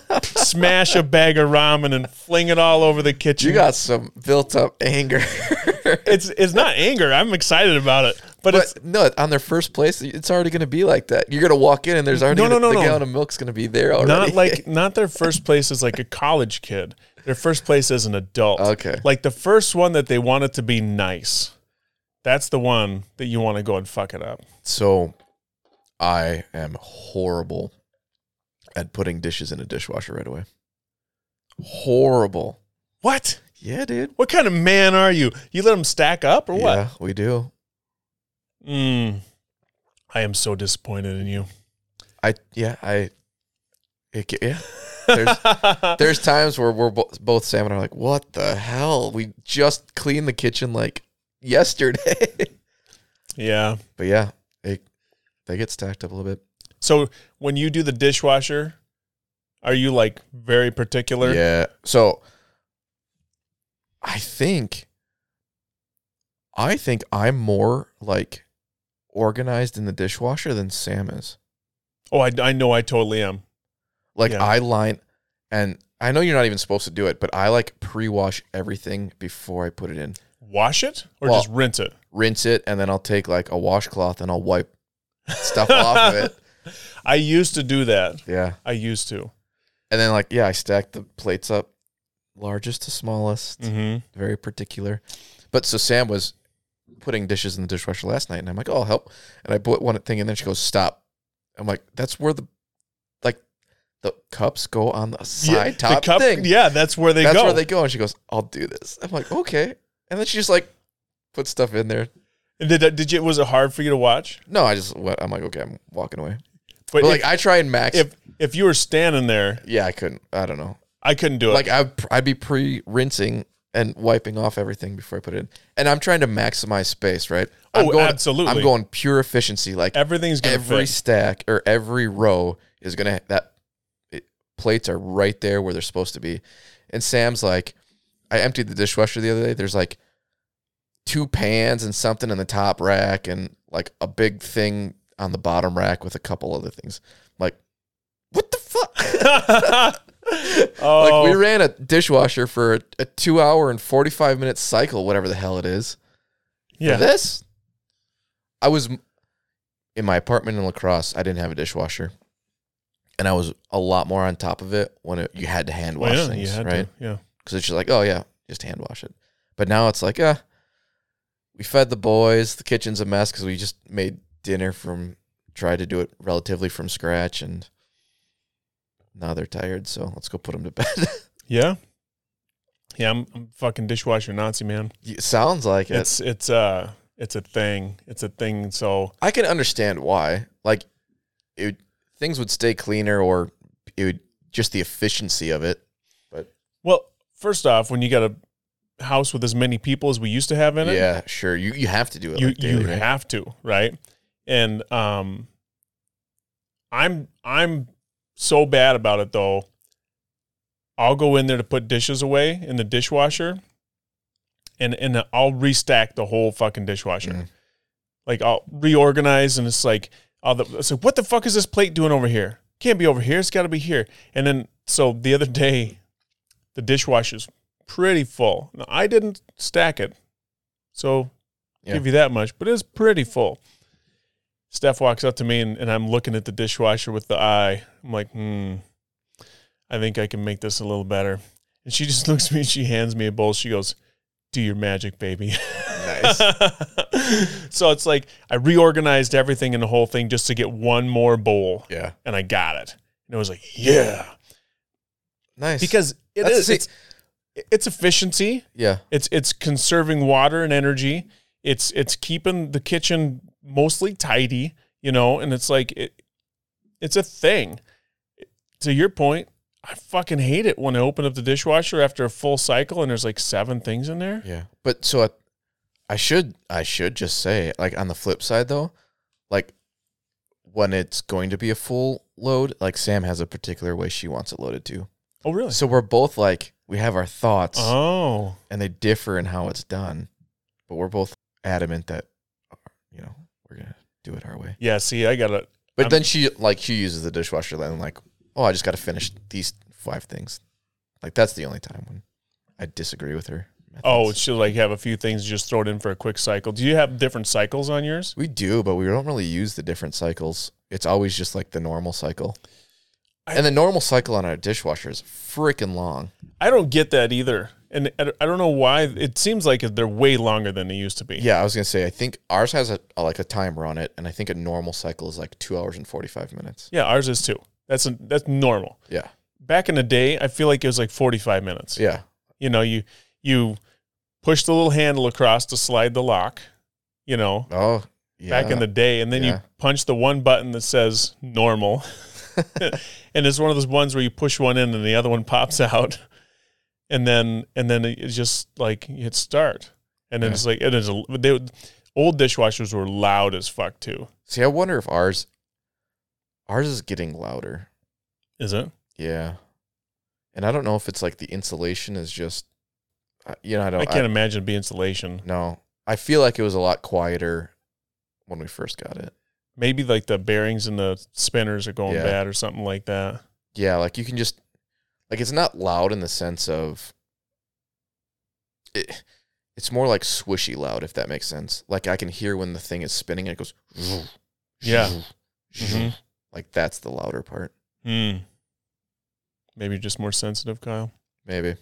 B: and smash a bag of ramen and fling it all over the kitchen.
A: you got some built up anger.
B: it's it's not anger. I'm excited about it. But, it's
A: But no, on their first place, it's already going to be like that. You're going to walk in and there's already
B: No, no, no,
A: the
B: no.
A: gallon of milk's going to be there already.
B: not like not their first place as like a college kid. Their first place as an adult.
A: Okay.
B: Like the first one that they wanted to be nice. That's the one that you want to go and fuck it up.
A: so I am horrible at putting dishes in a dishwasher right away. Horrible.
B: What?
A: Yeah, dude.
B: What kind of man are you? You let them stack up or what?
A: Yeah, we do.
B: Mm. I am so disappointed in you.
A: I yeah, I it, yeah. There's there's times where we're bo- both Sam and I are like, "What the hell? We just cleaned the kitchen like yesterday."
B: yeah.
A: but yeah, it they get stacked up a little bit.
B: So when you do the dishwasher, are you like very particular?
A: Yeah. So I think I think I'm more like organized in the dishwasher than Sam is.
B: Oh, I, I know I totally am.
A: Like
B: Yeah.
A: I line and I know you're not even supposed to do it, but I like pre-wash everything before I put it in.
B: Wash it or
A: Well-
B: just rinse it?
A: Rinse it and then I'll take like a washcloth and I'll wipe stuff off of it.
B: I used to do that.
A: Yeah.
B: I used to.
A: And then like yeah, I stack the plates up largest to smallest.
B: Mm-hmm.
A: very particular. But so Sam was putting dishes in the dishwasher last night, and I'm like, "Oh, I'll help." And I put one thing and then she goes, "Stop." I'm like, "That's where the the cups go on the side top
B: the cup,
A: thing.
B: Yeah, that's where they
A: That's
B: go.
A: That's where they go." And she goes, "I'll do this." I'm like, "Okay." And then she just like put stuff in there.
B: And did did you? Was it hard for you to watch?
A: No, I just. I'm like, "Okay, I'm walking away."
B: But
A: But like, I try and max.
B: if if you were standing there,
A: yeah, I couldn't. I don't know.
B: I couldn't do it.
A: Like I'd, I'd be pre rinsing and wiping off everything before I put it in. And I'm trying to maximize space, right? I'm
B: Oh,
A: going,
B: absolutely.
A: I'm going pure efficiency. Like
B: everything's gonna
A: every
B: fit.
A: stack or every row is gonna that it, plates are right there where they're supposed to be. And Sam's like, I emptied the dishwasher the other day. There's like two pans and something in the top rack and like a big thing on the bottom rack with a couple other things. like, what the fuck?
B: oh,
A: Like we oh. ran a dishwasher for a, a two hour and forty five minute cycle, whatever the hell it is.
B: yeah.
A: For this, I was in my apartment in La Crosse. I didn't have a dishwasher, and I was a lot more on top of it when it, you had to hand wash
B: Well, yeah,
A: things,
B: you had
A: right?
B: to. Yeah.
A: Because it's just like, oh yeah, just hand wash it. But now it's like, ah, we fed the boys. The kitchen's a mess because we just made dinner from tried to do it relatively from scratch, and now they're tired. So let's go put them to bed.
B: Yeah. Yeah, I'm, I'm fucking dishwasher Nazi man.
A: It sounds like it.
B: It's it's uh it's a thing. It's a thing. So
A: I can understand why. Like, it things would stay cleaner, or it would just the efficiency of it.
B: But well, first off, when you got a house with as many people as we used to have in it,
A: Yeah, sure. You you have to do it.
B: you
A: like daily,
B: you
A: right?
B: have to, right? And um I'm I'm so bad about it though. I'll go in there to put dishes away in the dishwasher and and I'll restack the whole fucking dishwasher.
A: Mhm.
B: Like I'll reorganize and it's like I'll the, like what the fuck is this plate doing over here? Can't be over here. It's got to be here. And then so the other day the dishwasher's pretty full. Now, I didn't stack it. So
A: Yeah.
B: give you that much, but it's pretty full. Steph walks up to me and, and I'm looking at the dishwasher with the eye. I'm like, hmm, I think I can make this a little better. And she just looks at me and she hands me a bowl. She goes, Do your magic, baby.
A: Nice.
B: so it's like I reorganized everything in the whole thing just to get one more bowl
A: Yeah.
B: and I got it. And it was like, yeah.
A: Nice.
B: Because it
A: That's-
B: is, it's, it's efficiency.
A: yeah.
B: It's it's conserving water and energy. It's it's keeping the kitchen mostly tidy, you know, and it's like it it's a thing. To your point, I fucking hate it when I open up the dishwasher after a full cycle and there's like seven things in there.
A: Yeah. But so I, I should I should just say like on the flip side though, like when it's going to be a full load, like Sam has a particular way she wants it loaded too.
B: Oh really?
A: So we're both like we have our thoughts
B: Oh.
A: and they differ in how it's done, but we're both adamant that you know we're gonna do it our way.
B: Yeah, see, I got it.
A: But
B: I'm-
A: then she like she uses the dishwasher then like oh I just got to finish these five things. Like that's the only time when I disagree with her.
B: Oh,
A: methods.
B: she'll like have a few things just throw it in for a quick cycle. Do you have different cycles on yours?
A: we do, but we don't really use the different cycles. It's always just like the normal cycle.
B: I-
A: and the normal cycle on our dishwasher is freaking long.
B: I don't get that either. And I I don't know why. It seems like they're way longer than they used to be.
A: Yeah, I was gonna say I think ours has a, like a timer on it, and I think a normal cycle is like two hours and forty five minutes.
B: Yeah, ours is too. That's a, that's normal.
A: Yeah,
B: Back in the day, I feel like it was like 45 minutes.
A: yeah,
B: You know, you you push the little handle across to slide the lock, you know,
A: oh yeah.
B: back in the day, and then you punch the one button that says normal. and it's one of those ones where you push one in and the other one pops out. And then and then it's just like you hit start. And then
A: Yeah.
B: it's like it is a they old dishwashers were loud as fuck too.
A: See, I wonder if ours ours is getting louder.
B: Is it?
A: Yeah, and I don't know if it's like the insulation is just, you know, I don't.
B: I can't imagine it'd be insulation.
A: No, I feel like it was a lot quieter when we first got it.
B: Maybe like the bearings and the spinners are going
A: Yeah.
B: bad or something like that.
A: Yeah, like you can just like it's not loud in the sense of it, it's more like swishy loud if that makes sense. Like I can hear when the thing is spinning and it goes
B: Yeah. Mhm.
A: Like that's the louder part.
B: Hmm. Maybe just more sensitive, Kyle.
A: Maybe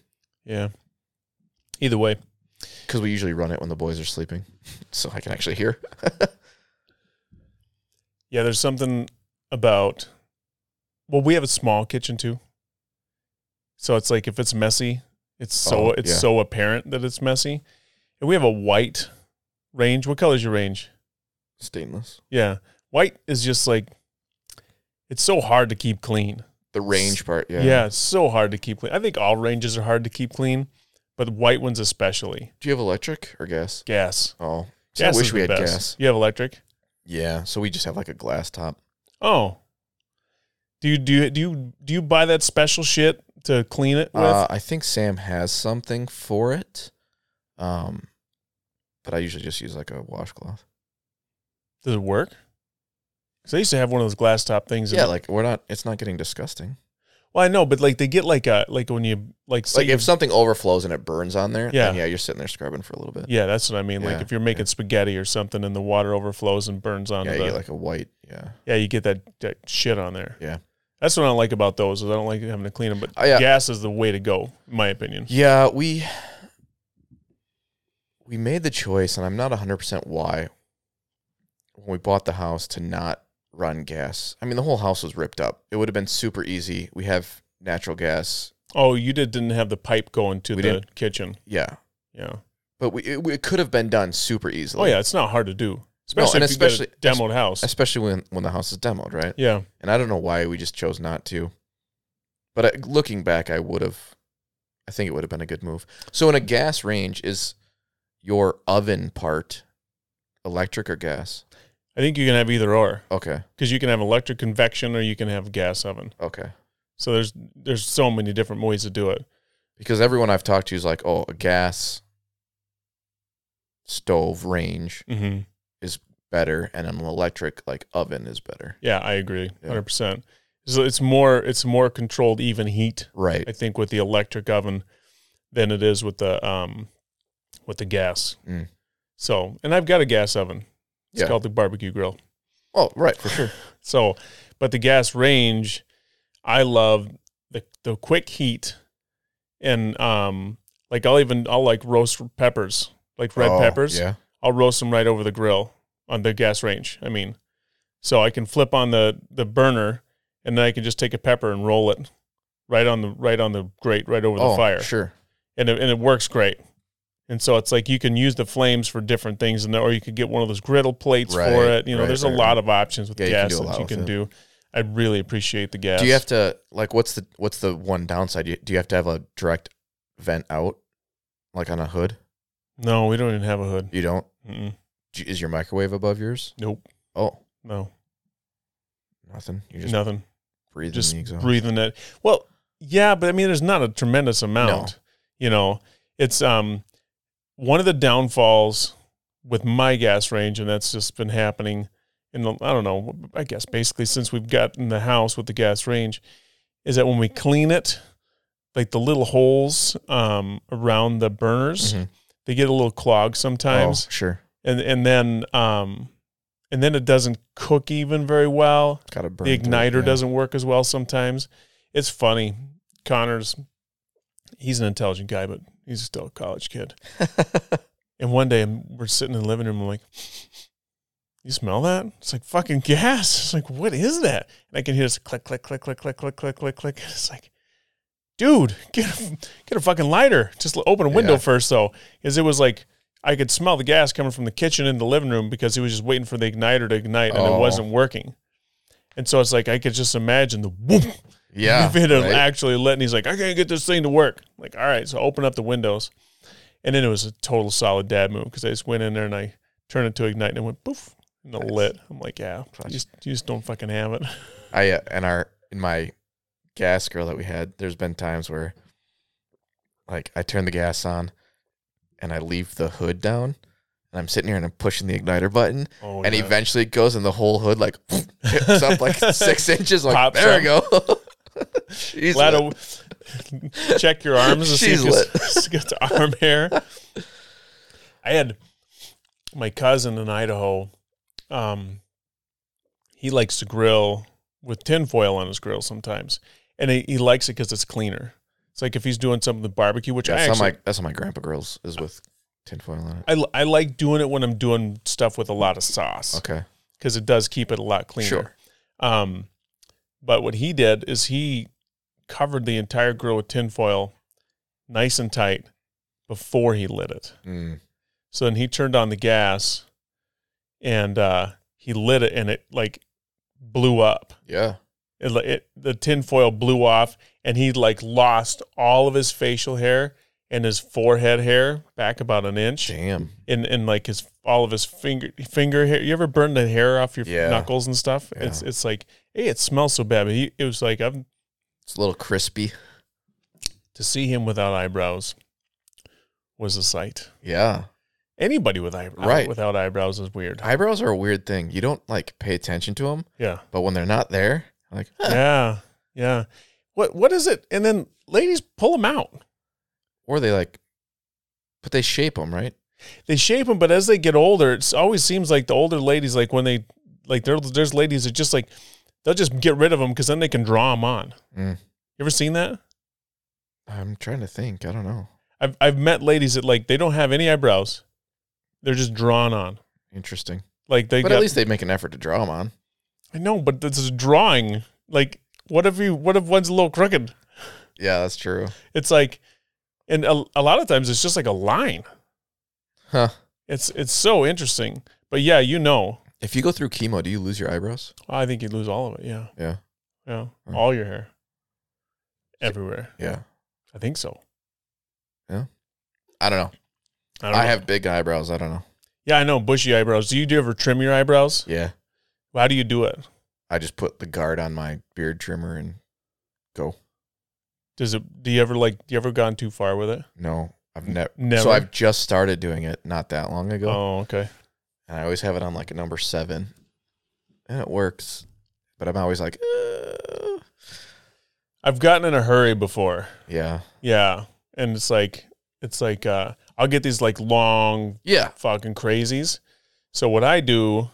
B: Yeah. Either way.
A: cuz we usually run it when the boys are sleeping so I can actually hear.
B: Yeah, there's something about well, we have a small kitchen too. So it's like if it's messy, it's so
A: Oh,
B: it's
A: yeah.
B: so apparent that it's messy. And we have a white range. What color is your range?
A: Stainless.
B: Yeah. White is just like it's so hard to keep clean.
A: The range part, yeah.
B: Yeah. it's so hard to keep clean. I think all ranges are hard to keep clean, but white ones especially.
A: Do you have electric or gas?
B: Gas.
A: Oh. See, I
B: Gas
A: wish
B: is
A: we had
B: best.
A: gas.
B: You have electric?
A: Yeah, so we just have like a glass top.
B: Oh. Do you do you do you do you buy that special shit to clean it with?
A: Uh, I think Sam has something for it. Um, but I usually just use like a washcloth.
B: Does it work? Because I used to have one of those glass top things.
A: Yeah, like we're not. It's not getting disgusting.
B: Well, I know, but like they get like a like when you like say
A: Like if something overflows and it burns on there,
B: Yeah.
A: then yeah, you're sitting there scrubbing for a little bit.
B: yeah, that's what I mean. Like
A: Yeah,
B: if you're making
A: yeah.
B: spaghetti or something and the water overflows and burns onto
A: Yeah, you
B: the
A: get like a white. Yeah,
B: yeah, you get that, that shit on there.
A: Yeah.
B: that's what I don't like about those. Is I don't like having to clean them. But
A: Oh, yeah.
B: gas is the way to go, in my opinion.
A: yeah. We we made the choice, and I'm not 100 percent why. When we bought the house, to not run gas. I mean, the whole house was ripped up. It would have been super easy. We have natural gas.
B: Oh, you did didn't have the pipe going to
A: We
B: the
A: didn't.
B: kitchen.
A: Yeah,
B: Yeah.
A: but we it, it could have been done super easily.
B: Oh yeah, it's not hard to do, especially
A: and
B: if you get
A: especially-
B: a demoed house.
A: especially when when the house is demoed, right?
B: Yeah.
A: And I don't know why we just chose not to. But I, looking back, I would have, I think it would have been a good move. So in a gas range, is your oven part electric or gas?
B: I think you can have either or
A: Okay.
B: because you can have electric convection or you can have a gas oven.
A: Okay.
B: So there's there's so many different ways to do it.
A: Because everyone I've talked to is like, oh, a gas stove range
B: hmm
A: better, and an electric like oven is better.
B: Yeah, I agree,
A: Yeah.
B: hundred percent. So it's more it's more controlled even heat.
A: Right.
B: I think with the electric oven than it is with the um with the gas.
A: Mm.
B: So and I've got a gas oven. It's
A: Yeah.
B: called the barbecue grill.
A: Oh, right, for sure.
B: So, but the gas range, I love the the quick heat, and um, like I'll even I'll like roast peppers, like red
A: Oh,
B: peppers.
A: Yeah.
B: I'll roast them right over the grill on the gas range. I mean, so I can flip on the the burner, and then I can just take a pepper and roll it right on the right on the grate, right over
A: oh,
B: the fire,
A: Sure.
B: and it, and it works great. And so it's like you can use the flames for different things, and or you could get one of those griddle plates
A: Right,
B: for it. You know,
A: right,
B: there's
A: right,
B: a lot of options with
A: Yeah,
B: gas that you can do. I really appreciate the gas.
A: Do you have to like what's the what's the one downside? You- Do you have to have a direct vent out, like on a hood?
B: No, we don't even have a hood.
A: You don't.
B: Mm-mm.
A: Is your microwave above yours?
B: Nope.
A: Oh,
B: No,
A: nothing. You just
B: nothing.
A: breathe
B: Just breathing it. Well, yeah, but I mean, there's not a tremendous amount. You know, it's um one of the downfalls with my gas range, and that's just been happening in the, I don't know, I guess basically since we've gotten the house with the gas range, is that when we clean it, like the little holes um around the burners,
A: Mhm.
B: they get a little clogged sometimes.
A: Oh, sure.
B: and and then um and then it doesn't cook even very well.
A: Got to burn.
B: the
A: through it,
B: igniter
A: yeah.
B: doesn't work as well sometimes. It's funny. Connor's he's an intelligent guy, but he's still a college kid. And one day we're sitting in the living room. I'm like, "You smell that? It's like fucking gas." It's like, "What is that?" And I can hear this click, click, click, click, click, click, click, click, click. It's like, dude, get a, get a fucking lighter. Just open a window
A: Yeah.
B: first, though, because it was like I could smell the gas coming from the kitchen in the living room because he was just waiting for the igniter to ignite and it
A: Oh.
B: wasn't working. And so it's like I could just imagine the whoop
A: Yeah.
B: if it had
A: right?
B: actually lit. And he's like, I can't get this thing to work. Like, all right, so open up the windows, and then it was a total solid dad move because I just went in there and I turned it to ignite and it went poof and it
A: Nice.
B: lit. I'm like, yeah, you just, you just don't fucking have it.
A: I uh, and our in my gas grill that we had, there's been times where like I turn the gas on and I leave the hood down and I'm sitting here and I'm pushing the igniter button
B: Oh,
A: and
B: yeah.
A: eventually it goes and the whole hood like tips up like six inches like
B: Pops
A: there we go. She's
B: Glad
A: lit.
B: check your arms to see if
A: She's
B: it's got the arm hair. I had my cousin in Idaho. Um, he likes to grill with tinfoil on his grill sometimes, and he, he likes it because it's cleaner. It's like if he's doing something with barbecue, which I
A: that's
B: actually
A: my that's how my grandpa grills is with tinfoil on it.
B: I, I like doing it when I'm doing stuff with a lot of sauce
A: Okay.
B: because it does keep it a lot cleaner.
A: Sure.
B: Um, but what he did is he covered the entire grill with tinfoil, nice and tight, before he lit it.
A: Mm.
B: So then he turned on the gas, and uh, he lit it, and it like blew up.
A: Yeah.
B: It, it the tinfoil blew off, and he like lost all of his facial hair and his forehead hair back about an inch
A: Damn.
B: and and like his all of his finger finger hair. You ever burn the hair off your
A: Yeah.
B: knuckles and stuff?
A: Yeah.
B: It's it's like hey, it smells so bad. But he, it was like I'm
A: It's a little crispy.
B: to see him without eyebrows was a sight.
A: Yeah.
B: Anybody with eyebrows uh,
A: Right.
B: without eyebrows is weird.
A: Eyebrows are a weird thing. You don't like pay attention to them,
B: Yeah,
A: but when they're not there, like huh.
B: yeah, yeah. What what is it? And then ladies pull them out.
A: or they like, but they shape them right.
B: They shape them, but as they get older, it always seems like the older ladies, like when they like there, there's ladies that just like they'll just get rid of them because then they can draw them on.
A: Mm.
B: You ever seen that?
A: I'm trying to think. I don't know.
B: I've I've met ladies that like they don't have any eyebrows. They're just drawn on.
A: Interesting.
B: Like they
A: but
B: got,
A: at least they make an effort to draw them on.
B: I know, but this is drawing. Like what if you what if one's a little crooked?
A: Yeah, that's true.
B: It's like and a, a lot of times it's just like a line.
A: Huh.
B: It's it's so interesting. But yeah, you know.
A: If you go through chemo, do you lose your eyebrows?
B: I think you lose all of it. Yeah.
A: Yeah.
B: Yeah.
A: Hmm.
B: All your hair. Everywhere.
A: Yeah.
B: I think so. Yeah.
A: I don't know.
B: I, don't
A: I
B: know.
A: have big eyebrows. I don't know.
B: Yeah, I know bushy eyebrows. Do you ever trim your eyebrows?
A: Yeah.
B: How do you do it?
A: I just put the guard on my beard trimmer and go.
B: Does it? Do you ever like? Do you ever gone too far with it?
A: No, I've never.
B: Never.
A: So I've just started doing it not that long ago,
B: Oh, okay.
A: And I always have it on like a number seven, and it works. But I'm always like, uh,
B: I've gotten in a hurry before.
A: yeah,
B: Yeah, and it's like it's like uh, I'll get these like long
A: yeah,
B: fucking crazies. So what I do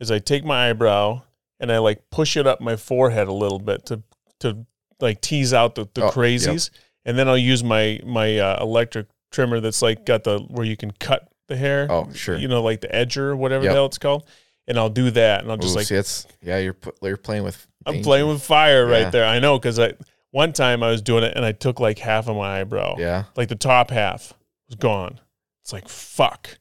B: is I take my eyebrow and I like push it up my forehead a little bit to to like tease out the, the
A: Oh, yep.
B: crazies, and then I'll use my my uh, electric trimmer that's like got the where you can cut the hair.
A: Oh, sure.
B: You know, like the edger or whatever
A: Yep.
B: the hell it's called. And I'll do that, and I'll just
A: Ooh,
B: like
A: see, it's yeah. You're you're playing with.
B: I'm playing with fire right
A: Yeah.
B: there. I know because I one time I was doing it and I took like half of my eyebrow
A: Yeah,
B: like the top half was gone. It's like fuck.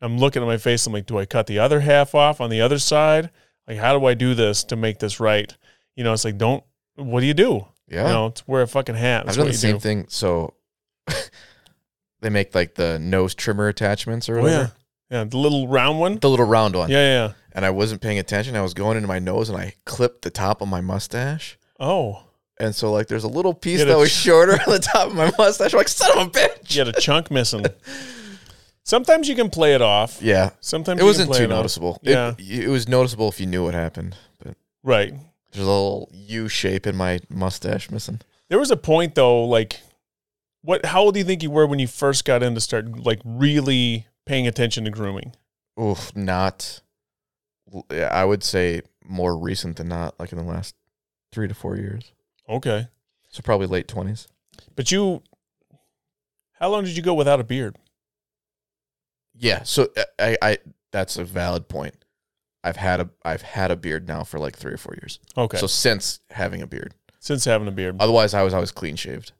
B: I'm looking at my face. I'm like, do I cut the other half off on the other side? Like, how do I do this to make this right? You know, it's like, don't. What do you do?
A: yeah.
B: You know, it's wear a fucking hat. That's
A: I've done the same
B: do.
A: thing. So they make like the nose trimmer attachments or
B: Oh yeah, yeah, the little round one.
A: The little round one.
B: Yeah, yeah.
A: And I wasn't paying attention. I was going into my nose and I clipped the top of my mustache.
B: Oh,
A: And so like there's a little piece that was
B: ch-
A: shorter on the top of my mustache. I'm like, son of a bitch.
B: you had a chunk missing. Sometimes you can play it off.
A: Yeah.
B: Sometimes
A: It
B: you
A: wasn't
B: can play
A: too
B: it off.
A: noticeable.
B: Yeah.
A: It, it was noticeable if you knew what happened. But
B: Right.
A: there's a little U shape in my mustache missing.
B: There was a point though, like, what? How old do you think you were when you first got in to start like really paying attention to grooming?
A: Oof, not. yeah, I would say more recent than not, like in the last three to four years.
B: Okay.
A: So probably late twenties.
B: But you, how long did you go without a beard?
A: Yeah. So uh, I, I, that's a valid point. I've had a, I've had a beard now for like three or four years.
B: Okay.
A: So since having a beard,
B: Since having a beard.
A: otherwise I was always clean shaved.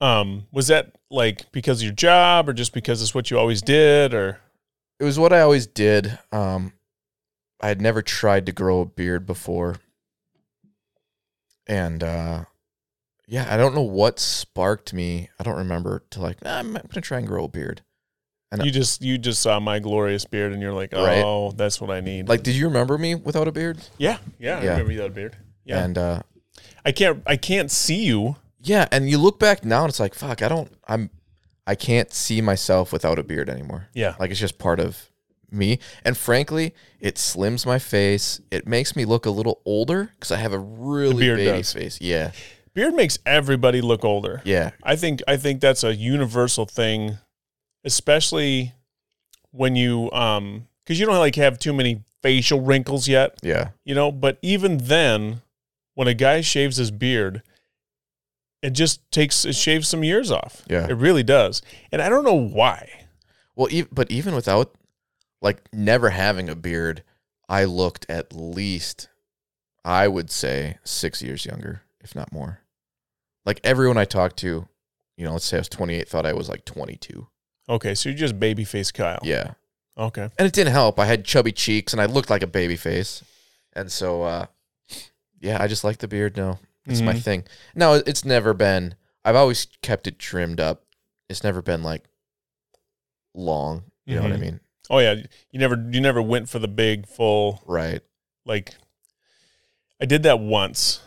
B: Um, was that like because of your job or just because it's what you always did or
A: It was what I always did. Um, I had never tried to grow a beard before, and uh, yeah, I don't know what sparked me. I don't remember to like. Nah, I'm gonna try and grow a beard. And
B: you just you just saw my glorious beard and you're like,
A: Right.
B: oh, that's what I need.
A: Like, did you remember me without a beard?
B: yeah, yeah, I remember you without a beard. Yeah,
A: And uh,
B: I can't I can't see you.
A: Yeah, and you look back now, and it's like, fuck, I don't. I'm. I can't see myself without a beard anymore.
B: Yeah,
A: Like it's just part of me. And frankly, it slims my face. It makes me look a little older because I have a really
B: beard
A: baby
B: does.
A: face. Yeah.
B: beard makes everybody look older.
A: Yeah.
B: I think I think that's a universal thing, especially when you um because you don't like have too many facial wrinkles yet.
A: Yeah.
B: you know but even then when a guy shaves his beard it just takes it shaves some years off
A: Yeah.
B: it really does and i don't know why
A: Well, e- but even without like never having a beard, I looked at least, I would say, six years younger, if not more. Like everyone I talked to, you know, let's say I was 28, thought I was like 22.
B: okay so you're just baby face kyle
A: Yeah.
B: okay
A: And it didn't help. I had chubby cheeks and I looked like a baby face. And so, uh, yeah, I just like the beard now. It's my
B: Mhm.
A: thing. No, it's never been, I've always kept it trimmed up. It's never been like long. You know what I
B: Mhm.
A: mean?
B: oh yeah you never you never went for the big full
A: Right.
B: like i did that once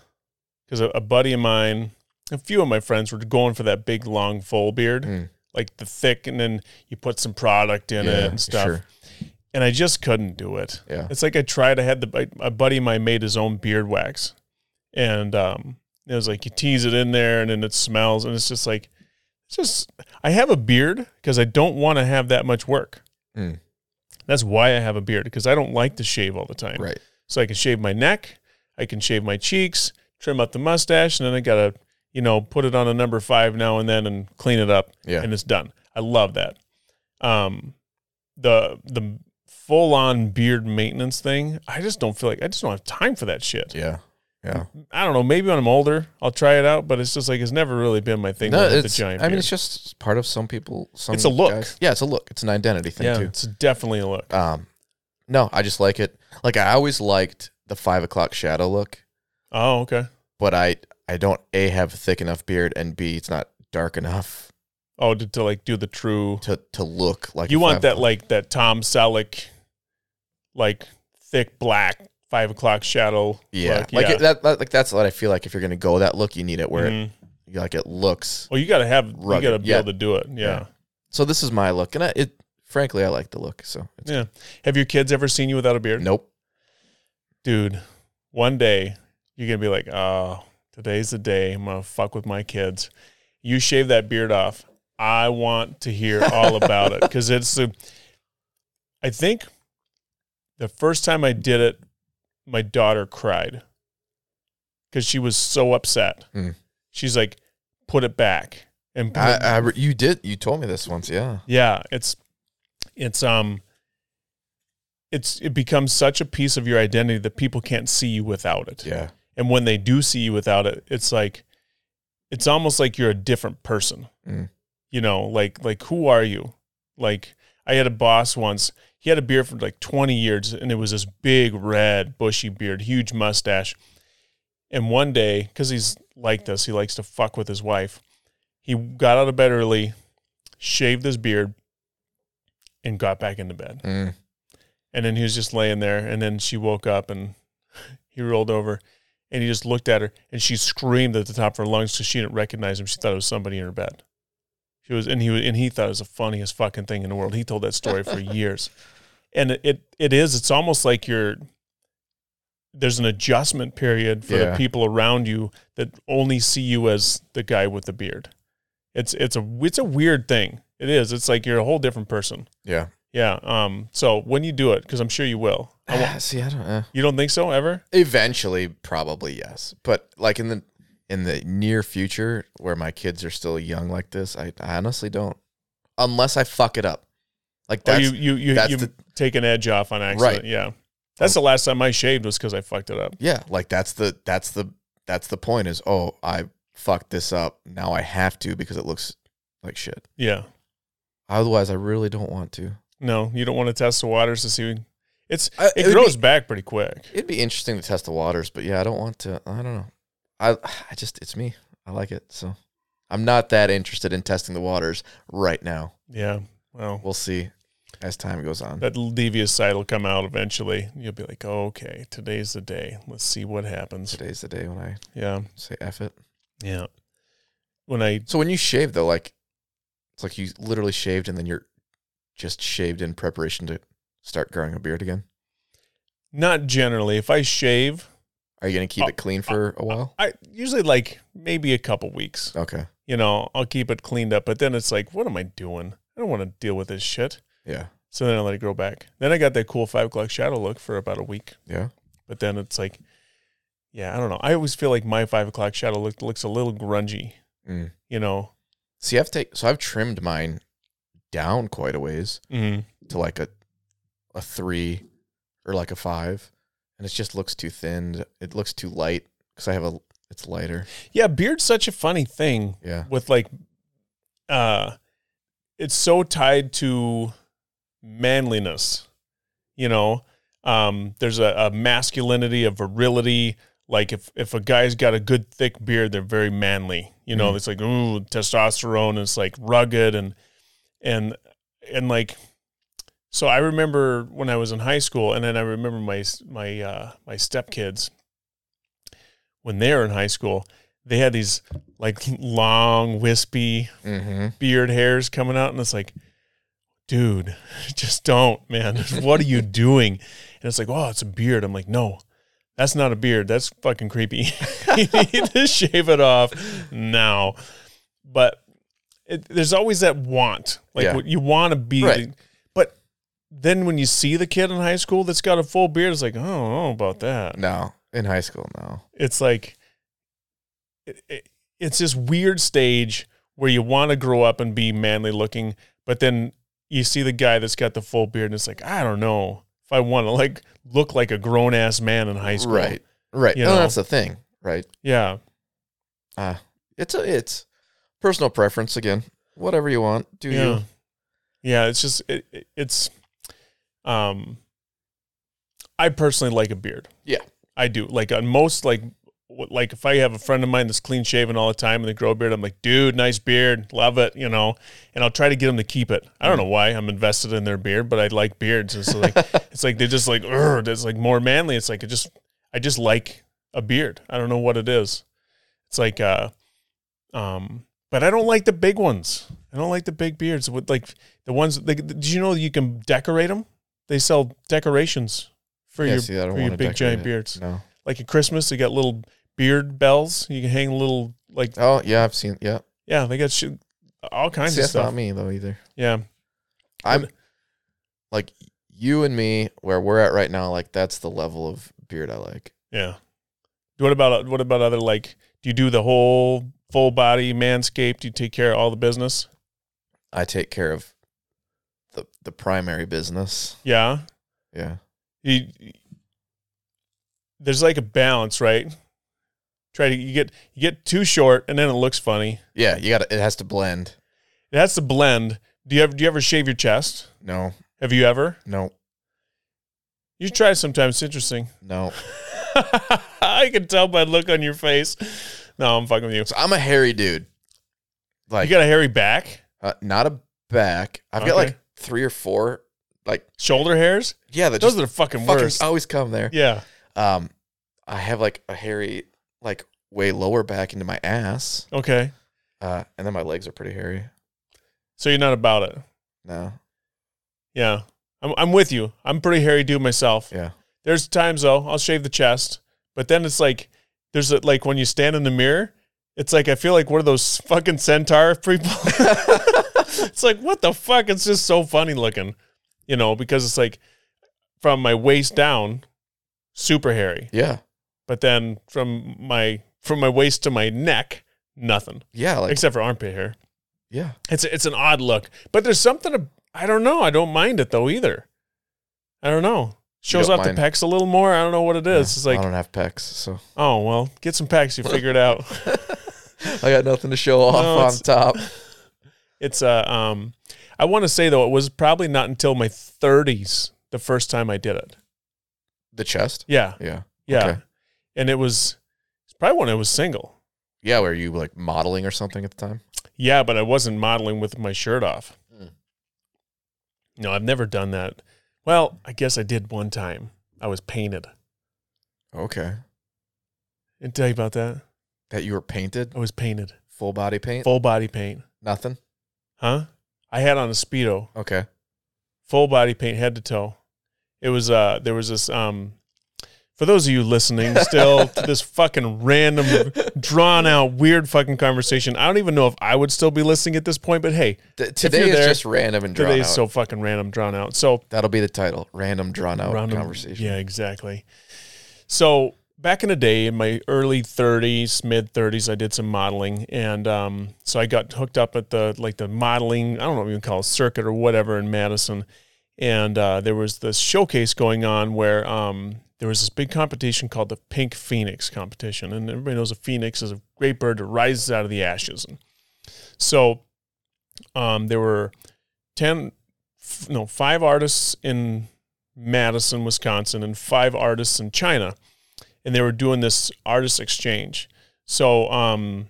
B: because a, a buddy of mine a few of my friends were going for that big long full beard
A: Mm.
B: like the thick and then you put some product in it and stuff
A: Sure.
B: and i just couldn't do it
A: Yeah.
B: It's like I tried. I had the a buddy of mine made his own beard wax, and um, it was like you tease it in there, and then it smells, and it's just like it's just. I have a beard because I don't want to have that much work.
A: Mm.
B: That's why I have a beard because I don't like to shave all the time.
A: Right.
B: So I can shave my neck, I can shave my cheeks, trim up the mustache, and then I gotta you know put it on a number five now and then and clean it up
A: Yeah.
B: and it's done. I love that. Um, the the full on beard maintenance thing, I just don't feel like I just don't have time for that shit.
A: Yeah. Yeah.
B: I don't know. Maybe when I'm older, I'll try it out, but it's just like it's never really been my thing.
A: No,
B: with the giant
A: I mean, it's just part of some people. Some
B: It's a look.
A: guys- Yeah, it's a look. It's an identity thing
B: yeah,
A: too.
B: it's definitely a look.
A: Um, no, I just like it. Like I always liked the five o'clock shadow look,
B: Oh, okay.
A: but I I don't a have a thick enough beard and b it's not dark enough
B: Oh, to, to like do the true.
A: to to look like
B: You want that
A: o'clock.
B: like that Tom Selleck, like thick black five o'clock shadow.
A: yeah,
B: look.
A: like It, that, like that's what I feel like. If you're gonna go that look, you need it where
B: Mhm.
A: it like it looks.
B: Well, you got to have. You got to be
A: yeah.
B: able to do it. Yeah.
A: Yeah. So this is my look, and I, it frankly I like the look. So it's,
B: yeah. Have your kids ever seen you without a beard?
A: nope.
B: dude, one day you're gonna be like, oh, today's the day. I'm gonna fuck with my kids. You shave that beard off. I want to hear all about it because it's the. I think the first time I did it, my daughter cried because she was so upset.
A: Hmm.
B: She's like, "Put it back." And
A: I, I you did you told me this once. Yeah.
B: yeah, it's it's um it's it becomes such a piece of your identity that people can't see you without it.
A: Yeah.
B: And when they do see you without it, it's like it's almost like you're a different person.
A: Mm.
B: You know, like like who are you? Like I had a boss once. He had a beard for like 20 years and it was this big red bushy beard, huge mustache. And one day, cuz he's like this, he likes to fuck with his wife. He got out of bed early, shaved his beard and got back into bed.
A: Mm.
B: And then he was just laying there. And then she woke up and he rolled over and he just looked at her and she screamed at the top of her lungs because she didn't recognize him. She thought it was somebody in her bed. She was, and he was, and he thought it was the funniest fucking thing in the world. He told that story for years. And it, it, it is, it's almost like you're, there's an adjustment period for the people around you that only see you as the guy with the beard. It's, it's a, it's a weird thing. It is. It's like you're a whole different person.
A: Yeah.
B: Yeah. Um. So when you do it, because I'm sure you will. I won't,
A: See, I don't. Uh,
B: you don't think so ever?
A: eventually, probably yes, but like in the in the near future, where my kids are still young like this, I, I honestly don't. Unless I fuck it up, like that's
B: you you you,
A: that's
B: you
A: the-
B: take an edge off on accident.
A: Right.
B: Yeah. That's the last time I shaved was because I fucked it up.
A: yeah, like that's the that's the that's the point. Is oh, I fucked this up. Now I have to because it looks like shit.
B: Yeah.
A: Otherwise, I really don't want to.
B: No, you don't want to test the waters to see. It's uh,
A: I-
B: it
A: would
B: grows
A: be-
B: back pretty quick.
A: it'd be interesting to test the waters, but yeah, I don't want to. I don't know. I I just it's me. I like it, so I'm not that interested in testing the waters right now.
B: Yeah. Well,
A: We'll see as time goes on.
B: that devious side will come out eventually. You'll be like, oh, okay, today's the day. Let's see what happens.
A: Today's the day when I
B: Yeah.
A: say F it.
B: Yeah. When I
A: So when you shave though, like it's like you literally shaved and then you're just shaved in preparation to start growing a beard again.
B: not generally, if I shave,
A: Are you gonna keep
B: Oh,
A: it clean for a while?
B: I usually like maybe a couple weeks.
A: Okay.
B: you know, I'll keep it cleaned up. But then it's like, what am I doing? I don't want to deal with this shit.
A: Yeah.
B: So then I let it grow back. Then I got that cool five o'clock shadow look for about a week.
A: Yeah.
B: But then it's like, yeah, I don't know. I always feel like my five o'clock shadow look looks a little grungy.
A: Mm.
B: You know,
A: See, I've take so I've trimmed mine down quite a ways
B: mm
A: to like a a three or like a five, and it just looks too thin. It looks too light because I have a it's lighter.
B: yeah. Beard's such a funny thing
A: Yeah.
B: with like, uh, it's so tied to manliness. You know, um, there's a, a masculinity, a virility. Like if if a guy's got a good thick beard, they're very manly. You know,
A: Mhm.
B: it's like ooh testosterone. It's like rugged and and and like. So I remember when I was in high school, and then I remember my my uh, my stepkids when they were in high school. They had these like long wispy
A: Mm-hmm.
B: beard hairs coming out, and it's like, dude, just don't, man. what are you doing? And it's like, oh, it's a beard. I'm like, no, that's not a beard. That's fucking creepy. you need to shave it off now. But it, there's always that want, like
A: Yeah.
B: what you want to be.
A: Right.
B: the- then when you see the kid in high school that's got a full beard, it's like, oh, I don't know about that
A: No, in high school, no.
B: it's like it, it, it's this weird stage where you want to grow up and be manly looking, but then you see the guy that's got the full beard, and it's like I don't know if I want to like look like a grown ass man in high school.
A: Right. Right.
B: You
A: no,
B: know.
A: that's the thing. Right.
B: Yeah.
A: Uh it's a it's personal preference again. Whatever you want, do
B: yeah.
A: you?
B: Yeah. It's just it, it- it's um. I personally like a beard.
A: Yeah.
B: I do. Like on most like like if I have a friend of mine that's clean shaven all the time and they grow a beard, I'm like, dude, nice beard, love it, you know. And I'll try to get them to keep it. I don't know why I'm invested in their beard, but I like beards. It's like it's like they're just like, "Ugh," it's like more manly. It's like it just I just like a beard. I don't know what it is. It's like uh, um, but I don't like the big ones. I don't like the big beards with like the ones. Like, did you know you can decorate them? They sell decorations for
A: Yeah,
B: your
A: see,
B: for your big giant
A: it.
B: beards.
A: No.
B: Like at Christmas, they got little beard bells. You can hang little like
A: Oh yeah, I've seen. Yeah,
B: yeah, they got shit, all kinds
A: see,
B: of
A: that's not me though either.
B: Yeah,
A: I'm like you and me, where we're at right now. Like that's the level of beard I like.
B: yeah. What about uh, what about other like? Do you do the whole full body manscaped? Do you take care of all the business?
A: I take care of the the primary business.
B: Yeah.
A: Yeah.
B: you, there's like a balance, right? Try to you get you get too short and then it looks funny.
A: Yeah, you got It has to blend.
B: It has to blend. Do you ever do you ever shave your chest?
A: No,
B: Have you ever?
A: no,
B: You try it sometime. It's interesting.
A: no.
B: I can tell by the look on your face. No, I'm fucking with you.
A: So I'm a hairy dude. Like you
B: got a hairy back,
A: uh, not a back. I've
B: Okay.
A: got like three or four. Like,
B: shoulder hairs.
A: yeah,
B: Those
A: just
B: are the fucking,
A: fucking
B: worst.
A: always come there.
B: Yeah.
A: Um, I have like a hairy, like way lower back into my ass.
B: Okay.
A: Uh, and then my legs are pretty hairy.
B: So you're not about it.
A: No,
B: Yeah. I'm I'm with you. I'm pretty hairy dude myself.
A: yeah,
B: There's times though I'll shave the chest, but then it's like there's a, like when you stand in the mirror, it's like I feel like one of those fucking centaur people. it's like what the fuck? It's just so funny looking, you know, because it's like from my waist down, super hairy,
A: yeah,
B: but then from my from my waist to my neck, nothing
A: yeah. Like,
B: except for armpit hair.
A: yeah.
B: It's it's an odd look, but there's something I don't know. I don't mind it though either. I don't know. Shows
A: don't
B: off the pecs a little more. I don't know what it is. It's like,
A: I don't have pecs, so
B: oh well, get some pecs. You figure it out.
A: I got nothing to show off
B: No,
A: on top.
B: It's uh um, I want to say though it was probably not until my 30s the first time I did it.
A: The chest.
B: Yeah,
A: Yeah,
B: yeah,
A: Okay.
B: and it was it's probably when I was single.
A: yeah. Were you like modeling or something at the time?
B: Yeah, but I wasn't modeling with my shirt off.
A: Hmm.
B: No, I've never done that. Well, I guess I did one time. I was painted.
A: Okay.
B: Didn't tell you about that.
A: That you were painted,
B: I was painted,
A: full body paint.
B: full body paint.
A: Nothing.
B: Huh? I had on a speedo,
A: Okay.
B: full body paint, head to toe. It was uh, there was this um, for those of you listening still to this fucking random, drawn out, weird fucking conversation. I don't even know if I would still be listening at this point, but hey,
A: Th- today is
B: there,
A: just random and drawn
B: today's
A: out.
B: so fucking random, drawn out. So
A: That'll be the title. Random drawn out
B: Random-
A: conversation.
B: Yeah, exactly. So back in the day, in my early 30s, mid 30s, I did some modeling, and um, so I got hooked up at the like the modeling. I don't know what you call it, circuit or whatever in Madison, and uh, there was this showcase going on where um, there was this big competition called the Pink Phoenix competition, and everybody knows a phoenix is a great bird that rises out of the ashes, and so um, there were ten, f- no, five artists in Madison, Wisconsin, and five artists in China, and they were doing this artist exchange. So um,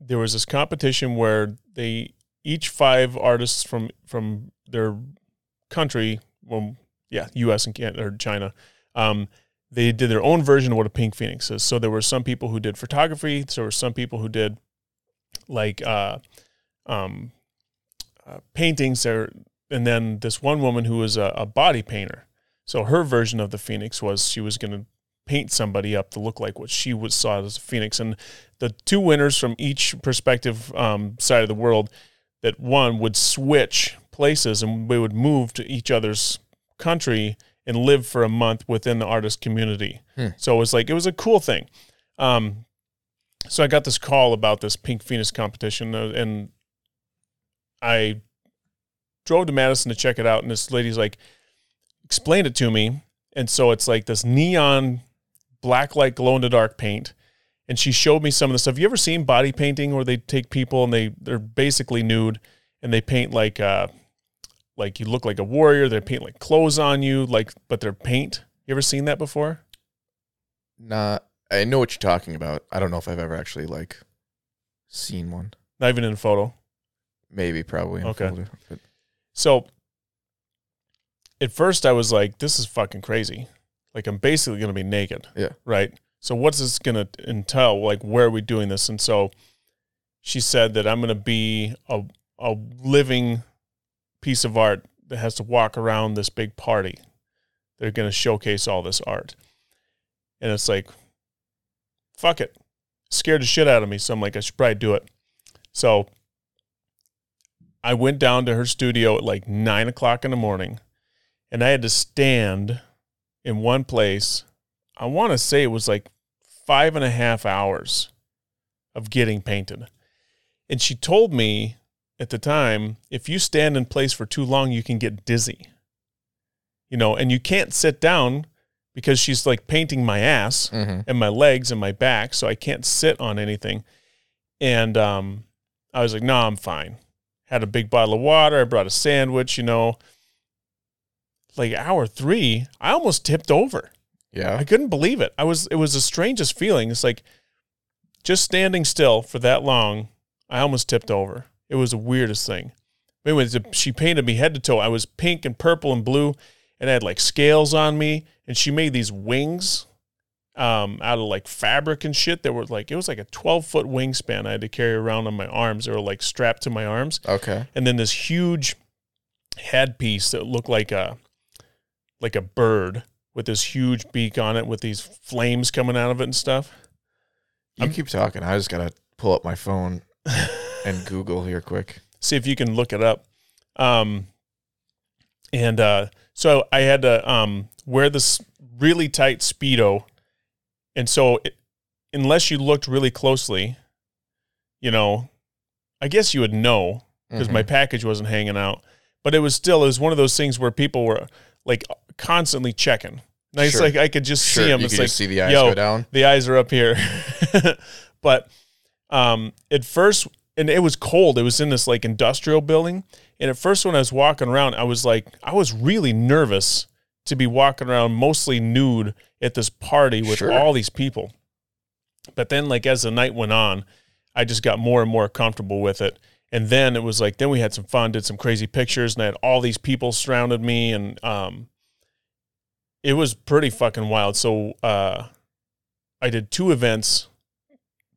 B: there was this competition where they each five artists from from their country, well, yeah, U.S. and Canada, or China, um, they did their own version of what a pink phoenix is. So there were some people who did photography. So there were some people who did like uh, um, uh, paintings there, and then this one woman who was a, a body painter. So her version of the phoenix was she was going to paint somebody up to look like what she was saw as a phoenix. And the two winners from each perspective um, side of the world that won would switch places and we would move to each other's country and live for a month within the artist community.
A: Hmm.
B: So it was like it was a cool thing. Um, so I got this call about this Pink Phoenix competition, uh, and I drove to Madison to check it out. And this lady's like, explained it to me. And so it's like this neon black light glow in the dark paint. And she showed me some of the stuff. You ever seen body painting where they take people and they they're basically nude and they paint like uh like you look like a warrior. They paint like clothes on you, like but they're paint. You ever seen that before?
A: Not. I know what you're talking about. I don't know if I've ever actually like seen one.
B: Not even in a photo.
A: Maybe, probably. in a
B: Okay.
A: folder,
B: So at first I was like, this is fucking crazy. Like I'm basically going to be naked.
A: Yeah.
B: Right. So what's this going to entail? Like, where are we doing this? And so she said that I'm going to be a, a living piece of art that has to walk around this big party. They're going to showcase all this art. And it's like, fuck it. Scared the shit out of me. So I'm like, I should probably do it. So I went down to her studio at like nine o'clock in the morning and I had to stand in one place. I want to say it was like five and a half hours of getting painted. And she told me at the time if you stand in place for too long, you can get dizzy. You know, and you can't sit down because she's like painting my ass
A: Mhm.
B: and my legs and my back, so I can't sit on anything. And um, I was like, no, I'm fine. Had a big bottle of water. I brought a sandwich, you know. Like hour three, I almost tipped over.
A: Yeah.
B: I couldn't believe it. I was it was the strangest feeling. It's like just standing still for that long, I almost tipped over. It was the weirdest thing. But anyways, she painted me head to toe. I was pink and purple and blue, and I had like scales on me. And she made these wings um, out of like fabric and shit that were like it was like a twelve foot wingspan I had to carry around on my arms. They were like strapped to my arms
A: Okay.
B: and then this huge headpiece that looked like a like a bird with this huge beak on it with these flames coming out of it and stuff.
A: You
B: I'm-
A: keep talking. I just gotta pull up my phone and Google here quick.
B: See if you can look it up. Um, and uh, so I had to um, wear this really tight speedo, and so it, unless you looked really closely, you know, I guess you would know because
A: Mhm.
B: my package wasn't hanging out. But it was still it was one of those things where people were like constantly checking. And it's
A: Sure.
B: like I could just
A: Sure,
B: see them.
A: you
B: It's like
A: see the eyes
B: yo,
A: go down.
B: the eyes are up here. but um, at first, and it was cold. It was in this like industrial building. And at first, when I was walking around, I was like, I was really nervous to be walking around mostly nude at this party with
A: Sure.
B: all these people. But then, like as the night went on, I just got more and more comfortable with it. And then it was like, then we had some fun, did some crazy pictures, and I had all these people surrounded me, and um, it was pretty fucking wild. So uh, I did two events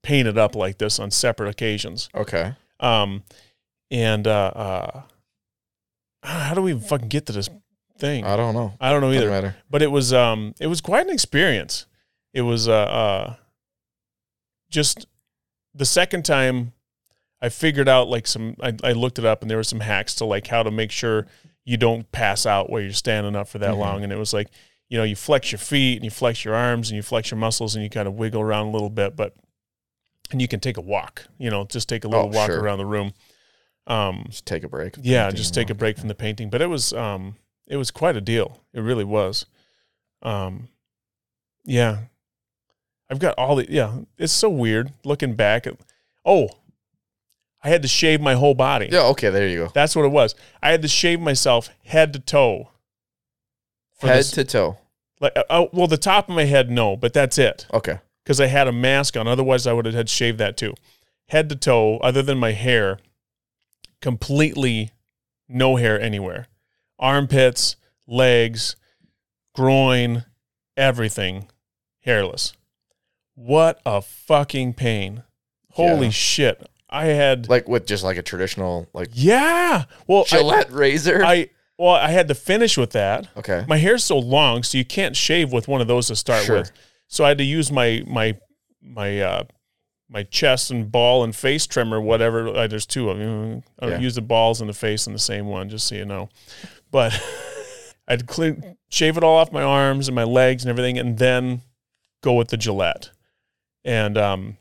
B: painted up like this on separate occasions.
A: Okay.
B: Um, and uh, uh, how do we even fucking get to this thing?
A: I don't know.
B: I don't know either
A: matter.
B: but it was um it was quite an experience. It was uh, uh just the second time I figured out like some I, I looked it up and there were some hacks to like how to make sure you don't pass out while you're standing up for that
A: Mhm.
B: long and it was like you know you flex your feet and you flex your arms and you flex your muscles and you kind of wiggle around a little bit but and you can take a walk you know just take a little
A: Oh,
B: walk
A: sure.
B: around the room um
A: Just take a break.
B: yeah, just take a break from the painting. But it was um it was quite a deal. It really was. Um yeah. I've got all the yeah, it's so weird looking back at oh, I had to shave my whole body.
A: Yeah. Okay. There you go.
B: That's what it was. I had to shave myself head to toe.
A: Head
B: this-
A: to toe.
B: like uh, oh, well the top of my head no, but that's it
A: Okay.
B: because I had a mask on. Otherwise, I would have had shaved that too. Head to toe, other than my hair, completely no hair anywhere. Armpits, legs, groin, everything hairless. What a fucking pain. Holy
A: Yeah.
B: shit. I had
A: Like with just like a traditional like
B: Yeah. Well, I,
A: Gillette razor.
B: I well, I had to finish with that.
A: okay.
B: My hair's so long, so you can't shave with one of those to start
A: Sure.
B: with. So I had to use my my my uh my chest and ball and face trimmer, whatever. Uh, there's two of them. I
A: Yeah.
B: use the balls and the face in the same one, just so you know. But I'd clean, shave it all off my arms and my legs and everything, and then go with the Gillette. And um,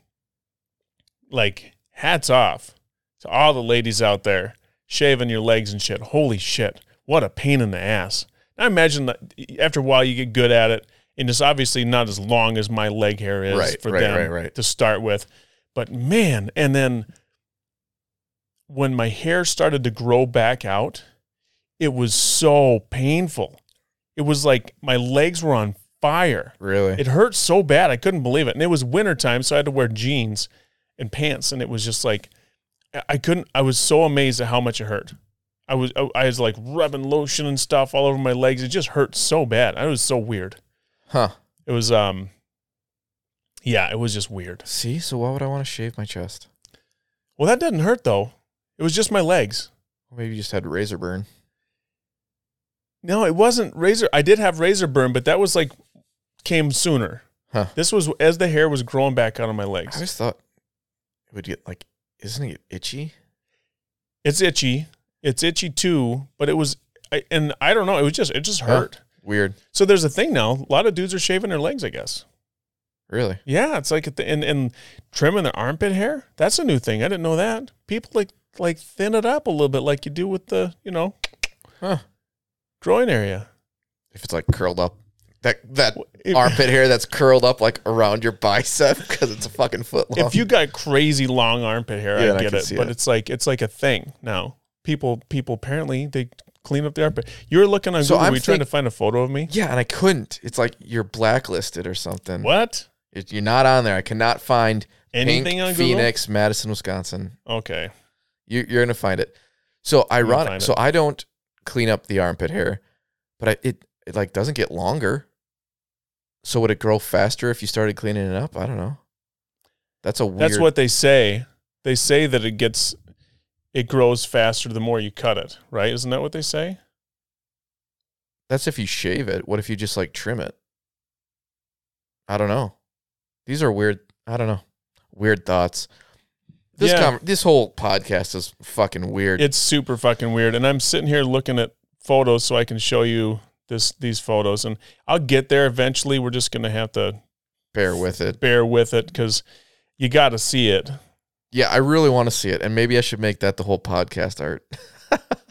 B: like hats off to all the ladies out there shaving your legs and shit. Holy shit, what a pain in the ass. I imagine that after a while you get good at it, and it's obviously not as long as my leg hair is
A: Right,
B: for
A: right,
B: them
A: right,
B: to start with. But man, and then when my hair started to grow back out, it was so painful. It was like my legs were on fire.
A: Really?
B: It hurt so bad. I couldn't believe it. And it was wintertime, so I had to wear jeans and pants. And it was just like, I- couldn't, I was so amazed at how much it hurt. I was, I, was like rubbing lotion and stuff all over my legs. It just hurt so bad. I was so weird.
A: huh.
B: It was, um, yeah, it was just weird.
A: See, so why would I want to shave my chest?
B: Well, that didn't hurt though. It was just my legs.
A: Or maybe you just had razor burn.
B: No, it wasn't razor. I did have razor burn, but that was like came sooner.
A: Huh.
B: This was as the hair was growing back out of my legs.
A: I just thought it would get like, isn't it itchy?
B: It's itchy. It's itchy too, but it was, I, and I don't know. It was just, it just
A: Huh.
B: hurt.
A: Weird.
B: So there's a thing now. A lot of dudes are shaving their legs. I guess.
A: Really?
B: Yeah, it's like a th- and and trimming their armpit hair. That's a new thing. I didn't know that. People like like thin it up a little bit, like you do with the you know
A: Huh.
B: groin area.
A: If it's like curled up, that that
B: If-
A: armpit hair that's curled up like around your bicep because it's a fucking foot long.
B: if you got crazy long armpit hair,
A: Yeah,
B: I
A: I
B: get
A: can
B: it. But
A: it.
B: it's like it's like a thing now. People people apparently they clean up the armpit. You were looking on
A: So
B: Google.
A: I'm
B: were you trying to find a photo of me?
A: yeah, and I couldn't. It's like you're blacklisted or something.
B: What?
A: It- You're not on there. I cannot find
B: Anything
A: Pink
B: on Google?
A: Phoenix, Madison, Wisconsin.
B: Okay.
A: You, you're gonna find it. So ironic. So
B: it.
A: I don't clean up the armpit hair, but I, it it like doesn't get longer. So would it grow faster if you started cleaning it up? I don't know. That's a weird.
B: That's what they say. They say that it gets it grows faster the more you cut it, right? Isn't that what they say?
A: That's if you shave it. What if you just like trim it? I don't know. These are weird. I don't know. Weird thoughts. This
B: Yeah.
A: con- this whole podcast is fucking weird.
B: It's super fucking weird. And I'm sitting here looking at photos so I can show you this these photos and I'll get there eventually. We're just going to have to
A: Bear with it.
B: bear with it cuz you got to see it.
A: Yeah, I really want to see it, and maybe I should make that the whole podcast art.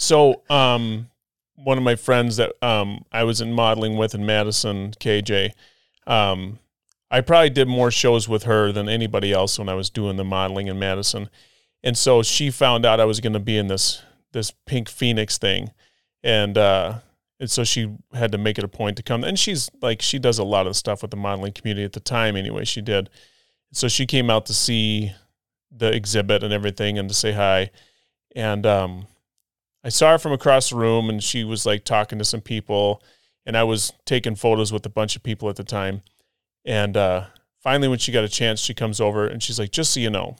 B: So, um, one of my friends that um, I was in modeling with in Madison, KJ, um, I probably did more shows with her than anybody else when I was doing the modeling in Madison. And so she found out I was going to be in this this Pink Phoenix thing, and uh, and so she had to make it a point to come. And she's like, she does a lot of stuff with the modeling community at the time. Anyway, she did. So she came out to see the exhibit and everything, and to say hi. And um, I saw her from across the room and she was like talking to some people and I was taking photos with a bunch of people at the time. And uh, finally, when she got a chance, she comes over and she's like, just so you know,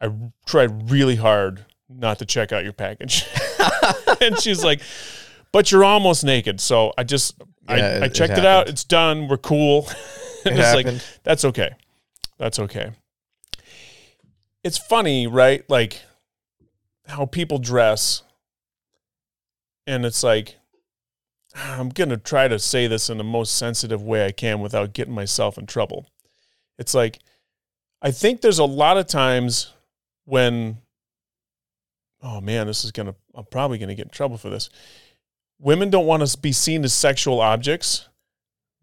B: I tried really hard not to check out your package. and she's like, but you're almost naked. So I just,
A: Yeah,
B: I,
A: it-
B: I checked it, out. It's done. We're cool.
A: It
B: it's like,
A: happened.
B: that's okay. That's okay. It's funny, right? Like how people dress. And it's like, I'm going to try to say this in the most sensitive way I can without getting myself in trouble. It's like, I think there's a lot of times when, oh man, this is going to, I'm probably going to get in trouble for this. Women don't want to be seen as sexual objects,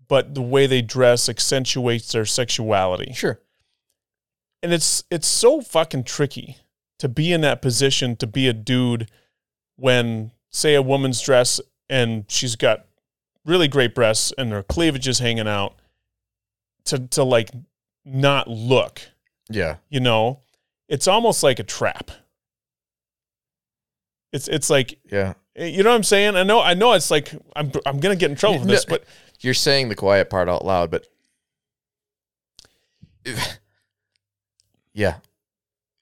B: but the way they dress accentuates their sexuality
A: sure.
B: and it's it's so fucking tricky to be in that position to be a dude when say a woman's dress and she's got really great breasts and her cleavage is hanging out to to like not look
A: Yeah.
B: you know it's almost like a trap it's it's like
A: Yeah.
B: Eh, you know what i'm saying i know i know it's like i'm i'm gonna get in trouble for this
A: No.
B: but
A: You're saying the quiet part out loud, but yeah.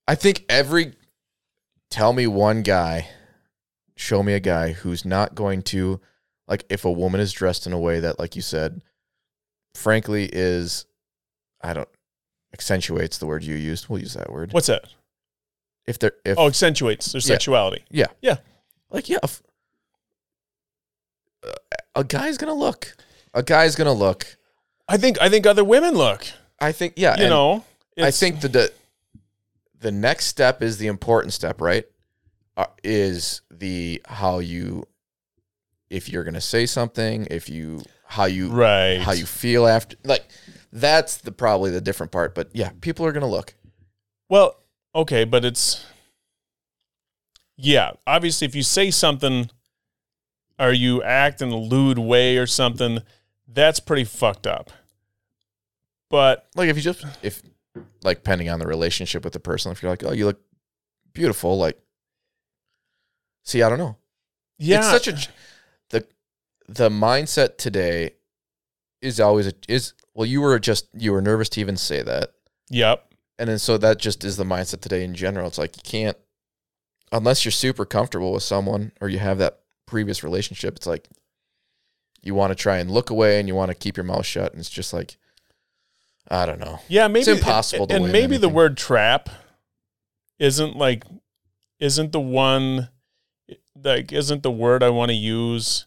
A: I think every tell me one guy, show me a guy who's not going to like if a woman is dressed in a way that like you said frankly is I don't accentuates the word you used. We'll use that word.
B: what's that
A: If they're if
B: oh accentuates their
A: Yeah.
B: sexuality
A: yeah.
B: Yeah.
A: Like yeah, uh, a guy's going to look. A guy's going to look.
B: i think i think other women look
A: I think yeah,
B: you know
A: I think the, the the next step is the important step, right? Uh, is the how you if you're gonna say something, if you how you
B: right
A: how you feel after, like that's the probably the different part. But yeah, people are gonna look.
B: Well, okay, but it's yeah. Obviously, if you say something, or you act in a lewd way or something? That's pretty fucked up. But
A: like if you just if like depending on the relationship with the person, if you're like, oh, you look beautiful, like, see, I don't know.
B: yeah,
A: It's such a the the mindset today is always a, is well, you were just you were nervous to even say that,
B: yep.
A: and then so that just is the mindset today in general. It's like you can't unless you're super comfortable with someone or you have that previous relationship. It's like you want to try and look away and you want to keep your mouth shut, and it's just like I don't know.
B: Yeah, maybe it's
A: impossible to
B: And,
A: win
B: maybe the word trap isn't like isn't the one like isn't the word I want to use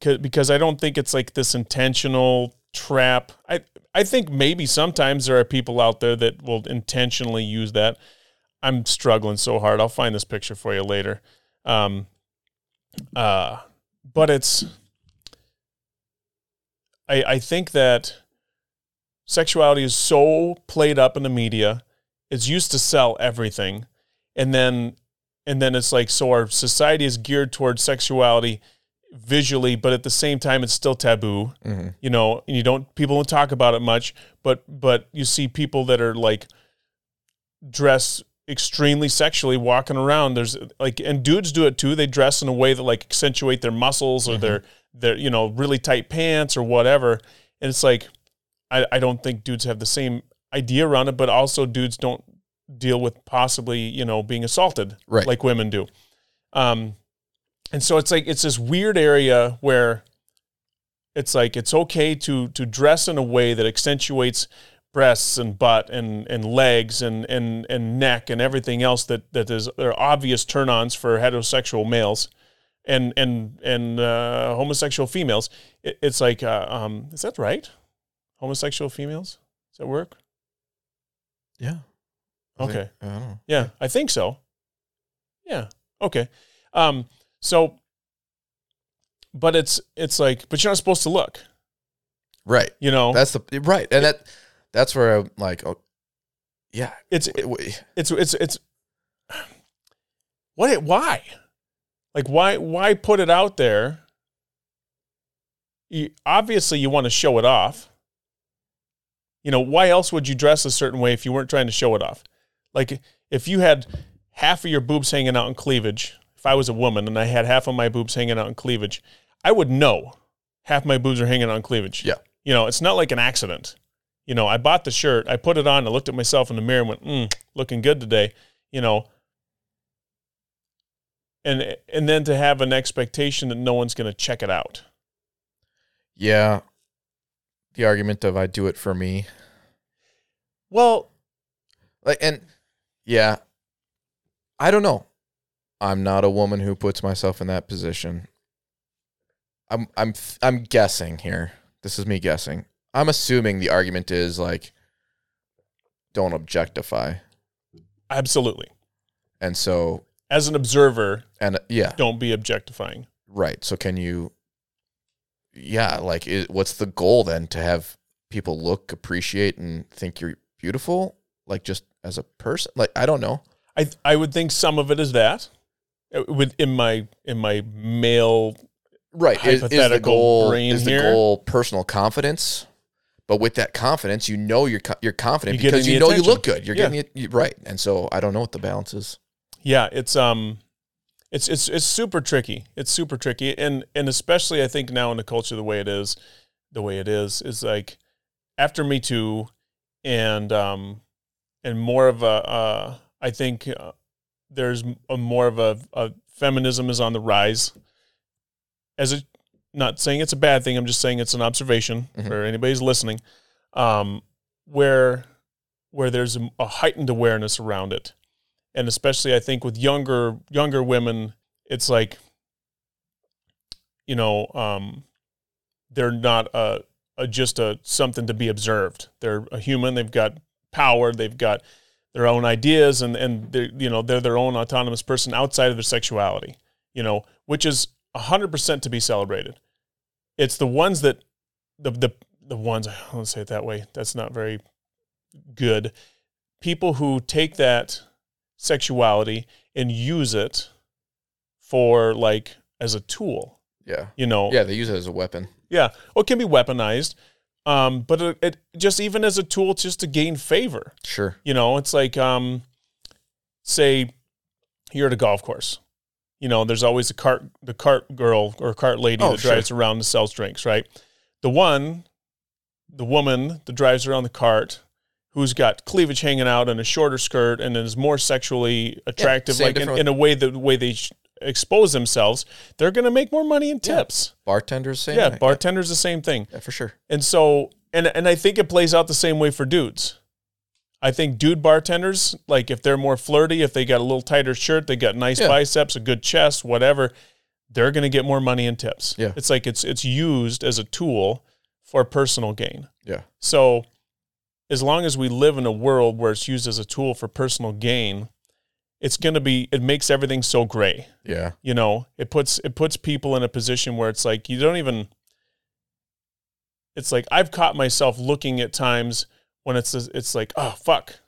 B: 'Cause- because I don't think it's like this intentional trap. I I think maybe sometimes there are people out there that will intentionally use that. I'm struggling so hard. I'll find this picture for you later. Um uh but it's I I think that sexuality is so played up in the media it's used to sell everything and then and then it's like so our society is geared towards sexuality visually but at the same time it's still taboo
A: Mhm.
B: you know and you don't people don't talk about it much but but you see people that are like dress extremely sexually walking around. There's like and dudes do it too. They dress in a way that like accentuate their muscles or their their you know really tight pants or whatever. And it's like I, I don't think dudes have the same idea around it but also dudes don't deal with possibly you know being assaulted
A: Right.
B: like women do. Um and so it's like it's this weird area where it's like it's okay to to dress in a way that accentuates breasts and butt and and legs and and and neck and everything else that that is are obvious turn-ons for heterosexual males and and and uh, homosexual females. It, it's like uh, um, is that right? Homosexual females does that work?
A: Yeah. I think-
B: Okay.
A: I don't know.
B: Yeah, I think so. Yeah. Okay. Um, so, but it's it's like, but you're not supposed to look.
A: Right.
B: You know,
A: That's the right, and that that's where I'm like, oh, yeah.
B: it's
A: w-
B: it's it's it's what? Why? Like, why why put it out there? You, obviously, you want to show it off. You know, why else would you dress a certain way if you weren't trying to show it off? Like, if you had half of your boobs hanging out in cleavage, if I was a woman and I had half of my boobs hanging out in cleavage, I would know half my boobs are hanging out in cleavage.
A: Yeah.
B: You know, it's not like an accident. You know, I bought the shirt, I put it on, I looked at myself in the mirror and went, mm, looking good today. You know, and and then to have an expectation that no one's going to check it out.
A: yeah. The argument of I do it for me,
B: Well,
A: like, and yeah, I don't know. I'm not a woman who puts myself in that position. I'm I'm I'm guessing here. This is me guessing. I'm assuming the argument is like, don't objectify,
B: absolutely.
A: and so
B: As an observer,
A: and uh, yeah,
B: don't be objectifying.
A: Right. So can you? Yeah. Like, i what's the goal then? To have people look, appreciate, and think you're beautiful, like just as a person. Like, I don't know.
B: I I would think some of it is that. It would in my in my male
A: Right. Is, is the
B: Hypothetical
A: goal
B: brain
A: is the
B: here.
A: goal personal confidence? But with that confidence, you know you're you're confident
B: You're
A: because you know
B: attention.
A: you look good. You're
B: Yeah.
A: getting it right. And so I don't know what the balance is.
B: Yeah, it's um, it's it's it's super tricky. It's super tricky, and and especially I think now in the culture the way it is, the way it is is like after Me Too, and um, and more of a uh, I think uh, there's a more of a, a feminism is on the rise. As a not saying it's a bad thing, I'm just saying it's an observation
A: Mhm.
B: for anybody's listening, um, where where there's a, a heightened awareness around it and especially I think with younger younger women, it's like, you know, um, they're not a, a just a something to be observed. They're a human. They've got power. They've got their own ideas, and and they're you know they're their own autonomous person outside of their sexuality. You know, which is hundred percent to be celebrated. It's the ones that the the the ones I don't say it that way. That's not very good. People who take that sexuality and use it for like as a tool
A: Yeah.
B: You know,
A: Yeah, they use it as a weapon.
B: yeah, or it can be weaponized. Um, but it, it just even as a tool just to gain favor.
A: Sure.
B: You know, it's like um, say you're at a golf course. You know, there's always the cart the cart girl or cart lady
A: Oh,
B: that
A: sure.
B: drives around and sells drinks, right? The one, the woman that drives around the cart, who's got cleavage hanging out and a shorter skirt and is more sexually attractive,
A: same
B: like in, in a way that the way they sh- expose themselves, they're going to make more money in
A: Yeah.
B: tips.
A: Bartenders, same
B: Yeah, bartenders the same thing.
A: Yeah, for sure.
B: And so, and and I think it plays out the same way for dudes. I think dude bartenders, like if they're more flirty, if they got a little tighter shirt, they got nice
A: Yeah.
B: biceps, a good chest, whatever, they're going to get more money in tips.
A: Yeah.
B: It's like it's it's used as a tool for personal gain.
A: Yeah.
B: So, as long as we live in a world where it's used as a tool for personal gain, it's going to be it makes everything so gray
A: Yeah.
B: you know it puts it puts people in a position where it's like you don't even it's like i've caught myself looking at times when it's it's like oh fuck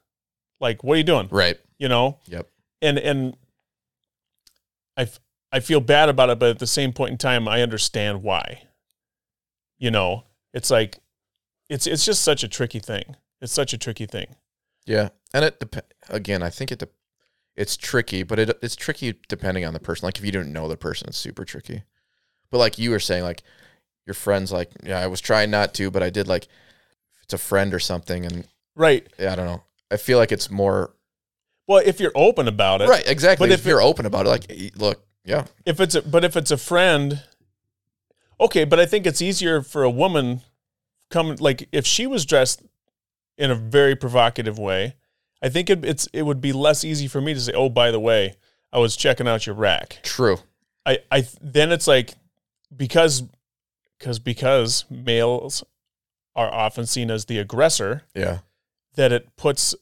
B: like what are you doing
A: Right.
B: you know
A: Yep.
B: and and i i feel bad about it but at the same point in time i understand why you know it's like it's it's just such a tricky thing it's such a tricky thing
A: Yeah. And it dep- again, I think it de- it's tricky, but it it's tricky depending on the person. Like if you don't know the person, it's super tricky. But like you were saying, like your friends, like yeah, I was trying not to, but I did. Like a friend or something, and
B: right
A: yeah, I don't know. I feel like it's more
B: well if you're open about it
A: right. Exactly.
B: But
A: if,
B: if
A: you're open about it, like look, yeah,
B: if it's a, but if it's a friend okay but i think it's easier for a woman come like if she was dressed in a very provocative way i think it, it's it would be less easy for me to say oh by the way i was checking out your rack
A: true.
B: i i then it's like because because because males are often seen as the aggressor
A: Yeah.
B: that it puts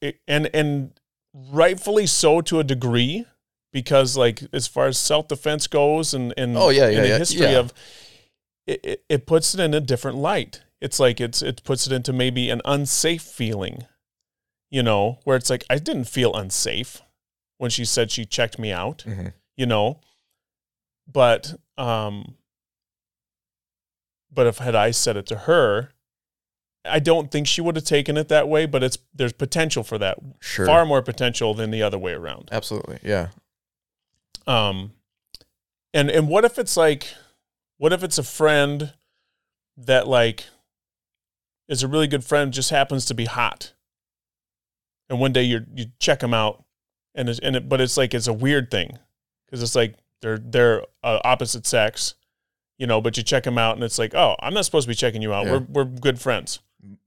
B: it, and and rightfully so to a degree because like as far as self-defense goes and and
A: Oh, yeah,
B: and
A: yeah,
B: the
A: yeah,
B: history
A: yeah.
B: of it, it, puts it in a different light it's like it's it puts it into maybe an unsafe feeling you know where it's like i didn't feel unsafe when she said she checked me out
A: Mhm.
B: you know but um but if had i said it to her i don't think she would have taken it that way but it's there's potential for that
A: Sure.
B: far more potential than the other way around
A: Absolutely. Yeah.
B: um and and what if it's like what if it's a friend that like is a really good friend just happens to be hot and one day you you check them out and it's, and it, but it's like it's a weird thing because it's like they're they're uh, opposite sex you know but you check them out and it's like oh i'm not supposed to be checking you out
A: Yeah.
B: we're, we're good friends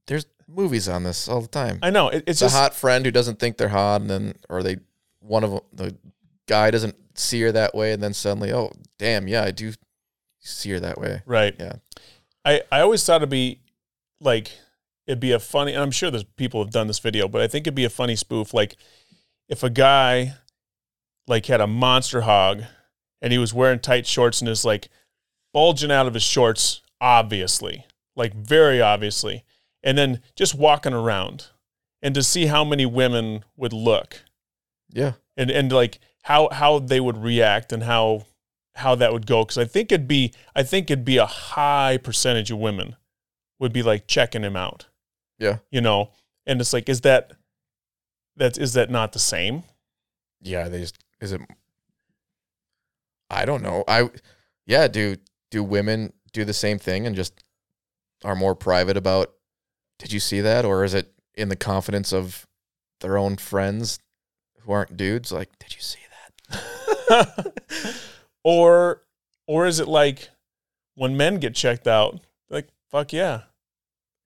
A: There's movies on this all the time.
B: i know it, it's
A: a hot friend who doesn't think they're hot, and then or they one of 'em- the guy doesn't see her that way, and then suddenly, oh damn, yeah, I do see her that way.
B: Right.
A: Yeah.
B: I, I always thought it'd be like it'd be a funny and I'm sure there's people have done this video, but I think it'd be a funny spoof. Like if a guy like had a monster hog and he was wearing tight shorts and is like bulging out of his shorts, obviously. Like very obviously. And then just walking around and to see how many women would look
A: Yeah,
B: and and like how how they would react and how how that would go because I think it'd be I think it'd be a high percentage of women would be like checking him out.
A: Yeah.
B: You know, and it's like is that that is that not the same?
A: yeah. They just is it? I don't know. I yeah. Do do women do the same thing and just are more private about? Did you see that, or is it in the confidence of their own friends who aren't dudes? Like, did you see that?
B: or or is it like when men get checked out, like fuck yeah,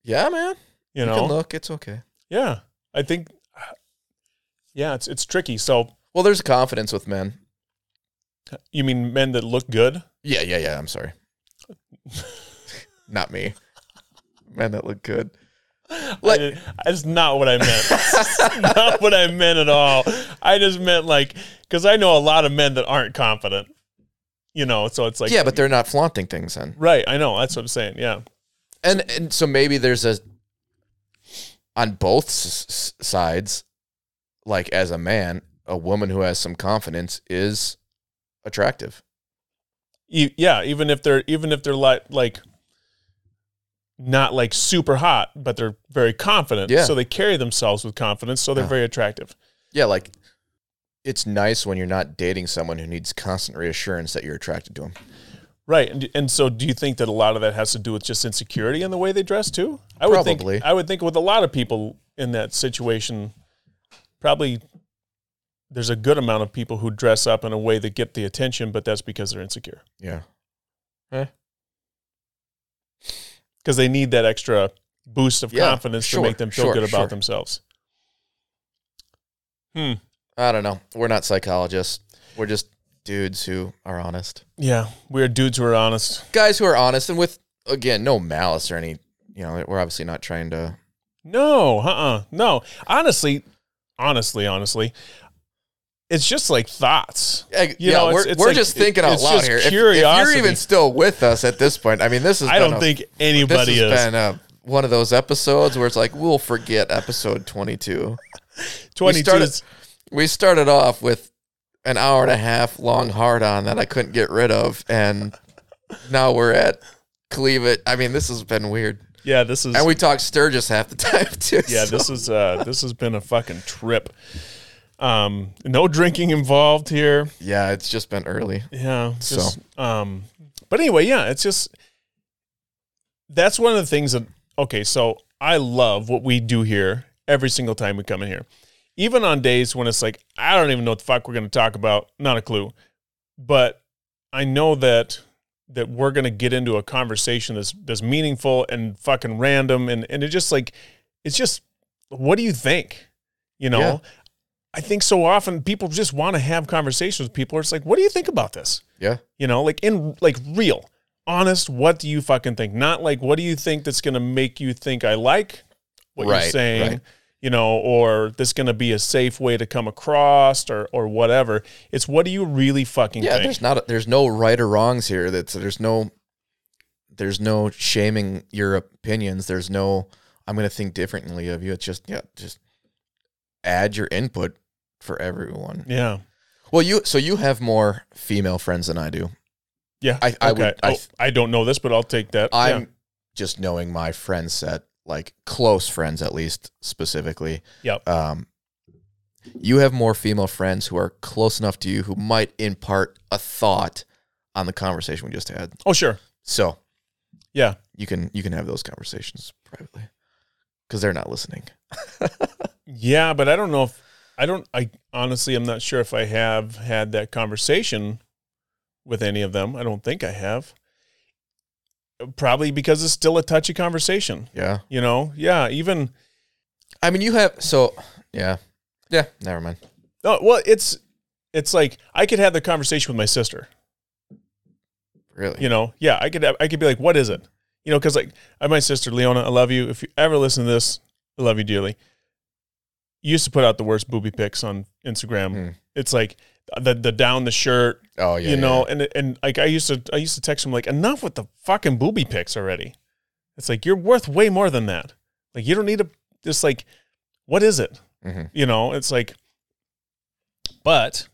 A: Yeah, man.
B: you
A: You
B: know?
A: can look. It's okay.
B: Yeah. I think yeah, it's it's tricky. So
A: Well, there's confidence with men.
B: you mean men that look good?
A: Yeah, yeah, yeah. I'm sorry. Not me. Man, that looked good. Like-
B: I, that's not what I meant. not what I meant at all. I just meant like because I know a lot of men that aren't confident. You know, so it's like
A: yeah, but they're not flaunting things then.
B: right. I know that's what I'm saying. Yeah,
A: And and so maybe there's a on both s- s- sides, like as a man, a woman who has some confidence is attractive.
B: E- yeah, even if they're even if they're like like not like super hot, but they're very confident.
A: Yeah.
B: So they carry themselves with confidence, so they're
A: Yeah.
B: very attractive.
A: Yeah, like it's nice when you're not dating someone who needs constant reassurance that you're attracted to them.
B: Right. And, and so do you think that a lot of that has to do with just insecurity in the way they dress too? I would
A: Probably.
B: think I would think with a lot of people in that situation probably there's a good amount of people who dress up in a way that get the attention, but that's because they're insecure.
A: Yeah.
B: Because they need that extra boost of
A: Yeah,
B: confidence
A: sure,
B: to make them feel
A: sure,
B: good about
A: sure.
B: themselves. Hmm.
A: I don't know. We're not psychologists. We're just dudes who are honest.
B: Yeah. We're dudes who are honest.
A: Guys who are honest and with again, no malice or any you know, we're obviously not trying to
B: No, uh uh No. Honestly, honestly, honestly, it's just like thoughts. You
A: yeah,
B: know,
A: we're,
B: it's
A: we're
B: like-
A: just thinking out loud here. If- If, you're even still with us at this point, I mean, this is
B: I don't think
A: this
B: anybody
A: has
B: is.
A: been uh, one of those episodes where it's like we'll forget episode 22.
B: 22
A: started- We started off with an hour and a half long hard on that I couldn't get rid of, and now we're at It. I mean, this has been weird,
B: yeah, this is
A: and we talk Sturgis half the time too.
B: yeah,
A: so-
B: this is uh this has been a fucking trip. Um no drinking involved here.
A: yeah, it's just been early.
B: Yeah.
A: So.
B: Um but anyway, yeah, it's just that's one of the things that okay, so I love what we do here every single time we come in here. Even on days when it's like I don't even know what the fuck we're going to talk about, not a clue. But I know that that we're going to get into a conversation that's that's meaningful and fucking random and and it just like it's just what do you think? You know?
A: Yeah.
B: I think so often people just want to have conversations with people. It's like, what do you think about this?
A: Yeah,
B: You know, like in like real, honest. What do you fucking think? Not like what do you think that's gonna make you think I like what you're saying,
A: right.
B: you know, or this gonna be a safe way to come across, or or whatever. It's what do you really fucking
A: yeah.
B: think?
A: There's not. A, there's no right or wrongs here. That's there's no. There's no shaming your opinions. There's no. I'm going to think differently of you. It's just yeah. Just add your input for everyone.
B: Yeah,
A: Well, you so you have more female friends than I do.
B: yeah.
A: I- I
B: okay.
A: would- I
B: Oh, I don't know this, but I'll take that.
A: I'm
B: Yeah.
A: just knowing my friend set, like close friends at least specifically.
B: Yep.
A: Um, you have more female friends who are close enough to you who might impart a thought on the conversation we just had.
B: Oh, sure.
A: So
B: Yeah.
A: you can you can have those conversations privately because they're not listening.
B: Yeah, but I don't know if I don't. I honestly, I'm not sure if I have had that conversation with any of them. I don't think I have. Probably because it's still a touchy conversation.
A: Yeah.
B: You know, yeah. Even
A: I mean, you have so yeah, yeah. Never mind.
B: oh, well, it's it's like I could have the conversation with my sister.
A: Really.
B: You know, yeah. I could have, I could be like, what is it? You know, because like I my sister Leona. I love you. If you ever listen to this, I love you dearly. You used to put out the worst booby pics on Instagram.
A: Hmm.
B: It's like the the down the shirt,
A: oh yeah.
B: you know,
A: yeah.
B: and and like I used to I used to text him like enough with the fucking booby pics already. It's like you're worth way more than that. Like you don't need to just like what is it?
A: Mhm.
B: You know, it's like but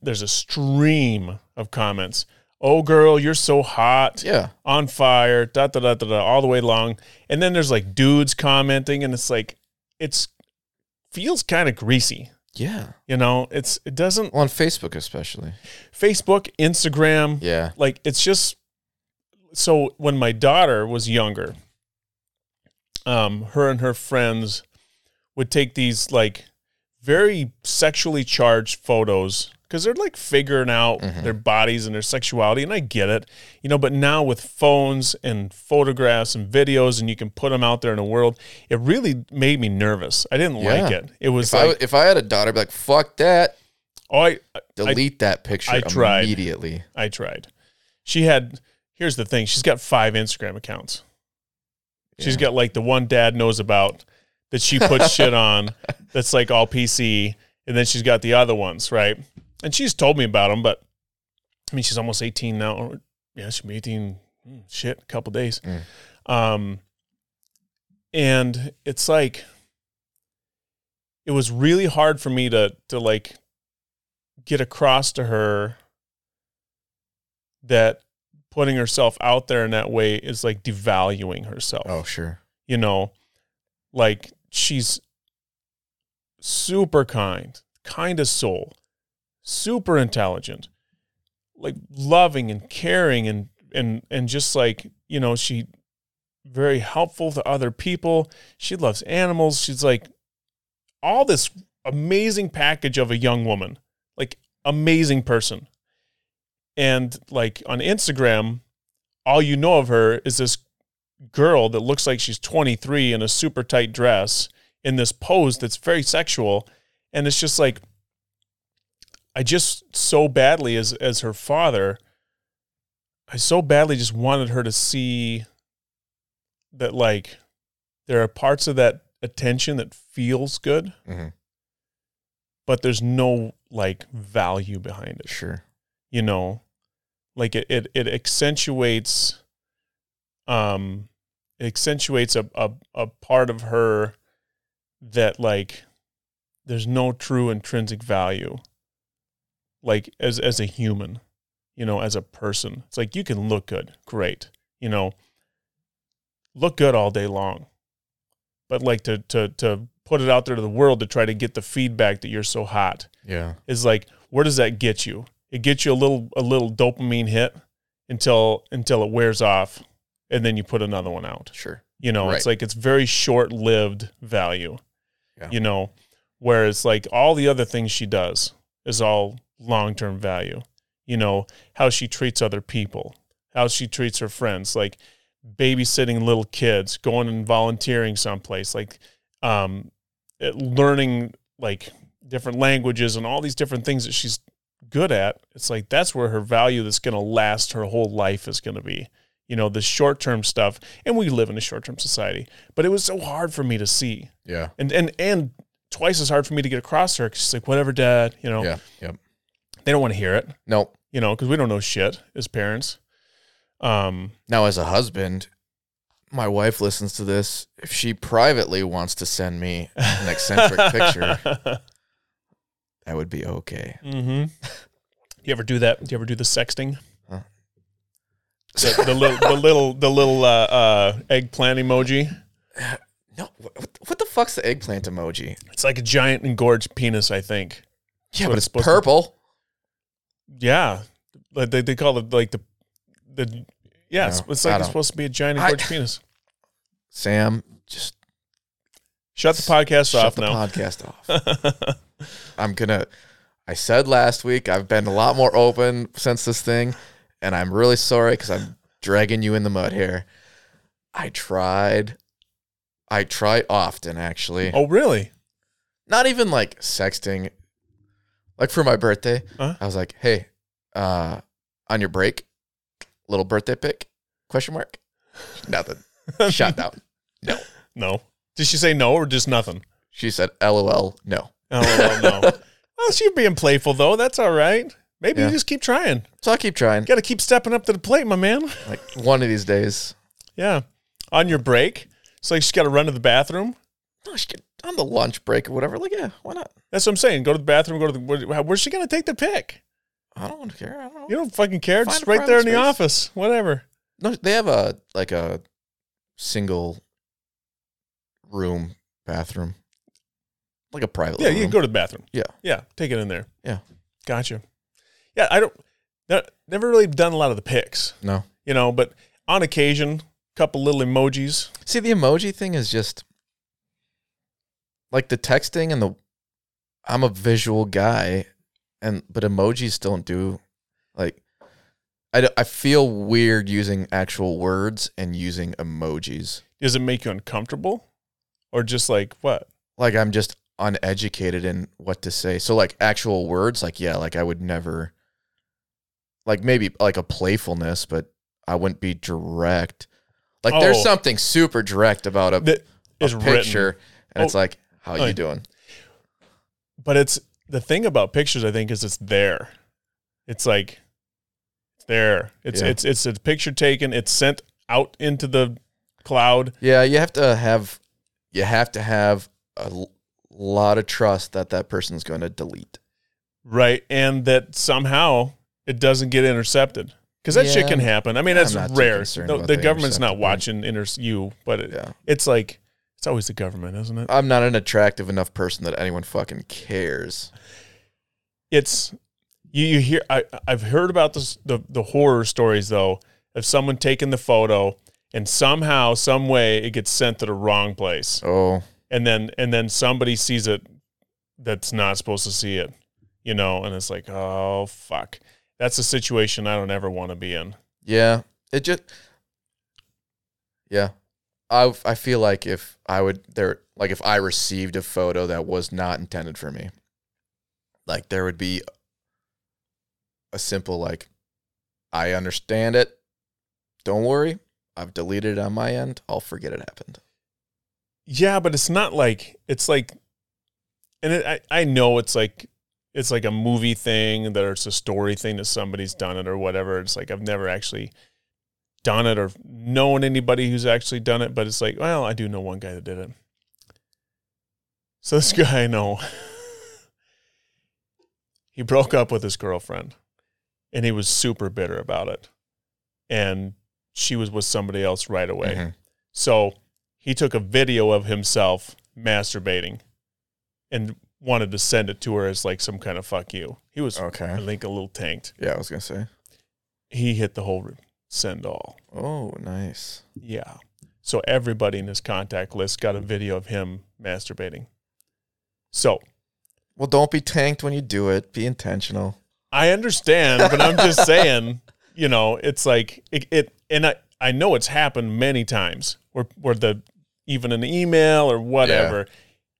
B: there's a stream of comments. Oh girl, you're so hot,
A: Yeah.
B: on fire, da da da da da, all the way long. And then there's like dudes commenting and it's like it's feels kind of greasy.
A: Yeah.
B: You know, it's it doesn't
A: on Facebook especially.
B: Facebook, Instagram,
A: Yeah.
B: like it's just so when my daughter was younger um her and her friends would take these like very sexually charged photos because they're like figuring out
A: Mhm.
B: their bodies and their sexuality and i get it you know but now with phones and photographs and videos and you can put them out there in the world it really made me nervous i didn't like it it was
A: If I
B: like
A: if I had a daughter, I'd be like, fuck that.
B: oh I,
A: Delete that picture
B: I tried.
A: immediately.
B: I tried. She had. Here's the thing. She's got five Instagram accounts. She's got like the one dad knows about that she puts shit on. That's like all PC, and then she's got the other ones, right? And she's told me about them, but I mean, she's almost 18 now. Or, yeah, she'll be 18. hmm, Shit, a couple days.
A: Mm.
B: Um, and it's like it was really hard for me to to like get across to her that putting herself out there in that way is like devaluing herself.
A: Oh, sure.
B: You know, like she's super kind, kind of soul, super intelligent, like loving and caring and and and just like, you know, she very helpful to other people. She loves animals. She's like all this amazing package of a young woman. Like amazing person. And like on Instagram, all you know of her is this girl that looks like she's 23 in a super tight dress in this pose that's very sexual. And it's just like, I just so badly as as her father, I so badly just wanted her to see that like there are parts of that attention that feels good,
A: hmm
B: but there's no like value behind it.
A: Sure.
B: You know, like it it, it accentuates um it accentuates a, a a part of her that like there's no true intrinsic value like as as a human you know as a person it's like you can look good great you know look good all day long but like to to to put it out there to the world to try to get the feedback that you're so hot
A: Yeah.
B: is like where does that get you it gets you a little a little dopamine hit until until it wears off and then you put another one out
A: Sure.
B: you know, it's like it's very short lived value.
A: Yeah.
B: You know, whereas like all the other things she does is all long term value. You know, how she treats other people, how she treats her friends, like babysitting little kids, going and volunteering someplace, like um learning like different languages and all these different things that she's good at. It's like that's where her value that's going to last her whole life is going to be you know, the short term stuff. And we live in a short term society, but it was so hard for me to see.
A: Yeah.
B: And and and twice as hard for me to get across her her 'cause she's like, whatever, dad, you know,
A: Yeah. Yep.
B: They don't want to hear it,
A: No.
B: you know, because we don't know shit as parents. Um,
A: Now, as a husband, my wife listens to this. If she privately wants to send me an eccentric picture, that would be okay.
B: mm-hmm. You ever do that? Do you ever do the sexting?
A: Huh.
B: The, the little, the little, the little uh, uh, eggplant emoji.
A: No, what, what the fuck's the eggplant emoji?
B: It's like a giant engorged penis, I think.
A: Yeah, but
B: it's supposed to-
A: purple.
B: Yeah, like they, they call it like the the yeah. It's,
A: No,
B: it's like it's supposed to be a giant engorged penis.
A: Sam, just
B: Shut the podcast
A: shut
B: off
A: the
B: now.
A: podcast off. I'm gonna. I said last week I've been a lot more open since this thing, and I'm really sorry because I'm dragging you in the mud here. I tried. I try often actually.
B: oh, really?
A: Not even like sexting. Like for my birthday,
B: Huh?
A: I was like, "Hey, uh, on your break, little birthday pic?" Question mark. Nothing. Shut down. No.
B: No. Did she say no or just nothing?
A: She said, "LOL." No.
B: Oh no. well, she's being playful though. That's all right. Maybe
A: Yeah.
B: you just keep trying.
A: So I keep trying.
B: Got to keep stepping up to the plate, my man.
A: Like one of these days.
B: Yeah. On your break, it's like she's got to run to the bathroom.
A: No, she could, on the lunch break or whatever. Like, yeah, why not?
B: That's what I'm saying. Go to the bathroom. Go to the. Where, where's she gonna take the pic?
A: I don't care. I don't know.
B: You don't fucking care.
A: Find
B: Just right there in the office. Whatever.
A: No, they have a like a single room bathroom, like a private.
B: Yeah,
A: little
B: you can go to the bathroom.
A: Yeah.
B: Yeah. Take it in there.
A: Yeah.
B: Gotcha. Yeah, I don't never really done a lot of the pics,
A: No,
B: you know, but on occasion, a couple little emojis.
A: see the emoji thing is just like the texting and the. I'm a visual guy, and but emojis don't do like. I, I feel weird using actual words and using emojis.
B: Does it make you uncomfortable? Or just like what?
A: like I'm just uneducated in what to say. So like actual words, like yeah, like I would never like maybe like a playfulness, but I wouldn't be direct. Like there's
B: Oh.
A: something super direct about a,
B: That
A: a
B: is written.
A: picture and it's
B: Oh.
A: like, how
B: Oh.
A: you doing?
B: But it's the thing about pictures, I think, is it's there. It's like it's there. It's
A: Yeah.
B: it's it's a picture taken, it's sent out into the cloud.
A: Yeah, you have to have you have to have a l- lot of trust that that person's going to delete.
B: Right. And that somehow it doesn't get intercepted. because that shit can happen. I mean,
A: I'm
B: that's rare. No, the
A: the
B: government's not watching inter- you, but it,
A: Yeah.
B: it's like it's always the government, isn't it?
A: I'm not an attractive enough person that anyone fucking cares.
B: it's you, you hear I, I've heard about this the, the horror stories though of someone taking the photo and somehow some way it gets sent to the wrong place
A: Oh,
B: and then and then somebody sees it that's not supposed to see it you know and it's like oh fuck that's a situation i don't ever want to be in
A: yeah. It just, yeah. I I feel like if I would there like if I received a photo that was not intended for me, like there would be a simple like, I understand it. Don't worry, I've deleted it on my end. I'll forget it happened.
B: yeah but it's not like it's like and it, I, I know it's like it's like a movie thing that it's a story thing that somebody's done it or whatever it's like i've never actually done it or known anybody who's actually done it but it's like well i do know one guy that did it so this guy i know he broke up with his girlfriend and he was super bitter about it and she was with somebody else right away
A: Mhm.
B: so he took a video of himself masturbating and wanted to send it to her as like some kind of fuck you. He was, okay. I
A: Okay.
B: think, a little tanked.
A: Yeah, I was gonna say.
B: He hit the whole send all.
A: Oh, nice.
B: Yeah. So everybody in his contact list got a video of him masturbating. So
A: Well, don't be tanked when you do it. Be intentional.
B: I understand, but I'm just saying, you know, it's like it, it and I, I know it's happened many times where where the even an email or whatever,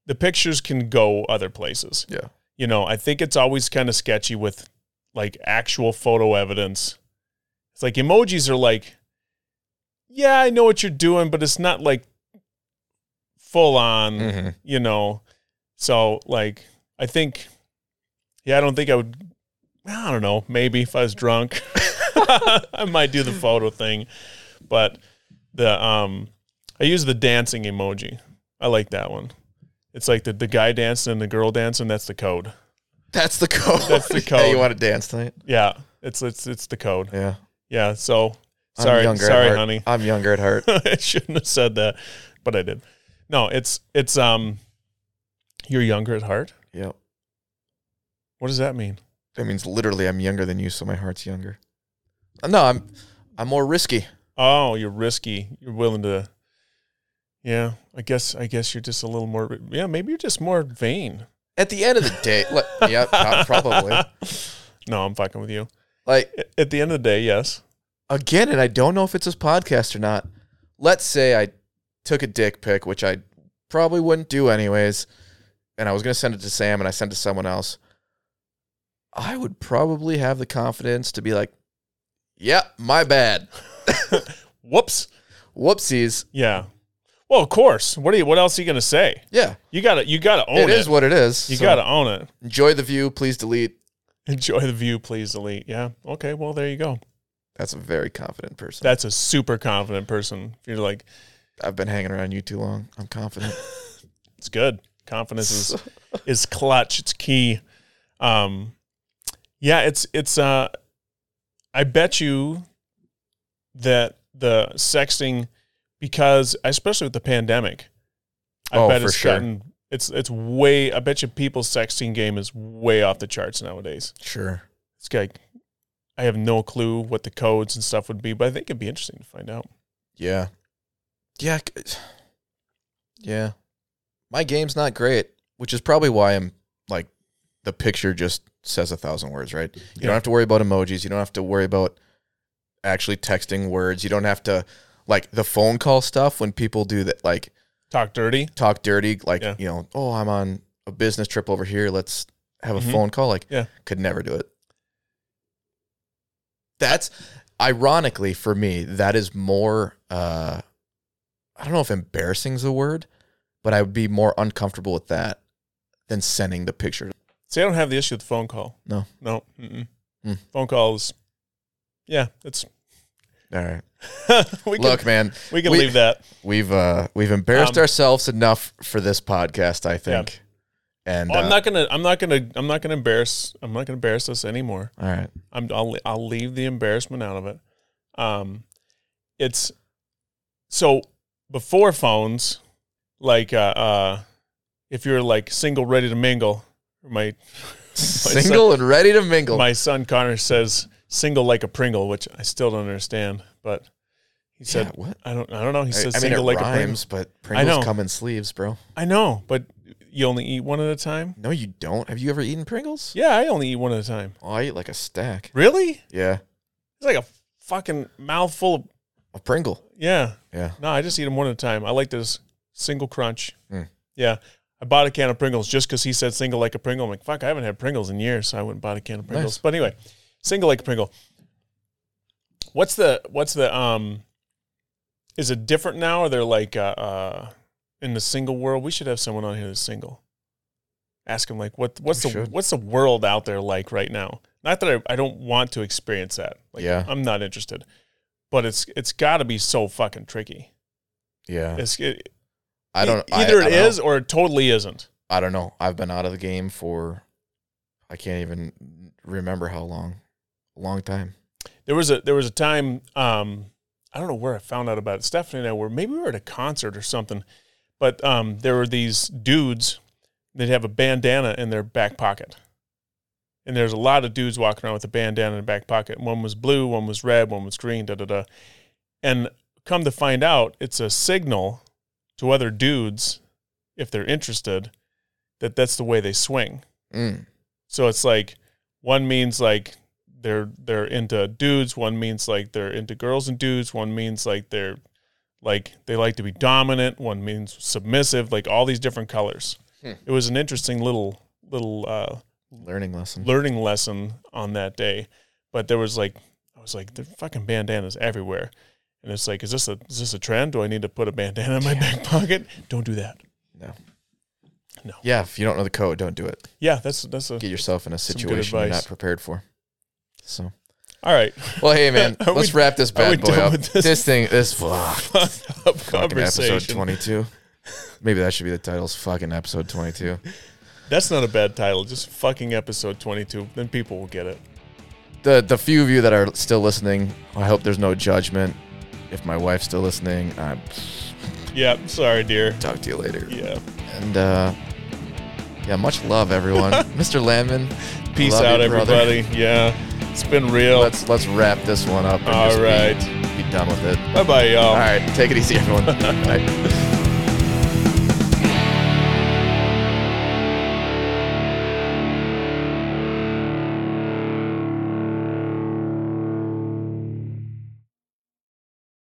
B: the pictures can go other places.
A: Yeah.
B: You know, I think it's always kind of sketchy with like actual photo evidence. It's like emojis are like, yeah, I know what you're doing, but it's not like full on
A: Mm-hmm.
B: you know. So like I think yeah, I don't think I would I don't know, maybe if I was drunk I might do the photo thing. But the um I use the dancing emoji. I like that one. It's like the, the guy dancing and the girl dancing, that's the code.
A: That's the code.
B: That's the
A: Yeah, you want to dance tonight?
B: Yeah. It's it's it's the code.
A: Yeah.
B: Yeah. So
A: I'm
B: sorry sorry, honey.
A: I'm younger at heart.
B: I shouldn't have said that, but I did. No, it's it's um you're younger at heart?
A: yep.
B: What does that mean?
A: That means literally I'm younger than you, so my heart's younger. Uh, No, I'm I'm more risky.
B: Oh, you're risky. You're willing to. Yeah, I guess. I guess you're just a little more. Yeah, maybe you're just more vain.
A: At the end of the day, like, yeah, probably.
B: No, I'm fucking with you.
A: Like
B: At the end of the day, yes.
A: again, and I don't know if it's this podcast or not. Let's say I took a dick pic, which I probably wouldn't do anyways, and I was gonna send it to Sam, and I sent it to someone else. I would probably have the confidence to be like, "Yeah, my bad.
B: Whoops.
A: Whoopsies.
B: Yeah. Well, of course. What are you? What else are you gonna say?
A: Yeah,
B: You gotta. You gotta own
A: it
B: it.
A: is what it is.
B: you
A: So
B: gotta own it.
A: enjoy the view. Please delete."
B: Enjoy the view, please delete. Yeah. Okay. Well, there you go.
A: That's a very confident person.
B: That's a super confident person. If you're like,
A: I've been hanging around you too long. I'm confident.
B: it's good. Confidence is is clutch. It's key. Um, yeah, it's it's. Uh, I bet you that the sexting, because especially with the pandemic, I
A: Oh,
B: bet
A: for
B: it's
A: sure.
B: gotten it's it's way. I bet you people's sexting game is way off the charts nowadays.
A: sure.
B: It's like I have no clue what the codes and stuff would be, but I think it'd be interesting to find out.
A: Yeah. Yeah. Yeah. My game's not great, which is probably why I'm like the picture just says a thousand words, right? You
B: Yeah.
A: don't have to worry about emojis. You don't have to worry about actually texting words. You don't have to like the phone call stuff when people do that, like
B: Talk dirty.
A: talk dirty, like,
B: Yeah.
A: you know, oh, I'm on a business trip over here. Let's have a
B: Mhm.
A: phone call. Like,
B: Yeah.
A: could never do it. That's ironically for me, that is more, uh, I don't know if embarrassing is a word, but I would be more uncomfortable with that than sending the picture.
B: See, I don't have the issue with the phone call.
A: No.
B: No.
A: Hmm.
B: Phone calls. Yeah, it's.
A: All right.
B: we can,
A: Look, man,
B: we can
A: we-
B: leave that.
A: we've uh we've embarrassed
B: Um,
A: ourselves enough for this podcast, I think. And
B: Well, I'm
A: uh,
B: not gonna. I'm not gonna. I'm not gonna embarrass. I'm not gonna embarrass us anymore.
A: all right.
B: I'm. I'll. I'll leave the embarrassment out of it. Um, it's so before phones, like uh, uh if you're like single, ready to mingle, my
A: Single and ready to mingle.
B: my son Connor says single like a Pringle, which I still don't understand, but he said
A: yeah, what?
B: I don't. I don't know. He
A: I,
B: says
A: I mean,
B: single like a Pringle.
A: but Pringles come in sleeves, bro.
B: I know, but you only eat one at a time.
A: No, you don't. Have you ever eaten Pringles?
B: Yeah, I only eat one at a time.
A: Oh, I eat like a stack.
B: Really?
A: Yeah,
B: It's like a fucking mouthful of
A: a Pringle.
B: yeah.
A: Yeah.
B: No, I just eat them one at a time. I like this single crunch.
A: Mm.
B: Yeah. I bought a can of Pringles just because he said single like a Pringle. I'm like, fuck, I haven't had Pringles in years, so I went and bought a can of Pringles.
A: Nice.
B: But anyway, single like a Pringle. What's the what's the um is it different now or they're like uh, uh in the single world? We should have someone on here that's single. Ask him like what what's
A: We
B: the
A: should.
B: what's the world out there like right now? Not that I, I don't want to experience that. Like
A: Yeah.
B: I'm not interested. But it's it's gotta be so fucking tricky.
A: Yeah.
B: It's it,
A: I don't.
B: either
A: I, I
B: it
A: don't know.
B: or it totally isn't.
A: I don't know. I've been out of the game for. I can't even remember how long. A long time.
B: There was a there was a time um, I don't know where I found out about it. Stephanie and I were maybe we were at a concert or something, but um, there were these dudes that have a bandana in their back pocket, and there's a lot of dudes walking around with a bandana in their back pocket. One was blue, one was red, one was green, da da da, and come to find out, it's a signal to other dudes if they're interested that that's the way they swing.
A: Mm.
B: So it's like one means like they're they're into dudes, one means like they're into girls and dudes, one means like they're like they like to be dominant, one means submissive, like all these different colors.
A: Hmm.
B: It was an interesting little little uh,
A: Learning lesson.
B: learning lesson on that day. But there was like I was like the fucking bandanas everywhere. And it's like, is this a is this a trend? Do I need to put a bandana in my back pocket? Don't do that.
A: No.
B: No.
A: Yeah, if you don't know the code, don't do it.
B: Yeah, that's that's a
A: Get yourself in a situation you're not prepared for. So,
B: all right.
A: well, hey man, let's
B: we-
A: wrap this bad boy up. This,
B: this?
A: thing, this fuck,
B: up
A: fucking episode 22. Maybe that should be the title's fucking episode 22.
B: That's not a bad title. Just fucking episode 22. Then people will get it.
A: The the few of you that are still listening, I hope there's no judgment. If my wife's still listening, I'm.
B: Yeah, sorry, dear.
A: talk to you later.
B: Yeah.
A: And uh, yeah, much love, everyone. Mr. Landman,
B: Peace out,
A: you, brother.
B: everybody. Yeah. It's been real.
A: let's let's wrap this one up. And
B: All
A: just be- be, done with it.
B: Bye bye, y'all.
A: All right, take it easy, everyone. Bye.